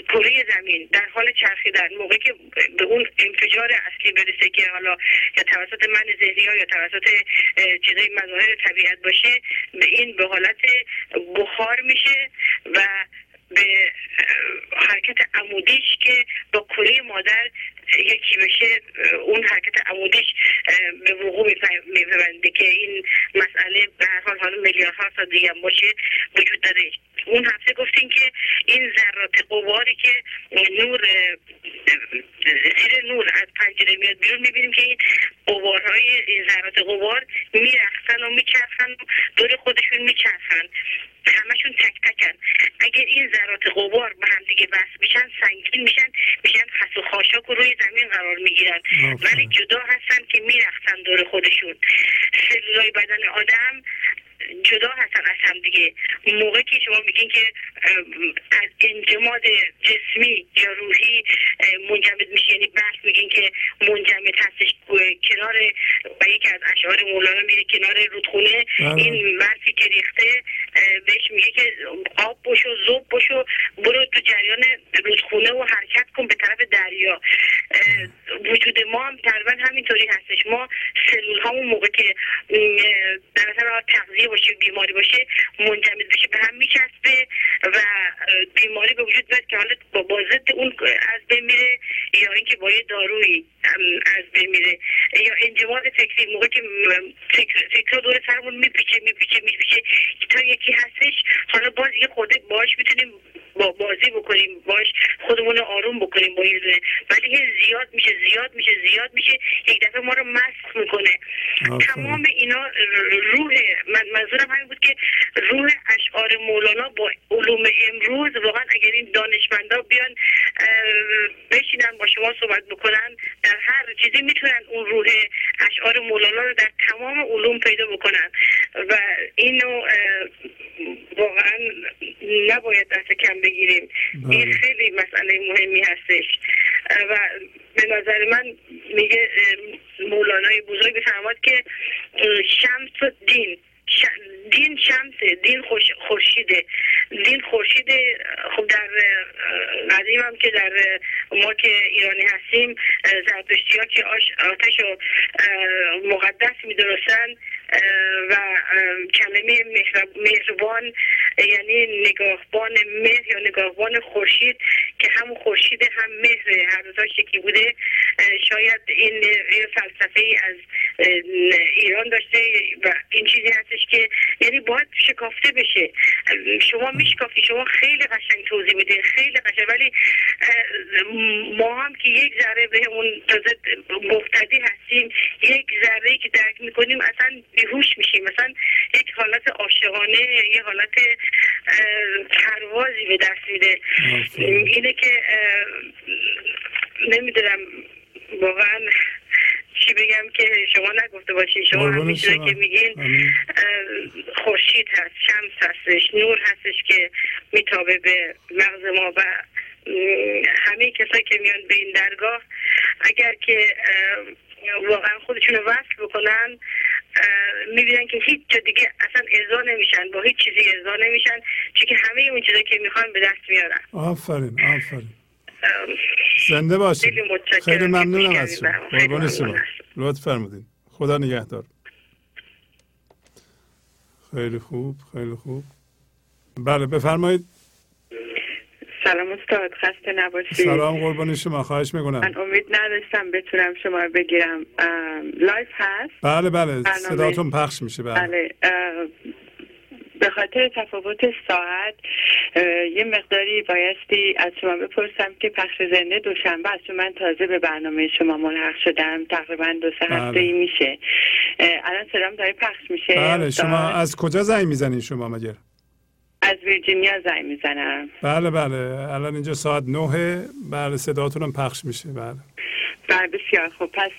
کره زمین در حال چرخیدن. موقعی که به اون انفجار اصلی برسه که حالا یا توسط من ذهنی ها یا توسط چیزای مظاهر طبیعت باشه به این به حالت بخار میشه و به حرکت عمودیش که با کره مادر یکی بشه اون حرکت عمودیش به وقوع میپیونده که این مسئله به هر حال حالا میلیاردها سال دیگه باشه وجود داره. اون هفته گفتین که این ذرات قواری که نور زیر نور از پنجره میاد بیرون می‌بینیم که این قوارهای این ذرات قوار میرخصن و میچرخن و دور خودشون میچرخن. همشون تک تکن. اگر این ذرات قوار به هم دیگه وصل میشن سنگین میشن میشن خس و خاشاک و روی زمین قرار می‌گیرن. ولی جدا هستن که میرخصن دور خودشون. سلولای بدن آدم جدا هستن از هم دیگه. موقع که شما میگین که از انجماد جسمی یا روحی منجمد میشه یعنی بحث میگین که منجمد هستش کنار و یکی از اشعار مولانا میره کنار رودخونه بله. این برفی که ریخته بهش میگه که آب بشو زوب بشو برو تو جریان رودخونه و حرکت کن به طرف دریا. وجود ما هم تقریبا همینطوری هستش. ما سلول همون موقع که در اثر تغذیه باشه بیماری باشه منجمد بشه به هم میچسبه و بیماری به وجود بیاد که حالا با بازد اون از بین میره یا اینکه با یه دارویی از بین میره. یا انجماد فکری موقع که فکر, فکر دور سرمون میپیچه میپیچه میپیچه تا یکی هستش حالا باز یه خورده باش می‌تونیم با بازی بکنیم باش خودمون رو آروم بکنیم با یه ولی زیاد میشه زیاد میشه زیاد میشه یک دفعه ما رو مسخ می‌کنه. تمام اینا روح من منظورم همین بود که روح اشعار مولانا با علوم امروز واقعا اگر این دانشمندا بیان بشینن با شما صحبت بکنن در هر چیزی می‌تونن اون روح اشعار مولانا رو در تمام علوم پیدا بکنن. و اینو واقعا نباید دست کم بگیریم. این بله. خیلی مسئله مهمی هستش. و به نظر من میگه مولانای بزرگ فرماد که شمس دین دین شمسه دین خورشیده. دین خورشیده خب در قدیم هم که در ما که ایرانی هستیم زرتشتی ها که آتش و مقدس میدرستن و کلمه مهربان یعنی نگاهبان مهر یا نگاهبان خورشید که همون خورشید هم مهر هر روزا شکی بوده. شاید این فلسفه ای از ایران داشته و این چیزی هستش که یعنی باید شکافته بشه. شما میشکافی شما خیلی قشنگ توضیح میده خیلی قشنگ. ولی ما هم که یک ذره به اون تازه مبتدی هستیم یک ذره که درک می‌کنیم اصلا بیهوش میشیم. مثلا یک حالت عاشقانه یه حالت پروازی به دست میده. اینه که نمی‌دونم واقعا چی بگم که شما نگفته باشین. شما همیشه که میگین خورشید هست شمس هستش نور هستش که میتابه به مغز ما و همه کسایی که میان به این درگاه اگر که واقعا خودشون وصل بکنن می‌بینن که هیچ جا دیگه اصلا ارضا نمیشن با هیچ چیزی ارضا نمیشن چون که همه اون چیزا که می‌خوان به دست میارن. آفرین آفرین. زنده باشید. خیلی ممنونم از شما. قربان شما. لطف فرمودین. خدا نگهدار. خیلی خوب خیلی خوب. بله بفرمایید. سلام استاد خسته نباشید. سلام قربان شما خواهش می‌کنم. من امید نداشتم بتونم شما رو بگیرم. live هست؟ بله بله صداتون پخش میشه بله, بله. به خاطر تفاوت ساعت یه مقداری بایستی از شما بپرسم که پخش زنده دوشنبه از من تازه به برنامه شما ملحق شدم تقریبا دو سه هفته ای بله. میشه الان سلام داره پخش میشه. بله شما از کجا زنگ می‌زنید شما مگر از ویرجینیا زنگ می‌زنم. بله بله. الان اینجا ساعت نهه. بله صداتون پخش میشه. بله. بله بسیار خوب. پس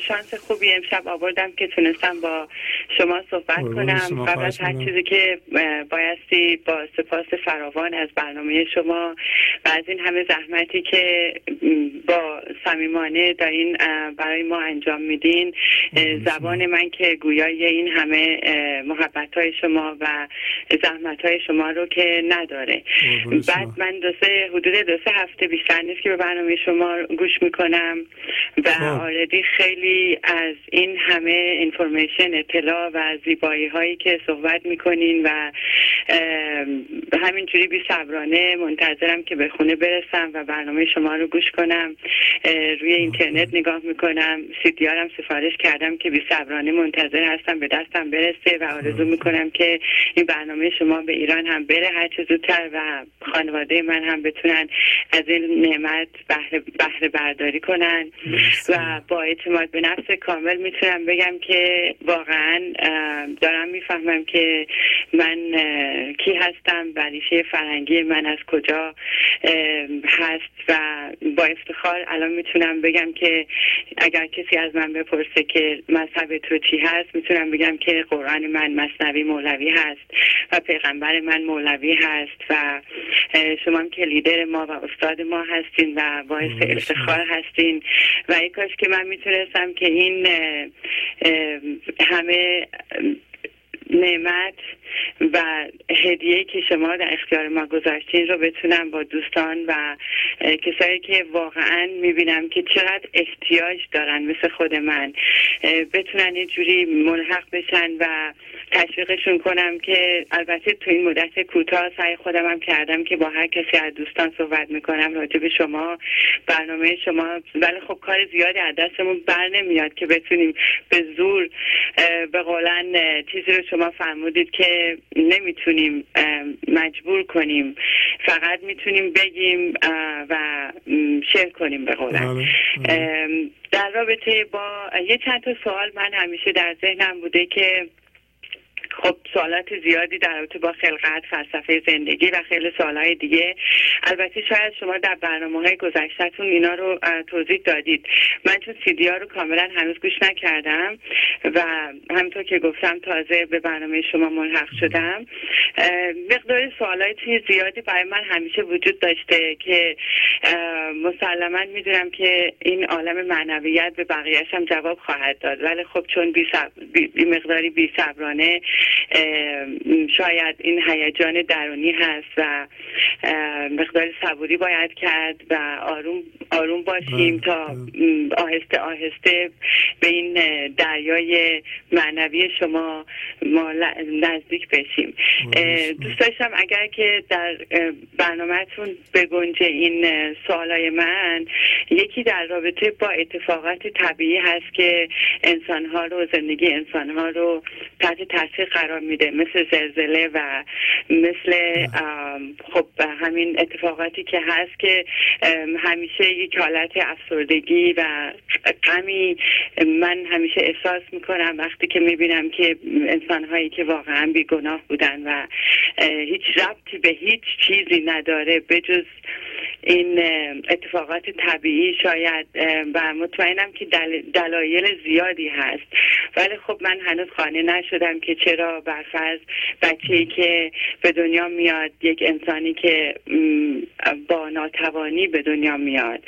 شانس خوبی امشب آوردم که تونستم با شما صحبت کنم قبل از هر چیزی که بایستی با سپاس فراوان از برنامه شما و از این همه زحمتی که با صمیمانه دارین برای ما انجام میدین. زبان من که گویای این همه محبت های شما و زحمت های شما رو که نداره. بعد من دو سه حدود دو سه هفته بیشتر نیست که به برنامه شما گوش می‌کنم. و آردی خب. خیلی از این همه اینفورمیشن اطلاع و زیبایی هایی که صحبت می‌کنین و همینجوری بی صبرانه منتظرم که به خونه برسم و برنامه شما رو گوش کنم روی اینترنت نگاه می‌کنم. سیدیارم سفارش کردم که بی صبرانه منتظر هستم به دستم برسه و آرزو می‌کنم که این برنامه شما به ایران هم بره. هر چه زودتر و خانواده من هم بتونن از این نعمت بهره برداری کنن. و با اعتماد به نفس کامل می‌تونم بگم که واقعا دارم می‌فهمم که من کی هستم و ریشه فرنگی من از کجا هست و با افتخار الان می‌تونم بگم که اگر کسی از من بپرسه که مذهب تو چی هست می‌تونم بگم که قرآن من مصنوی مولوی هست و پیغمبر من مولوی هست و شما هم که لیدر ما و استاد ما هستین و باعث افتخار هستین. و ای کاش که من می‌تونستم که این همه نعمت و هدیه که شما در اختیار ما گذاشتین رو بتونم با دوستان و کسایی که واقعا می‌بینم که چقدر احتیاج دارن مثل خود من بتونن یه جوری ملحق بشن و تشویقشون کنم که البته تو این مدت کوتاه سعی خودم هم کردم که با هر کسی از دوستان صحبت می‌کنم راجع به شما برنامه شما ولی خب کار زیادی از دستمون بر نمیاد که بتونیم به زور به قولن چیزی رو شما فرمودید که نمی‌تونیم مجبور کنیم فقط می‌تونیم بگیم و شیر کنیم به قولن بله، بله. در رابطه با یه چند تا سوال من همیشه در ذهنم بوده که خب سوالات زیادی در رابطه با خلقت فلسفه زندگی و خیلی سوالهای دیگه. البته شاید شما در برنامه های گذشتهتون اینا رو توضیح دادید. من چون سیدی ها رو کاملا هنوز گوش نکردم و همینطور که گفتم تازه به برنامه شما ملحق شدم. مقدار سوالات زیادی برای من همیشه وجود داشته که مسلما می‌دونم که این عالم معنویت به بقیهش هم جواب خواهد داد. ولی خب چون بی, بی مقداری بی شاید این هیجان درونی هست و مقدار صبوری باید کرد و آروم آروم باشیم تا آهسته آهسته به این دریای معنوی شما ما نزدیک بشیم. دوست داشتم اگر که در برنامهتون بگنجه این سوالای من یکی در رابطه با اتفاقات طبیعی هست که انسانها رو زندگی انسانها رو تحت تاثیر قرار میده مثل زلزله و مثل خب همین اتفاقاتی که هست که همیشه یک حالت افسردگی و غمی من همیشه احساس می‌کنم وقتی که می‌بینم که انسانهایی که واقعا بیگناه بودن و هیچ ربطی به هیچ چیزی نداره بجز این اتفاقات طبیعی شاید و مطمئنم که دلایل زیادی هست. ولی خب من هنوز خانه نشدم که چرا برفرض بچه ای که به دنیا میاد یک انسانی که با ناتوانی به دنیا میاد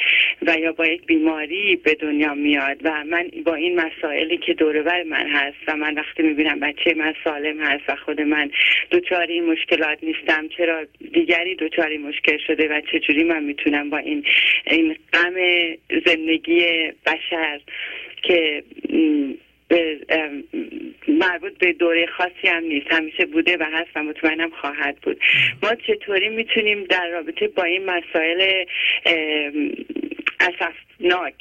و یا با یک بیماری به دنیا میاد و من با این مسائلی که دورور من هست و من وقتی می‌بینم بچه من سالم هست و خود من دوچاری این مشکلات نیستم چرا دیگری دوچاری مشکل شده و چجوری من می‌تونم با این این غم زندگی بشر که به مربوط به دوره خاصی هم نیست. همیشه بوده و هست و مطمئنم خواهد بود. ما چطوری می‌تونیم در رابطه با این مسائل اسفناک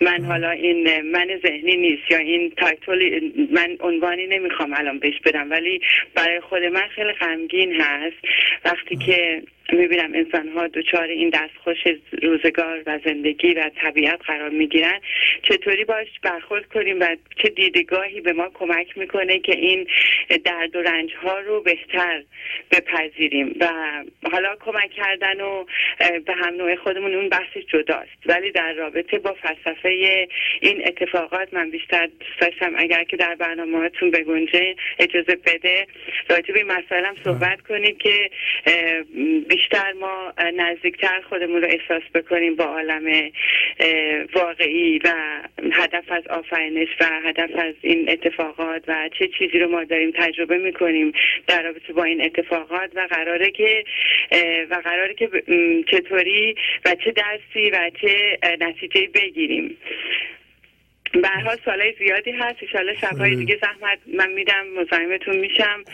من حالا این من ذهنی نیست یا این تایتل من عنوانی نمی‌خوام الان بهش بدم ولی برای خود من خیلی غمگین هست. وقتی که می‌بینم انسان ها دچار این دستخوش روزگار و زندگی و طبیعت قرار می‌گیرن. چطوری باش برخورد کنیم و چه دیدگاهی به ما کمک می‌کنه که این درد و رنج ها رو بهتر بپذیریم؟ و حالا کمک کردن و به هم نوع خودمون اون بحث جداست. ولی در رابطه با فلسفه این اتفاقات من بیشتر دوست داشتم. اگر که در برنامه هاتون بگنجه اجازه بده راجع به مسائلم صحبت کنید که ما نزدیکتر خودمون رو احساس بکنیم با عالم واقعی و هدف از آفرینش و هدف از این اتفاقات و چه چیزی رو ما داریم تجربه می‌کنیم در رابطه با این اتفاقات و قراره که و قراره که چطوری و چه درسی و چه نتیجه بگیریم. به حال زیادی هست. ان شبهای دیگه زحمت من میدم مزاحمتون میشم.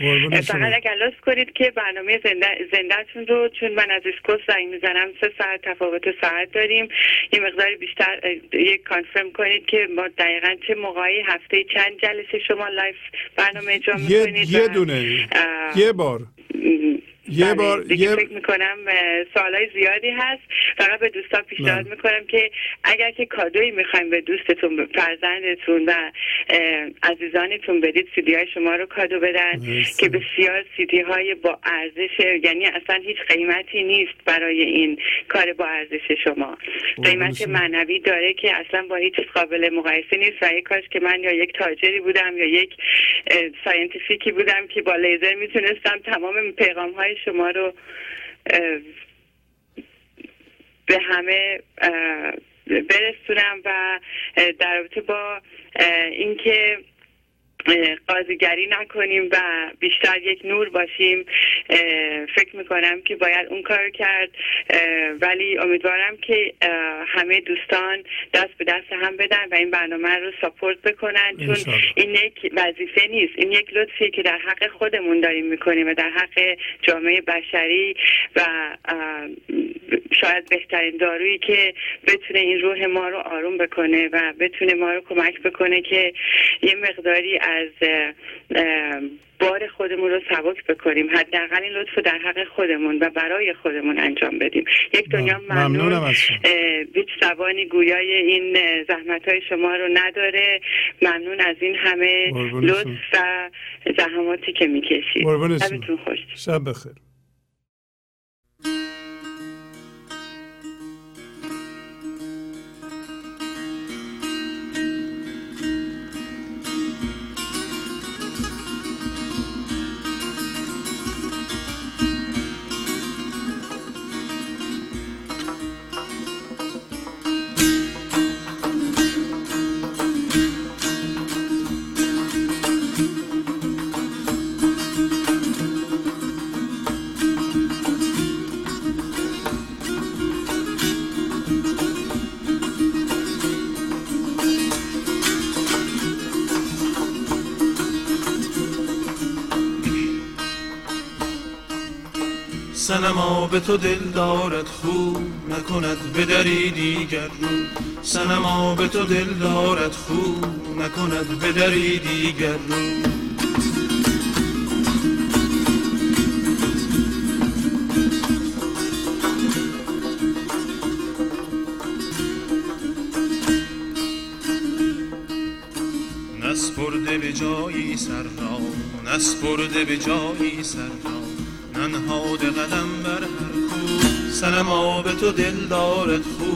فقط اگر لطف کنید که برنامه زنده زندهتون رو چون من از اسکوس زنگ می‌زنم سه ساعت تفاوت ساعت داریم. یه مقداری بیشتر یک confirm کنید که ما دقیقا چه موقعی هفته چند جلسه شما live برنامه اجرا می‌کنید یه دونه. یه بار. یه بله، بار یه... فکر می‌کنم سوالای زیادی هست. فقط به دوستان پیشنهاد بله. می‌کنم که اگر که کادویی می‌خوایم به دوستتون فرزندتون و عزیزانتون بدید سیدی های شما رو کادو بدن که بسیار سیدی های با ارزش یعنی اصلا هیچ قیمتی نیست برای این کار با ارزش شما. قیمت معنوی داره که اصلا با هیچ قابل مقایسه نیست و یک کاش که من یا یک تاجری بودم یا یک scientific ی بودم که با لیزر می‌تونستم تمام پیغام های شما رو به همه برسونم و در رابطه با اینکه قاضیگری نکنیم و بیشتر یک نور باشیم. فکر می‌کنم که باید اون کار کرد. ولی امیدوارم که همه دوستان دست به دست هم بدن و این برنامه رو ساپورت بکنن. چون این یک وظیفه نیست. این یک لطفیه که در حق خودمون داریم می‌کنیم و در حق جامعه بشری و شاید بهترین دارویی که بتونه این روح ما رو آروم بکنه و بتونه ما رو کمک بکنه که یه مقداری از بار خودمون رو سبک بکنیم. حداقل این لطف در حق خودمون و برای خودمون انجام بدیم. یک دنیا ممنون. هیچ زبانی گویای این زحمت های شما رو نداره. ممنون از این همه لطف و زحماتی که می‌کشید. شب بخیر. سنما به تو دل دارد خو نکند به دری دیگر رو. سنما به تو دل دارد خو نکند به دری دیگر رو. نسپرده به جایی سر را. نسپرده به جایی سر را. ننهاد قدم بر هر کو. سنما به تو دل دارد خو.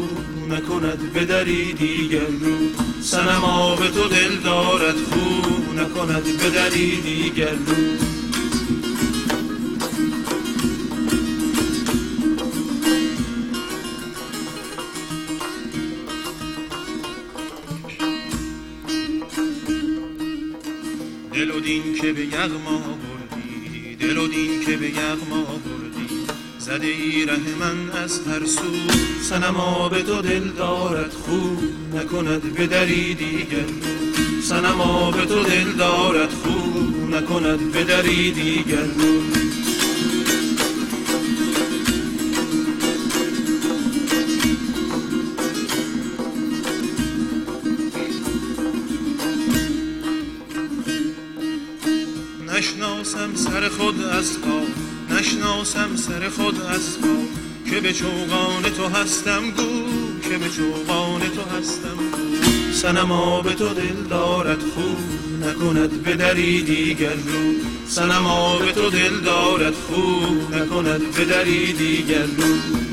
نکند به دری دیگر رو. سنما به تو دل دارد خو. نکند به دری دیگر رو. دل و دین که به یغما که به یغما بردی. زده ای ره من از هر سو سنما به تو دل دارد خو. نکند به دری دیگر. سنما به تو دل دارد خو نکند به دری دیگر. نشناسم سر خود از پا نشناسم سر خود از پا که به چوغان تو هستم گو که به چوغان تو هستم سنما به تو دل دارد خوب نکند به دری دیگر رو. سنما به تو دل دارد خوب نکند به دری دیگر رو.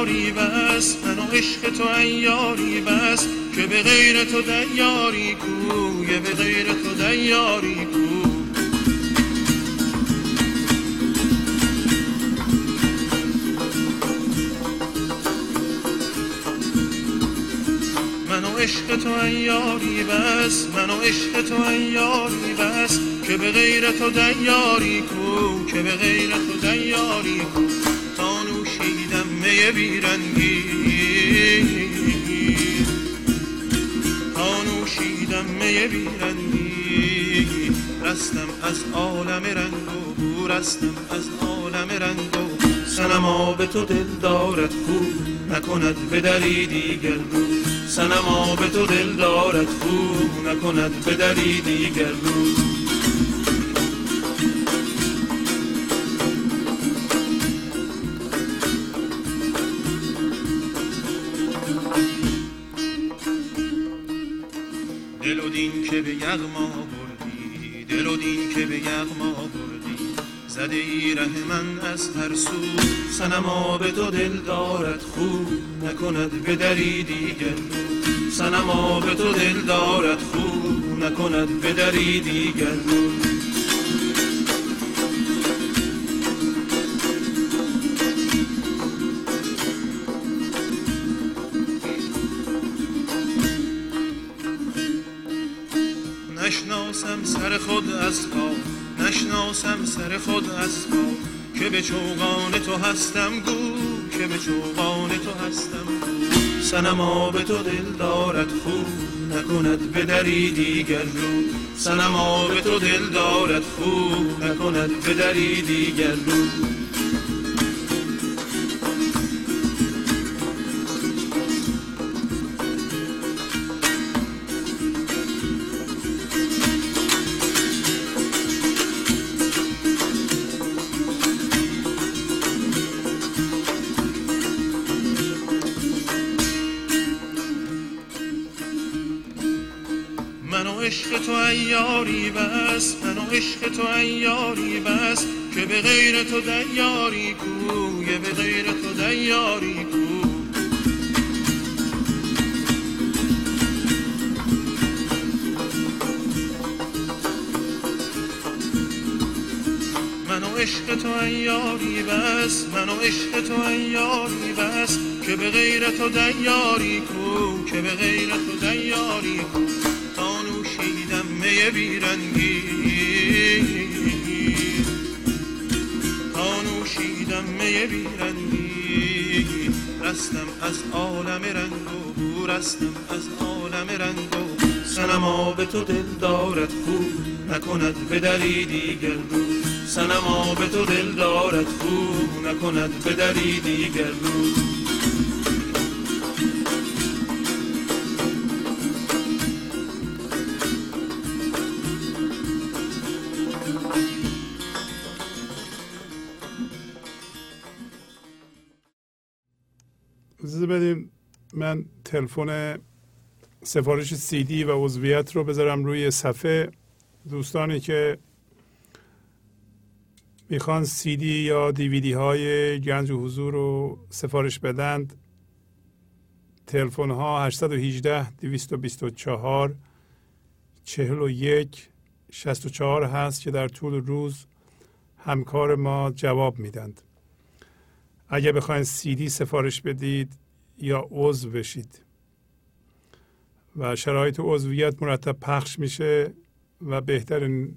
یاری بس من و عشق تو ایاری بس که به غیر تو دیاری کو یه به غیر تو دیاری کو. من عشق تو ایاری بس منو عشق تو ایاری بس که به غیرت تو دیاری کو که به غیرت تو دیاری کو. بیرنگی. تا نوشیدم می بیرنگی. رستم از عالم رنگ و رستم از عالم رنگ و سنما به تو دل دارد خوب نکند به دری دیگر رو. سنما به تو دل دارد خوب نکند به دری دیگر رو. سنما به تو دل دارد خوب نکند به دری دیگر سنما به تو دل دارد خوب نکند به دری دیگر نشناسم سر خود از پا نشناسم سر خود از پا. به چوغان تو هستم گو که به چوغان تو هستم سنما به تو دل دارد خوب نکند به دری دیگر رو. سنما به تو دل دارد خوب نکند به دری دیگر رو. ایاری بس من و عشق تو ایاری بس که به غیر تو دیاری کو به غیر تو دیاری کو. من عشق تو ایاری بس من و عشق تو ایاری بس که به غیر تو دیاری کو که به غیر تو دیاری کو. می بیرنگی. تا نوشیدم می بیرنگی. رستم از عالم رنگ و رستم از عالم رنگ و سنما به تو دل دارد خوب نکند به دری دیگر رو سنما به تو دل دارد خوب نکند به دری دیگر رو من تلفن سفارش سی دی و عضویت رو بذارم روی صفحه. دوستانی که می‌خوان سی دی یا دیویدی های گنج و حضور رو سفارش بدند تلفن ها 818 224 41 64 هست که در طول روز همکار ما جواب میدند اگر بخواین سی دی سفارش بدید یا عضو بشید. و شرایط عضویت مرتب پخش میشه و بهترین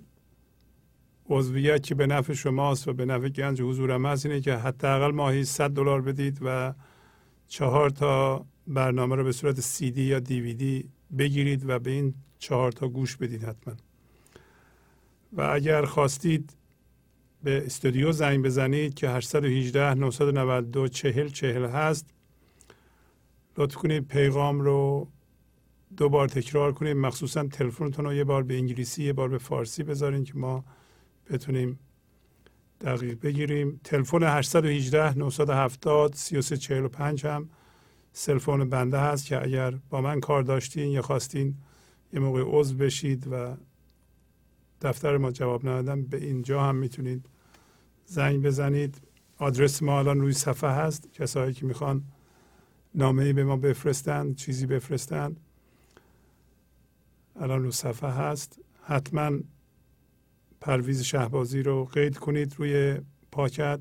عضویت که به نفع شماست و به نفع گنج حضورم هست اینه که حداقل ماهی 100 دلار بدید و چهار تا برنامه رو به صورت سی دی یا دیویدی بگیرید و به این چهار تا گوش بدید حتما. و اگر خواستید به استودیو زنگ بزنید که 818 992 40 40 هست لطف کنید پیغام رو دو بار تکرار کنید. مخصوصا تلفنتون رو یه بار به انگلیسی یه بار به فارسی بذارین که ما بتونیم دقیق بگیریم. تلفن 818 970 3345 هم سلفون بنده هست که اگر با من کار داشتین یا خواستین یه موقع عضو بشید و دفتر ما جواب ندادم به اینجا هم می‌تونید زنگ بزنید. آدرس ما الان روی صفحه هست. کسایی که می‌خوان نامه به ما بفرستند چیزی بفرستند الان رو صفحه هست. حتما پرویز شهبازی رو قید کنید روی پاکت.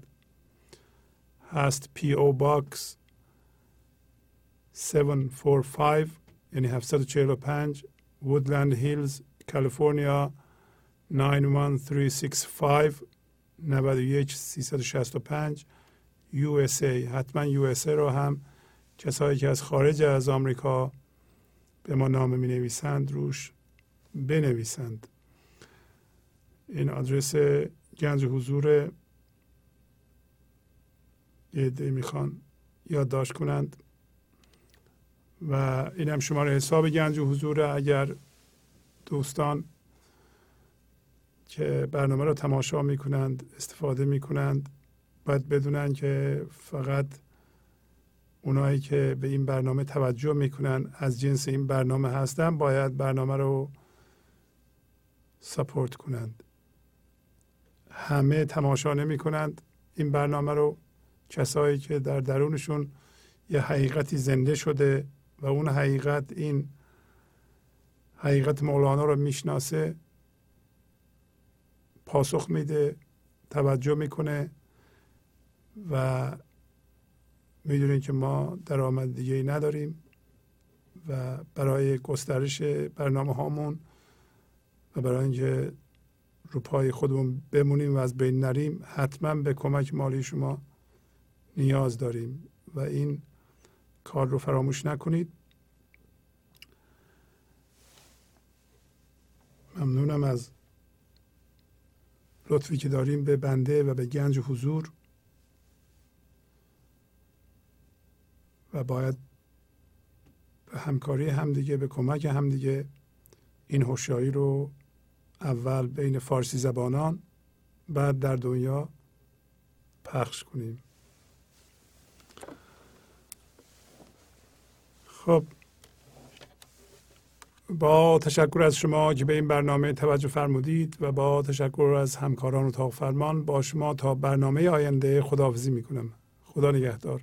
هست P.O. Box 745 یعنی 745 وودلند هیلز کالیفرنیا 91365 91 365 USA حتما USA رو هم کسایی که از خارج از آمریکا به ما نامه می نویسند روش بنویسند. این آدرس گنج حضور یه عده می‌خوان یادداشت کنند. و این هم شماره حساب گنج حضور اگر دوستان که برنامه رو تماشا می‌کنند استفاده می‌کنند باید بدونن که فقط اونایی که به این برنامه توجه می‌کنن از جنس این برنامه هستن باید برنامه رو سپورت کنند. همه تماشا نمی کنند این برنامه رو. کسایی که در درونشون یه حقیقتی زنده شده و اون حقیقت این حقیقت مولانا رو می‌شناسه پاسخ میده توجه می‌کنه و می‌دونید که ما درآمد دیگه ای نداریم و برای گسترش برنامه هامون و برای اینکه رو پای خودمون بمونیم و از بین نریم حتما به کمک مالی شما نیاز داریم و این کار رو فراموش نکنید. ممنونم از لطفی که داریم به بنده و به گنج حضور. و باید به همکاری همدیگه به کمک همدیگه این هوشیاری رو اول بین فارسی زبانان بعد در دنیا پخش کنیم. خب با تشکر از شما که به این برنامه توجه فرمودید و با تشکر از همکاران اتاق فرمان با شما تا برنامه آینده خداحافظی می‌کنم. خدا نگهدار.